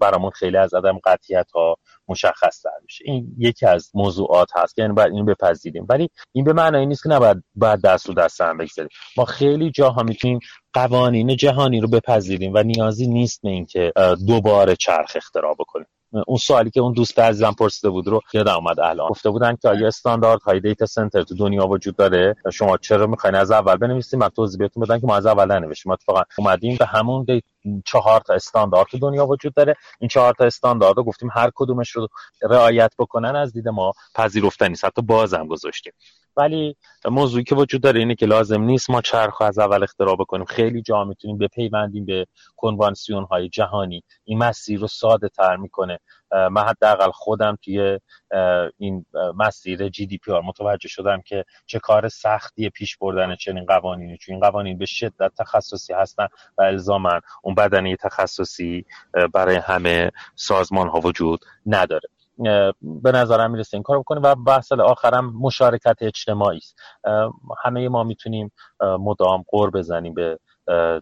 برامون خیلی از عدم قطعیت ها مشخص تر میشه. این یکی از موضوعات هست یعنی باید اینو بپذیریم. ولی این به معنی نیست که نباید باید دست رو دست هم بگذاریم. ما خیلی جاها می‌تونیم قوانین جهانی رو بپذیریم و نیازی نیست به اینکه دوباره چرخ اختراع بکنیم. اون سوالی که اون دوست عزیزم پرسیده بود رو یادم اومد الان. گفته بودن که آیا استاندارد های دیتا سنتر تو دنیا وجود داره؟ شما چرا می‌خواین از اول بنویسیم من توضیح بهتون بدم که ما از اول ننوشتیم ما اتفاقا اومدیم به همون چهار تا استاندارد تو دنیا وجود داره. این چهار تا استاندارد رو گفتیم هر کدومش رو رعایت بکنن از دید ما پذیرفتنی حتی بازم گذاشتیم. ولی موضوعی که وجود داره اینه که لازم نیست ما چرخ از اول اختراع بکنیم. خیلی جا می‌تونیم بپیوندیم به کنوانسیون های جهانی. این مسیر رو ساده تر می‌کنه. من حداقل خودم توی این مسیر جی دی پی آر متوجه شدم که چه کار سختی پیش بردن چنین قوانینی. چون این قوانین به شدت تخصصی هستن و الزاما اون بدنه تخصصی برای همه سازمان ها وجود نداره. به نظرم می‌رسه این کار بکنیم و بحث آخرم مشارکت اجتماعی است. همه ما می‌تونیم مدام قور بزنیم به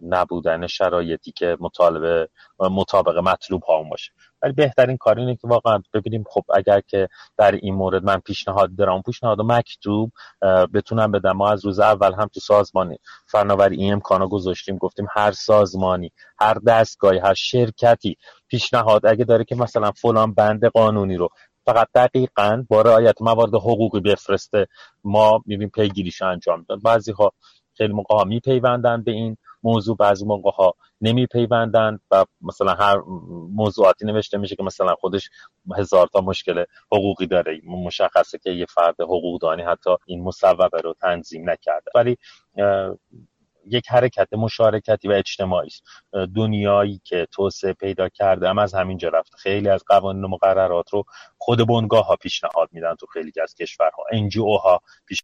نبودن شرایطی که مطالبه مطابق مطلوب ها باشه. ولی بهترین کار اینه که واقعا ببینیم خب اگر که در این مورد من پیشنهاد دارم پیشنهاد مکتوب بتونم بدم. ما از روز اول هم تو سازمانی فناوری این امکانو گذاشتیم گفتیم هر سازمانی هر دستگاهی هر شرکتی پیشنهاد اگه داره که مثلا فلان بند قانونی رو فقط دقیقا با رعایت موارد حقوقی بفرسته ما می‌بینیم پیگیریش انجام داد بعضی ها خیلی موقع ها میپیوندن به این موضوع. بعضی موقع ها نمی پیوندن و مثلا هر موضوعاتی نوشته میشه که مثلا خودش هزار تا مشکل حقوقی داره مشخصه که یه فرد حقوقدانی حتی این مصوبه رو تنظیم نکرده. ولی یک حرکت مشارکتی و اجتماعی است. دنیایی که توسعه پیدا کرده هم از همینجا رفته. خیلی از قوانین و مقررات رو خود بنگاه ها پیشنهاد میدن تو خیلی از کشورها. انجیو ها پیش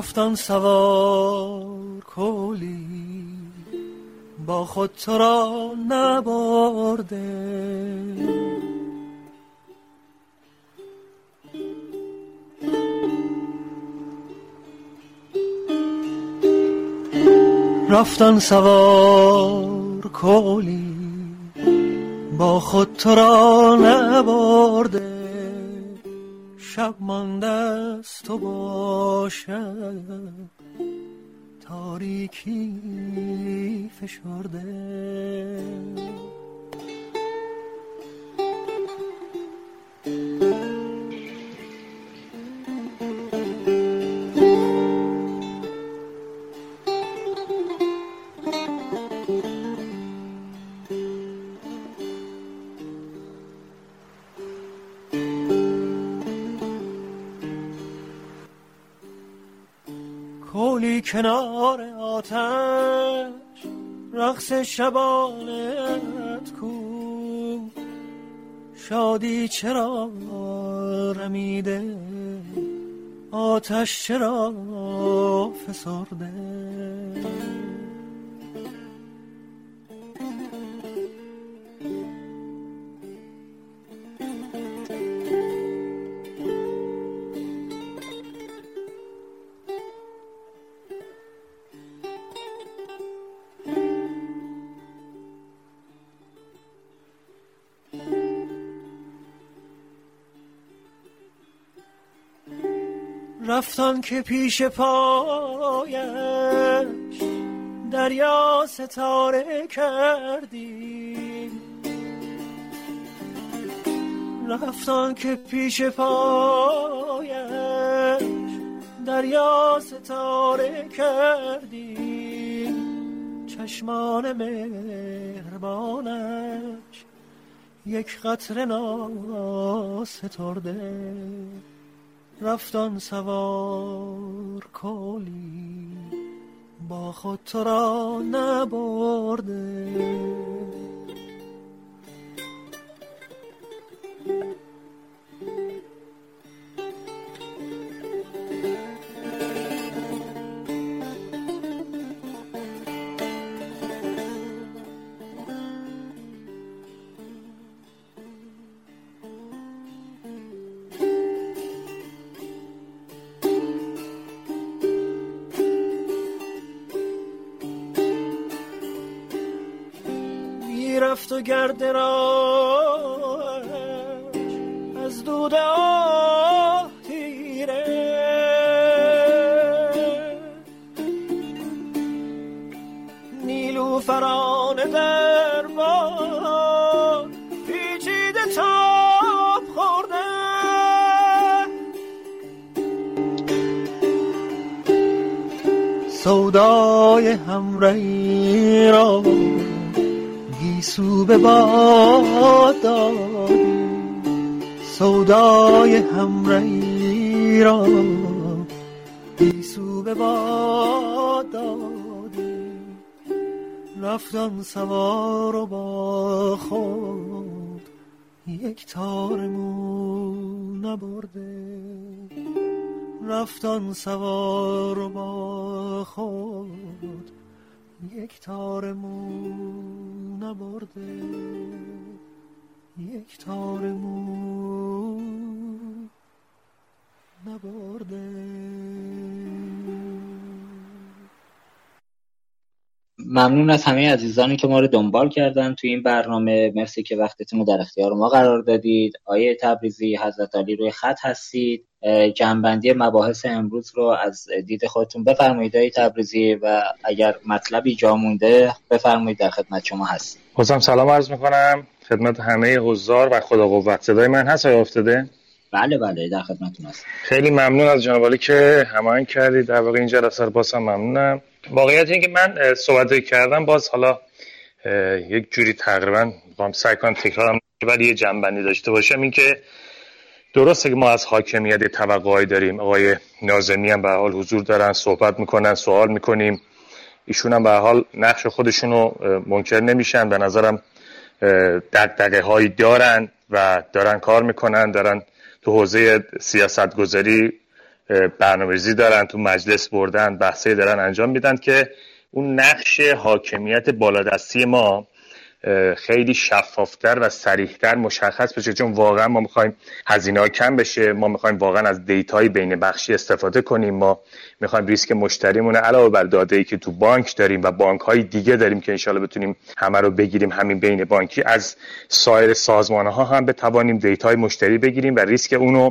رفتن سوار کولی با خود تو را نبرده. رفتن سوار کولی با خود تو را نبرده. شب مانده تو باشد تاریکی فشرده. کنار آتش رقص شبانت کو. شادی چرا رمیده؟ آتش چرا فسرده؟ که پیش پایش دریا ستاره کردی. رفتان که پیش پایش دریا ستاره کردی. چشمان مهربانش یک قطر سترده رفتان سوار کلی با خود تو را نبرده. گرد را به باد سودای همرهی را گیسو به باد رفتن سوار و با خود یک تار مو نبرده. رفتن سوار با خود یک تار مو نبرده یک تار مو نبرده ممنون از همه عزیزانی که ما رو دنبال کردن توی این برنامه. مرسی که وقتتون رو در اختیار ما قرار دادید. آیه تبریزی حضرت علی روی خط هستید. جنبندی مباحث امروز رو از دید خودتون بفرمایید آیه تبریزی و اگر مطلبی جا مونده بفرمایید در خدمت شما هست بازم سلام عرض می‌کنم. خدمت همه حضار و خدا قوت. صدای من هست آیا افتاده؟ بله بله در خدمتتون هست خیلی ممنون از جناب که هماهنگ کردید. در واقع این جلسه رو بازم ممنونم. واقعیت این که من صحبت کردم باز حالا یک جوری تقریبا با سعی کنم تکرارم ولی یه جنبندی داشته باشم. این که درسته که ما از حاکمیت توقعی داریم. آقای نازمی هم به حال حضور دارن صحبت می‌کنن سوال می‌کنیم. ایشون هم به حال نقش خودشون رو منکر نمیشن. به نظرم دقدقه هایی دارن و دارن کار می‌کنن دارن تو حوزه سیاست گذاری برنامه‌ریزی دارن تو مجلس بردن بحثی دارن انجام میدن که اون نقش حاکمیت بالادستی ما خیلی شفافتر و سریحتر مشخص بشه. چون واقعا ما می‌خوایم هزینه کم بشه ما می‌خوایم واقعا از دیتای بین بخشی استفاده کنیم. ما می‌خوایم ریسک مشتریمون علاوه بر داده ای که تو بانک داریم و بانک های دیگه داریم که انشالله بتونیم همه رو بگیریم همین بین بانکی از سایر سازمان ها هم بتوانیم data ی مشتری بگیریم و ریسک اونو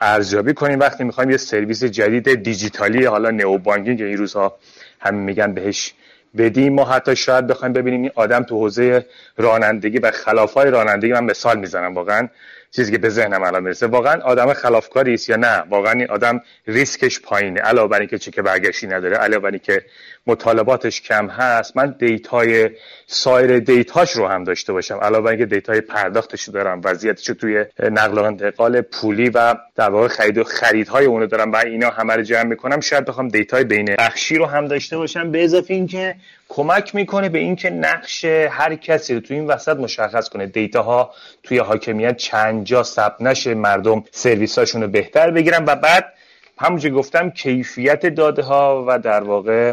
ارزیابی کنیم. وقتی می‌خوایم یه سرویس جدید دیجیتالی حالا neo banking این روزها همین میگن بهش بدیم. ما حتی شاید بخوایم ببینیم این آدم تو حوزه رانندگی و خلافای رانندگی من مثال می‌زنم. واقعا چیزی که به ذهنم الان می‌رسه. واقعا آدم خلافکاری است یا نه؟ واقعا این آدم ریسکش پایینه. علاوه بر اینکه چک برگشتی نداره علاوه بر اینکه مطالباتش کم هست من data ی سایر data ش رو هم داشته باشم. علاوه بر اینکه data ی پرداختش رو دارم وضعیتش رو توی نقل و انتقال پولی و در واقع خرید و خریدهای اونو دارم و اینا همه رو جمع می‌کنم شاید بخوام data ی بین بخشی رو هم داشته باشم. به اضافه اینکه کمک می‌کنه به اینکه نقش هر کسی رو توی این وسط مشخص کنه. data ها توی حاکمیت چند جا ثبت نشه مردم سرویس رو بهتر بگیرن و بعد همونجور گفتم کیفیت داده ها و در واقع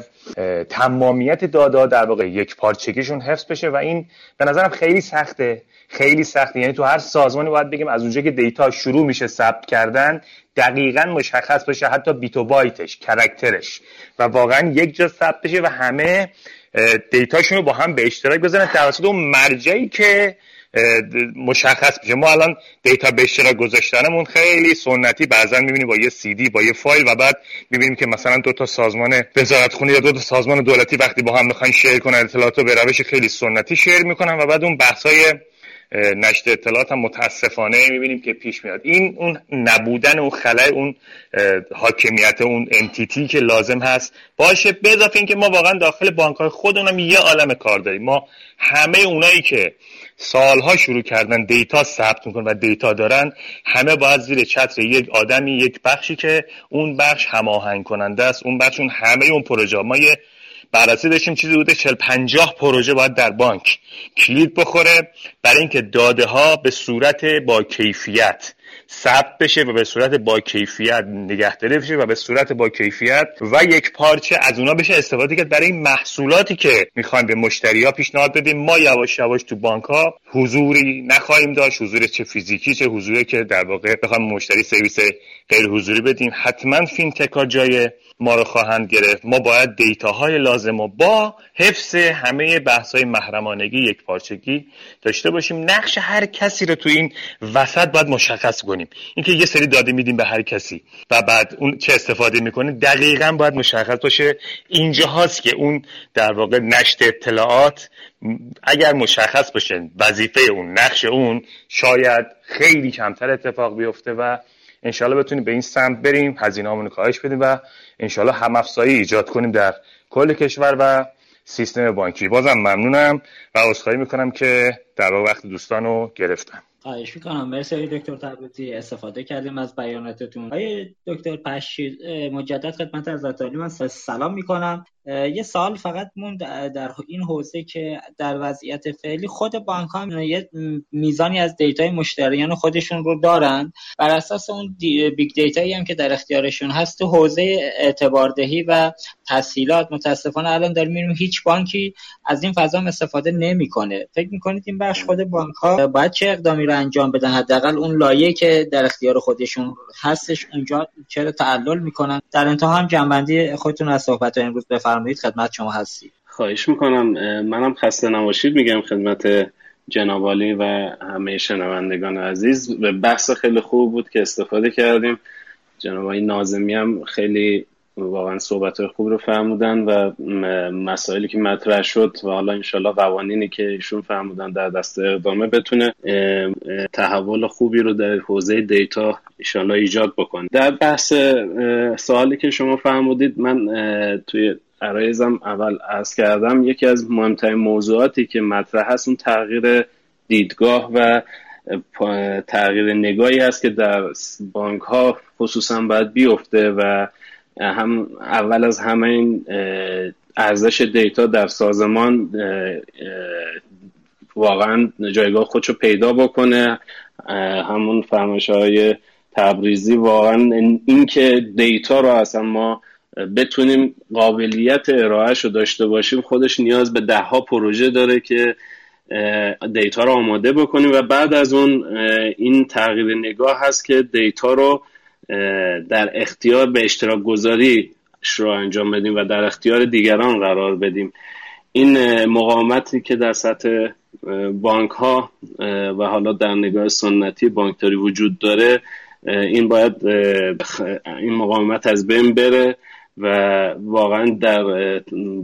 تمامیت داده ها در واقع یک پارچگیشون حفظ بشه و این به نظرم خیلی سخته. خیلی سخته. یعنی تو هر سازمانی باید بگیم از اونجا که دیتا شروع میشه ثبت کردن دقیقا مشخص باشه حتی بیت و بایتش کرکترش و واقعا یک جا ثبت بشه و همه دیتاشون رو با هم به اشتراک بذارن توسط اون مرجعی که مشخص میشه. ما الان دیتا به اشتراک گذاشتنمون خیلی سنتی بعضا می‌بینیم با یه سی دی با یه فایل و بعد می‌بینیم که مثلا دو تا سازمان وزارت خونه یا دو تا سازمان دولتی وقتی با هم می‌خوان شیر کنن اطلاعات رو به روش خیلی سنتی شیر می‌کنن و بعد اون بحثای نشر اطلاعات هم متاسفانه می‌بینیم که پیش میاد. این اون نبودن اون خلای اون حاکمیت اون انتیتی که لازم هست باشه به اضافه اینکه ما واقعا داخل بانک های خودمون یه عالم کار داریم. ما همه اونایی که سالها شروع کردن دیتا ثبت می‌کنن و دیتا دارن همه باید زیر چتر یک آدمی یک بخشی که اون بخش هماهنگ کننده است اون بخش اون همه اون پروژه. ما یه بررسی داشتیم چیزی بوده 40 50 پروژه باید در بانک کلید بخوره برای اینکه داده ها به صورت با کیفیت ثبت بشه و به صورت با کیفیت نگهداری بشه و به صورت با کیفیت و یک پارچه از اونا بشه استفاده کرد. برای محصولاتی که می‌خوایم به مشتری ها پیشنهاد بدیم ما یواش یواش تو بانک ها حضوری نخواهیم داشت. حضور چه فیزیکی چه حضوری که در واقع بخوایم مشتری سرویس غیر حضوری بدیم. حتما فینتک ها جای ما رو خواهند گرفت. ما باید دیتاهای لازم و با حفظ همه بحث های محرمانگی یک پارچگی داشته باشیم. نقش هر کسی رو تو این وسط باید مشخص کنیم. اینکه یه سری داده میدیم به هر کسی و بعد اون چه استفاده می‌کنه دقیقا باید مشخص باشه. اینجا هاست که اون در واقع نشت اطلاعات اگر مشخص باشه وظیفه اون نقش اون شاید خیلی کمتر اتفاق بیفته و انشالله بتونیم به این سمت بریم هزینه رو کاهش بدیم و انشالله هم افزایی ایجاد کنیم در کل کشور و سیستم بانکی. بازم ممنونم و عذرخواهی می‌کنم که در وقت دوستان رو گرفتم. خواهش می‌کنم. مرسی دکتر تبریزی. استفاده کردیم از بیاناتتون. آقای دکتر پشیر مجدد خدمت از من سلام می‌کنم. یه سال فقط مون در این حوزه که در وضعیت فعلی خود بانک ها یه میزانی از data ی مشتریان خودشون رو دارن. بر اساس اون big data یی هم که در اختیارشون هست تو حوزه اعتباردهی و تسهیلات متاسفانه الان داریم می‌بینیم هیچ بانکی از این فضا استفاده نمی‌کنه. فکر می‌کنید این بخش خود بانک ها باید چه اقدامی رو انجام بدن؟ حداقل اون لایه که در اختیار خودشون هستش اونجا چرا تعلل می‌کنن؟ در انتها هم جمع‌بندی خودتون از صحبت امروز بفرمایید. بفرمایید خدمت شما هستی خواهش می‌کنم منم خسته نباشید میگم خدمت جنابالی و همه شنوندگان عزیز. به بحث خیلی خوب بود که استفاده کردیم. جناب نازمی هم خیلی واقعا صحبت خوب رو فرمودن و مسائلی که مطرح شد و حالا انشالله قوانینی که ایشون فرمودن در دست اقدامه بتونه تحول خوبی رو در حوزه دیتا انشالله ایجاد بکنه. در بحث سوالی که شما فرمودید من توی عرایزم اول از کردم یکی از مهمترین موضوعاتی که مطرح هست اون تغییر دیدگاه و تغییر نگاهی هست که در بانک ها خصوصا باید بیفته و هم اول از همه این ارزش دیتا در سازمان واقعا جایگاه خودشو پیدا بکنه. همون فرمایش های تبریزی واقعا این که دیتا رو اصلا ما بتونیم قابلیت ارائهش رو داشته باشیم خودش نیاز به ده ها پروژه داره که دیتا رو آماده بکنیم و بعد از اون این تغییر نگاه هست که دیتا رو در اختیار به اشتراک گذاری رو انجام بدیم و در اختیار دیگران قرار بدیم. این مقاومتی که در سطح بانک ها و حالا در نگاه سنتی بانکداری وجود داره این باید این مقاومت از بین بره. و واقعا در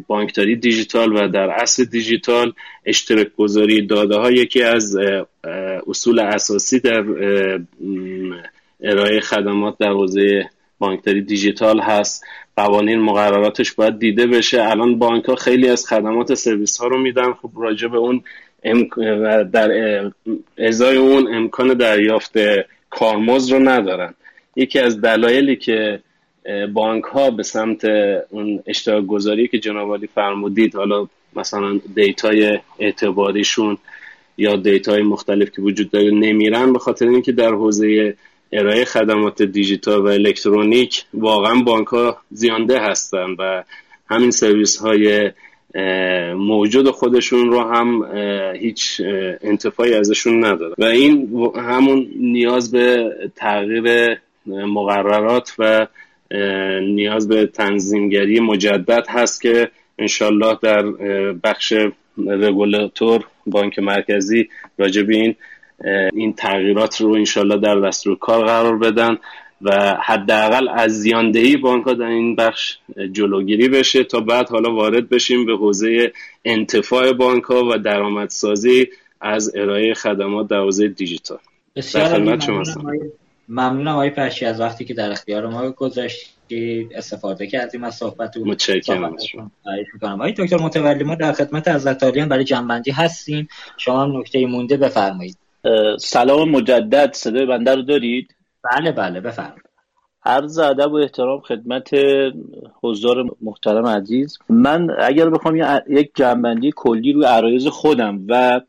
بانکداری دیجیتال و در اصل دیجیتال اشتراک گذاری داده ها یکی از اصول اساسی در ارائه خدمات در حوزه بانکداری دیجیتال هست. قوانین مقرراتش باید دیده بشه. الان بانک ها خیلی از خدمات سرویس ها رو میدن. خب راجع به اون و در ازای اون امکان دریافت کارمزد رو ندارن. یکی از دلایلی که بانک ها به سمت اون اشتراک گذاری که جناب فرمودید حالا مثلا data ی اعتباریشون یا data ی مختلف که وجود داره نمیرن به خاطر اینکه در حوزه ارائه خدمات دیجیتال و الکترونیک واقعا بانک ها زیان‌ده هستن و همین سرویس های موجود خودشون رو هم هیچ انتفاعی ازشون نداره. و این همون نیاز به تغییر مقررات و نیاز به تنظیمگری مجدد هست که انشالله در بخش رگولاتور بانک مرکزی راجع به این این تغییرات رو انشالله در دستور کار قرار بدن و حداقل از زیاندهی بانک ها در این بخش جلوگیری بشه تا بعد حالا وارد بشیم به حوزه انتفاع بانک ها و درآمدسازی از ارائه خدمات در حوزه دیجیتال. بسیار ممنونم آقای پرشی از وقتی که در اختیار ما گذاشتید استفاده کردیم از صحبت متشکرم می‌کنم. آقای دکتر متولی ما در خدمت از برای جنبندی هستیم. شما هم نکته مونده بفرمایید. سلام مجدد صدای بنده رو دارید؟ بله بله بفرمایید. عرض ادب و احترام خدمت حضار محترم عزیز. من اگر بخوام یک جمع‌بندی کلی روی عرایض خودم و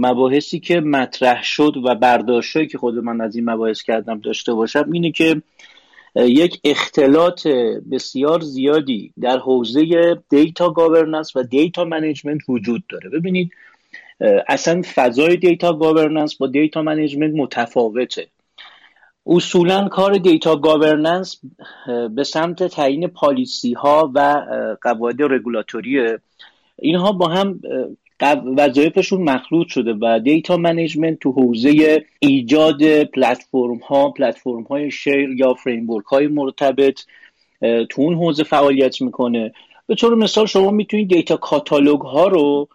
مباحثی که مطرح شد و برداشتهایی که خود من از این مباحث کردم داشته باشم اینه که یک اختلاط بسیار زیادی در حوزه data governance و data management وجود داره. ببینید اصلا فضای data governance با data management متفاوته. اصولا کار data governance به سمت تعیین policy ها و قواعد رگولاتوری اینها با هم وظایفشون مخلوط شده و data management تو حوزه ایجاد پلتفرم ها پلتفرم های share یا framework های مرتبط تو اون حوزه فعالیت می‌کنه. به طور مثال شما می‌تونید data catalog ها رو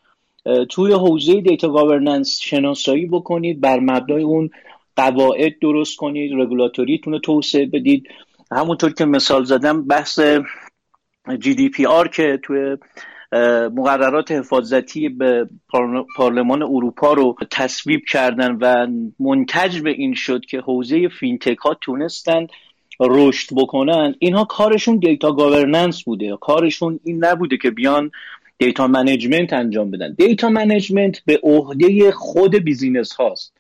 توی حوزه data governance شناسایی بکنید بر مبنای اون قواعد درست کنید رگولاتوریتون رو توسعه بدید. همونطور که مثال زدم بحث آر که توی مقررات حفاظتی به پارلمان اروپا رو تصویب کردن و منتج به این شد که حوزه fintech ها تونستن رشد بکنن. اینها کارشون data governance بوده. کارشون این نبوده که بیان data management انجام بدن. data management به عهده خود business هاست.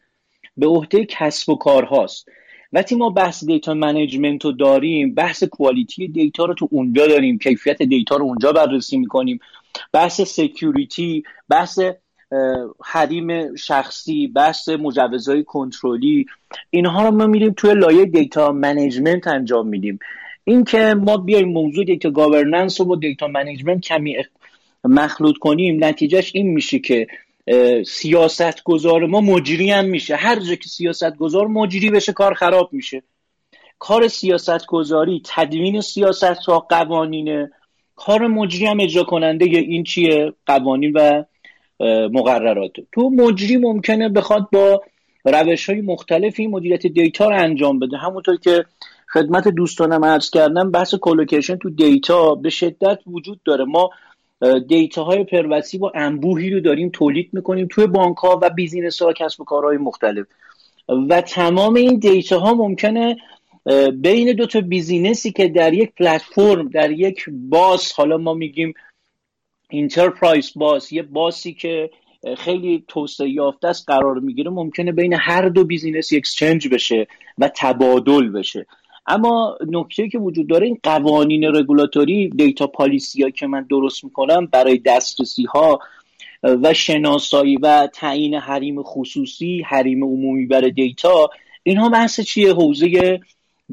به عهده کسب و کار هاست. وقتی ما بحث data management رو داریم بحث quality data رو تو اونجا داریم کیفیت دیتا رو اونجا بررسی می‌کنیم. بحث security بحث حریم شخصی بحث مجوزهای کنترلی اینها رو ما میریم توی لایه data management انجام میدیم. اینکه ما بیایم موضوع data governance رو با data management کمی مخلوط کنیم نتیجه‌ش این میشه که سیاست گذار ما مجری هم میشه. هر جا که سیاست گذار مجری بشه کار خراب میشه. کار سیاست گذاری تدوین سیاست ها قوانین کار مجری هم اجرا کننده این چیه؟ قوانین و مقررات. تو مجری ممکنه بخواد با روش های مختلفی مدیریت data رو انجام بده. همونطور که خدمت دوستانم عرض کردم بحث collocation تو data به شدت وجود داره. ما data های پرواسی با انبوهی رو داریم تولید می‌کنیم توی بانک ها و business ها کسب و کارهای مختلف. و تمام این data ها ممکنه بین دو تا business ی که در یک پلتفرم در یک bus حالا ما میگیم enterprise bus یه bus ی که خیلی توسعه یافته است قرار می‌گیره ممکنه بین هر دو business exchange بشه و تبادل بشه. اما نکته که وجود داره این قوانین regulatory data policy ها که من درست می‌کنم برای دسترسی ها و شناسایی و تعیین حریم خصوصی حریم عمومی برای data اینها بحث چیه؟ حوزه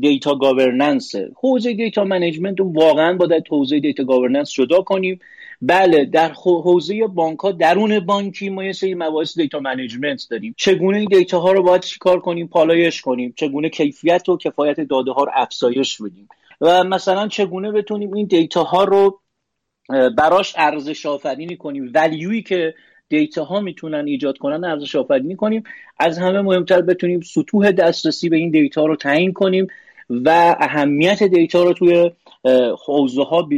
data governance حوزه data management رو واقعا باید حوزه data governance جدا کنیم. بله در حوزه بانک ها درون بانکی ما یه سری مباحث data management داریم. چگونه این data ها رو باید چیکار کنیم؟ پالایش کنیم. چگونه کیفیت و کفایت داده ها رو افزایش بدیم؟ و مثلا چگونه بتونیم این data ها رو براش ارزش آفرینی کنیم؟ value یی که data ها می‌تونن ایجاد کنن ارزش آفرینی کنیم از همه مهمتر بتونیم سطوح دسترسی به این data رو تعیین کنیم و اهمیت data رو توی حوزه ها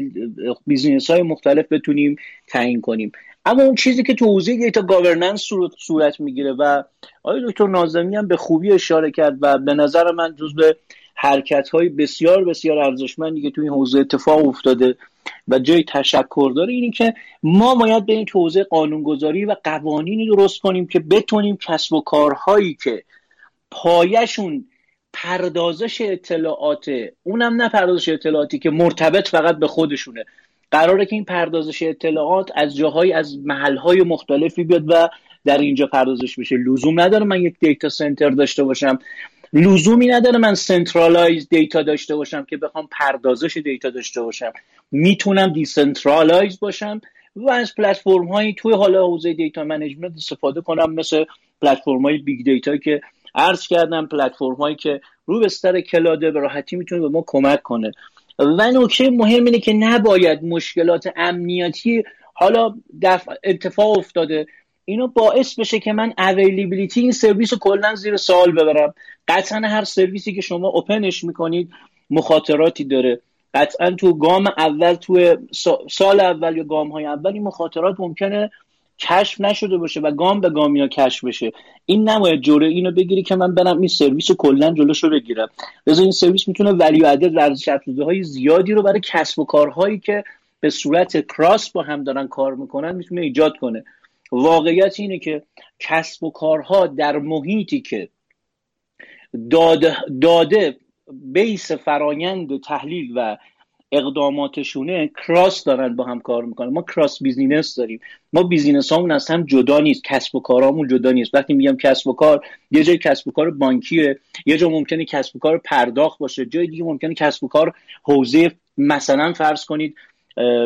business های مختلف بتونیم تعیین کنیم. اما اون چیزی که تو حوزه data governance صورت می‌گیره و آقای دکتر نازمی هم به خوبی اشاره کرد و به نظر من جزو حرکت های بسیار بسیار ارزشمندی که تو این حوزه اتفاق افتاده و جای تشکر داره اینی که ما باید بریم تو حوزه قانونگذاری و قوانینی درست کنیم که بتونیم کسب و کارهایی که پایه‌شون پردازش اطلاعات اونم نه پردازش اطلاعاتی که مرتبط فقط به خودشونه. قراره که این پردازش اطلاعات از جاهای از محلهای مختلفی بیاد و در اینجا پردازش بشه. لزوم نداره من یک data center داشته باشم. لزومی نداره من centralize data داشته باشم که بخوام پردازش data داشته باشم. می‌تونم decentralize باشم و از پلتفرم هایی توی حالا حوزه data management استفاده کنم مثل پلتفرم های big data که عرض کردم پلتفرم هایی که رو بستر cloud ه به راحتی می‌تونه به ما کمک کنه. و نکته مهم اینه که نباید مشکلات امنیتی حالا دفع اتفاق افتاده. اینو باعث بشه که من availability این سرویس رو کلا زیر سوال ببرم. قطعا هر سرویسی که شما open ش می‌کنید مخاطراتی داره. قطعا تو گام اول تو سال اول یا گام های اول این مخاطرات ممکنه کشف نشده باشه و گام به گام یا کشف بشه. این نباید جوره اینو بگیری که من برم این سرویس رو کلا جلوش رو بگیرم. لذا این سرویس می‌تونه value added ارزش افزوده های زیادی رو برای کسب و کارهایی که به صورت cross با هم دارن کار می‌کنن می‌تونه ایجاد کنه. واقعیت اینه که کسب و کارها در محیطی که داده, داده base فرایند تحلیل و اقداماتشونه cross دارن با هم کار می‌کنن. ما cross business داریم. ما business هامون از هم جدا نیست. کسب و کارامون جدا نیست. وقتی میگم کسب و کار یه جای کسب و کار بانکیه. یه جا ممکنه کسب و کار پرداخت باشه. جای دیگه ممکنه کسب و کار حوزه مثلا فرض کنید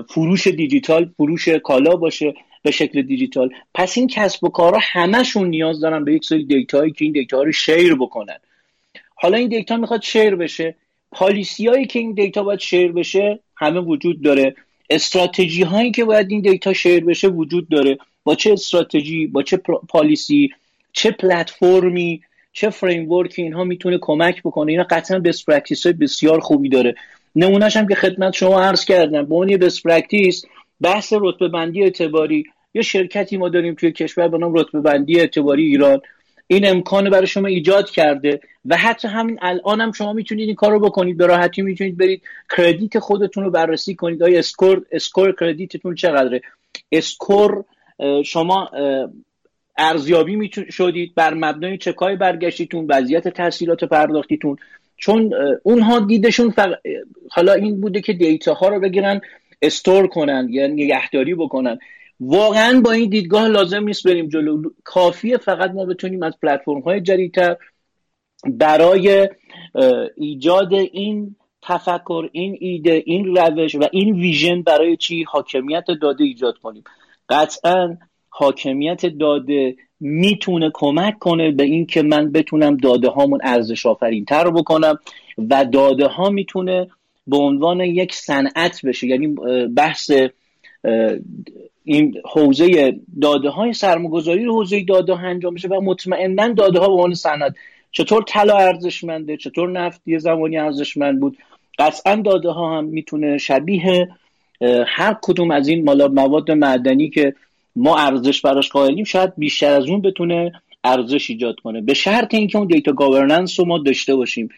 فروش دیجیتال فروش کالا باشه. به شکل دیجیتال. پس این کسب و کارها همشون نیاز دارن به یک سری data یی که این data رو share بکنن. حالا این data می‌خواد share بشه. policy هایی که این data باید share بشه همه وجود داره. استراتژی هایی که باید این data share بشه وجود داره. با چه استراتژی با چه policy چه پلتفرمی چه فریم اینها می‌تونه کمک بکنه. اینا قطعا best practice های بسیار خوبی داره. نمونهش هم که خدمت شما عرض کردم به عنوان best practice بحث رتبه بندی اعتباری. یه شرکتی ما داریم توی کشور به نام رتبه بندی اعتباری ایران. این امکان برای شما ایجاد کرده و حتی همین الان هم شما می‌تونید این کار رو بکنید. به راحتی می‌تونید برید credit خودتون رو بررسی کنید. آیا score score credit تون چقدره؟ score شما ارزیابی شدید. بر مبنای چکای برگشتیتون؟ وضعیت تسهیلات پرداختیتون؟ چون اونها دیدشون حالا این بوده که data ها رو بگیرن store کنن یعنی نگهداری بکنن. واقعا با این دیدگاه لازم نیست بریم جلو. کافیه فقط ما بتونیم از پلتفرم های جدیدتر برای ایجاد این تفکر این ایده این روش و این ویژن برای چی حاکمیت داده ایجاد کنیم. قطعا حاکمیت داده می‌تونه کمک کنه به این که من بتونم داده هامون ارزش آفرین تر بکنم و داده ها می‌تونه به عنوان یک صنعت بشه. یعنی بحث این حوزه داده های سرمایه‌گذاری رو حوزه داده ها انجام بشه و مطمئنا داده ها به عنوان صنعت. چطور طلا ارزشمنده چطور نفت یه زمانی ارزشمند بود. قطعا داده ها هم می‌تونه شبیه هر کدوم از این مالا مواد معدنی که ما ارزش براش قائلیم شاید بیشتر از اون بتونه ارزش ایجاد کنه. به شرط اینکه اون data governance رو ما داشته باشیم.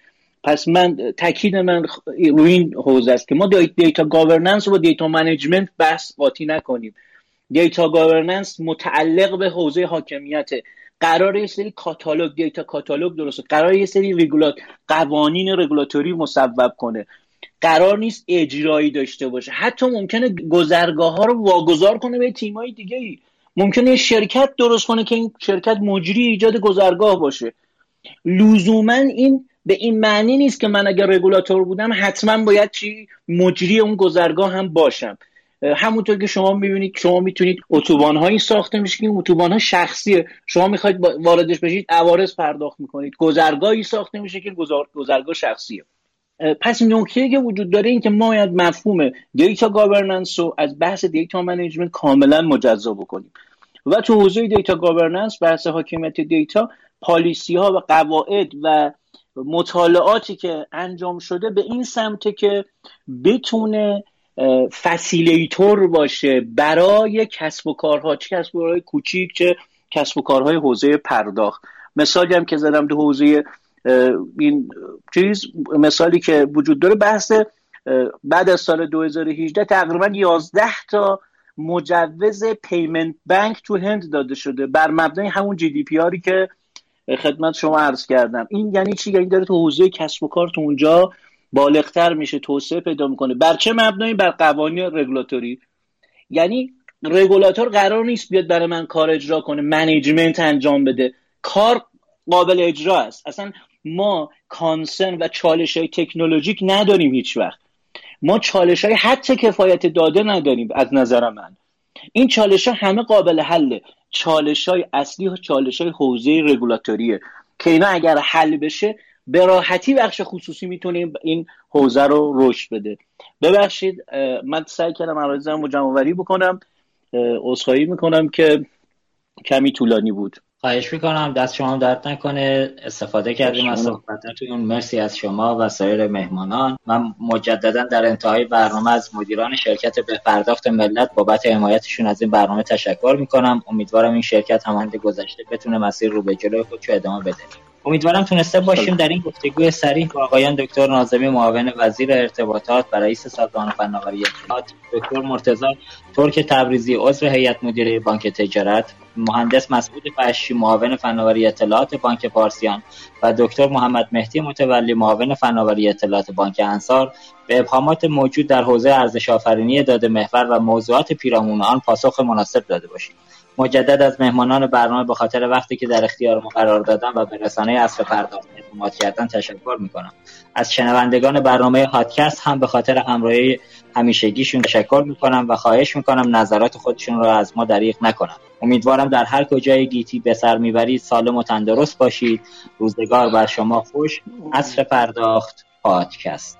پس من تاکید من روی این حوزه است که ما data governance و data management بحث قاطی نکنیم. data governance متعلق به حوزه حاکمیت. قرار یه سری کاتالوگ دیتا کاتالوگ درسته قرار یه سری رگولات قوانین رگولاتوری مصوب کنه. قرار نیست اجرایی داشته باشه. حتی ممکنه گذرگاه ها رو واگذار کنه به تیمای دیگه ای ممکنه شرکت درست کنه که این شرکت مجری ایجاد گذرگاه باشه. لزوما این به این معنی نیست که من اگر رگولاتور بودم حتما باید چی؟ مجری اون گذرگاه هم باشم. همونطور که شما می‌بینید شما می‌تونید اتوبان هایی ساخته میشه که اتوبان ها شخصیه شما می‌خواید واردش بشید عوارض پرداخت می‌کنید. گذرگاهی ساخته میشه که گذرگاه شخصیه. پس نکته که وجود داره این که ما باید مفهوم data governance رو از بحث data management کاملا مجزا بکنیم. و تو حوزه data governance بحث حاکمیت data policy ها و قواعد و مطالعاتی که انجام شده به این سمته که بتونه facilitator باشه برای کسب و کارها. چه کسب و کارهای کوچیک چه کسب و کارهای حوزه پرداخت. مثالی هم که زدم تو حوزه این چیز مثالی که وجود داره بحث بعد از سال 2018 تقریبا 11 تا مجوز payment bank تو هند داده شده بر مبنای همون GDPR ی که خدمت شما عرض کردم. این یعنی چی؟ یعنی داره تو حوزه کسب و کار تو اونجا بالغتر میشه توسعه پیدا می‌کنه. بر چه مبنایی؟ بر قوانین رگولاتوری. یعنی رگولاتور قرار نیست بیاد برای من کار اجرا کنه منیجمنت انجام بده. کار قابل اجرا است. اصلا ما کانسن و چالش های تکنولوژیک نداریم هیچ وقت. ما چالش های حتی کفایت داده نداریم از نظر من. این چالش ها همه قابل حله. چالش های اصلی و چالش های حوزه رگولاتوریه. که اینا اگر حل بشه به راحتی بخش خصوصی می‌تونه این حوزه رو رشد بده. ببخشید من سعی کردم عرایزم رو جمع بکنم. عذرخواهی می‌کنم که کمی طولانی بود. خواهش می‌کنم. دست شما درد نکنه. استفاده کردیم از صحبتاتون. مرسی از شما و سایر مهمانان. من مجددا در انتهای برنامه از مدیران شرکت به پرداخت ملت بابت حمایتشون از این برنامه تشکر می‌کنم. امیدوارم این شرکت همانند گذشته بتونه مسیر رو به جلوی خودشو ادامه بده. امیدوارم تونسته باشیم در این گفتگوی سریح با آقایان دکتر نازمی معاون وزیر ارتباطات و رئیس سازمان فناوری اطلاعات دکتر مرتضی ترک تبریزی عضو هیئت مدیره بانک تجارت مهندس مسعود فشی معاون فناوری اطلاعات بانک پارسیان و دکتر محمد مهدی متولی معاون فناوری اطلاعات بانک انصار. به ابهامات موجود در حوزه ارزش آفرینی داده محور و موضوعات پیرامون آن پاسخ مناسب داده باشید مجدد از مهمانان برنامه به خاطر وقتی که در اختیار ما قرار دادن و به رسانه اصل پرداخت اعتماد کردن تشکر می‌کنم. از شنوندگان برنامه هادکست هم به خاطر همراهی همیشگیشون تشکر می‌کنم و خواهش می‌کنم نظرات خودشون را از ما دریغ نکنم امیدوارم در هر کجای گیتی به سر می‌برید سالم و تندرست باشید. روزگار بر شما خوش. اصر پرداخت پادکست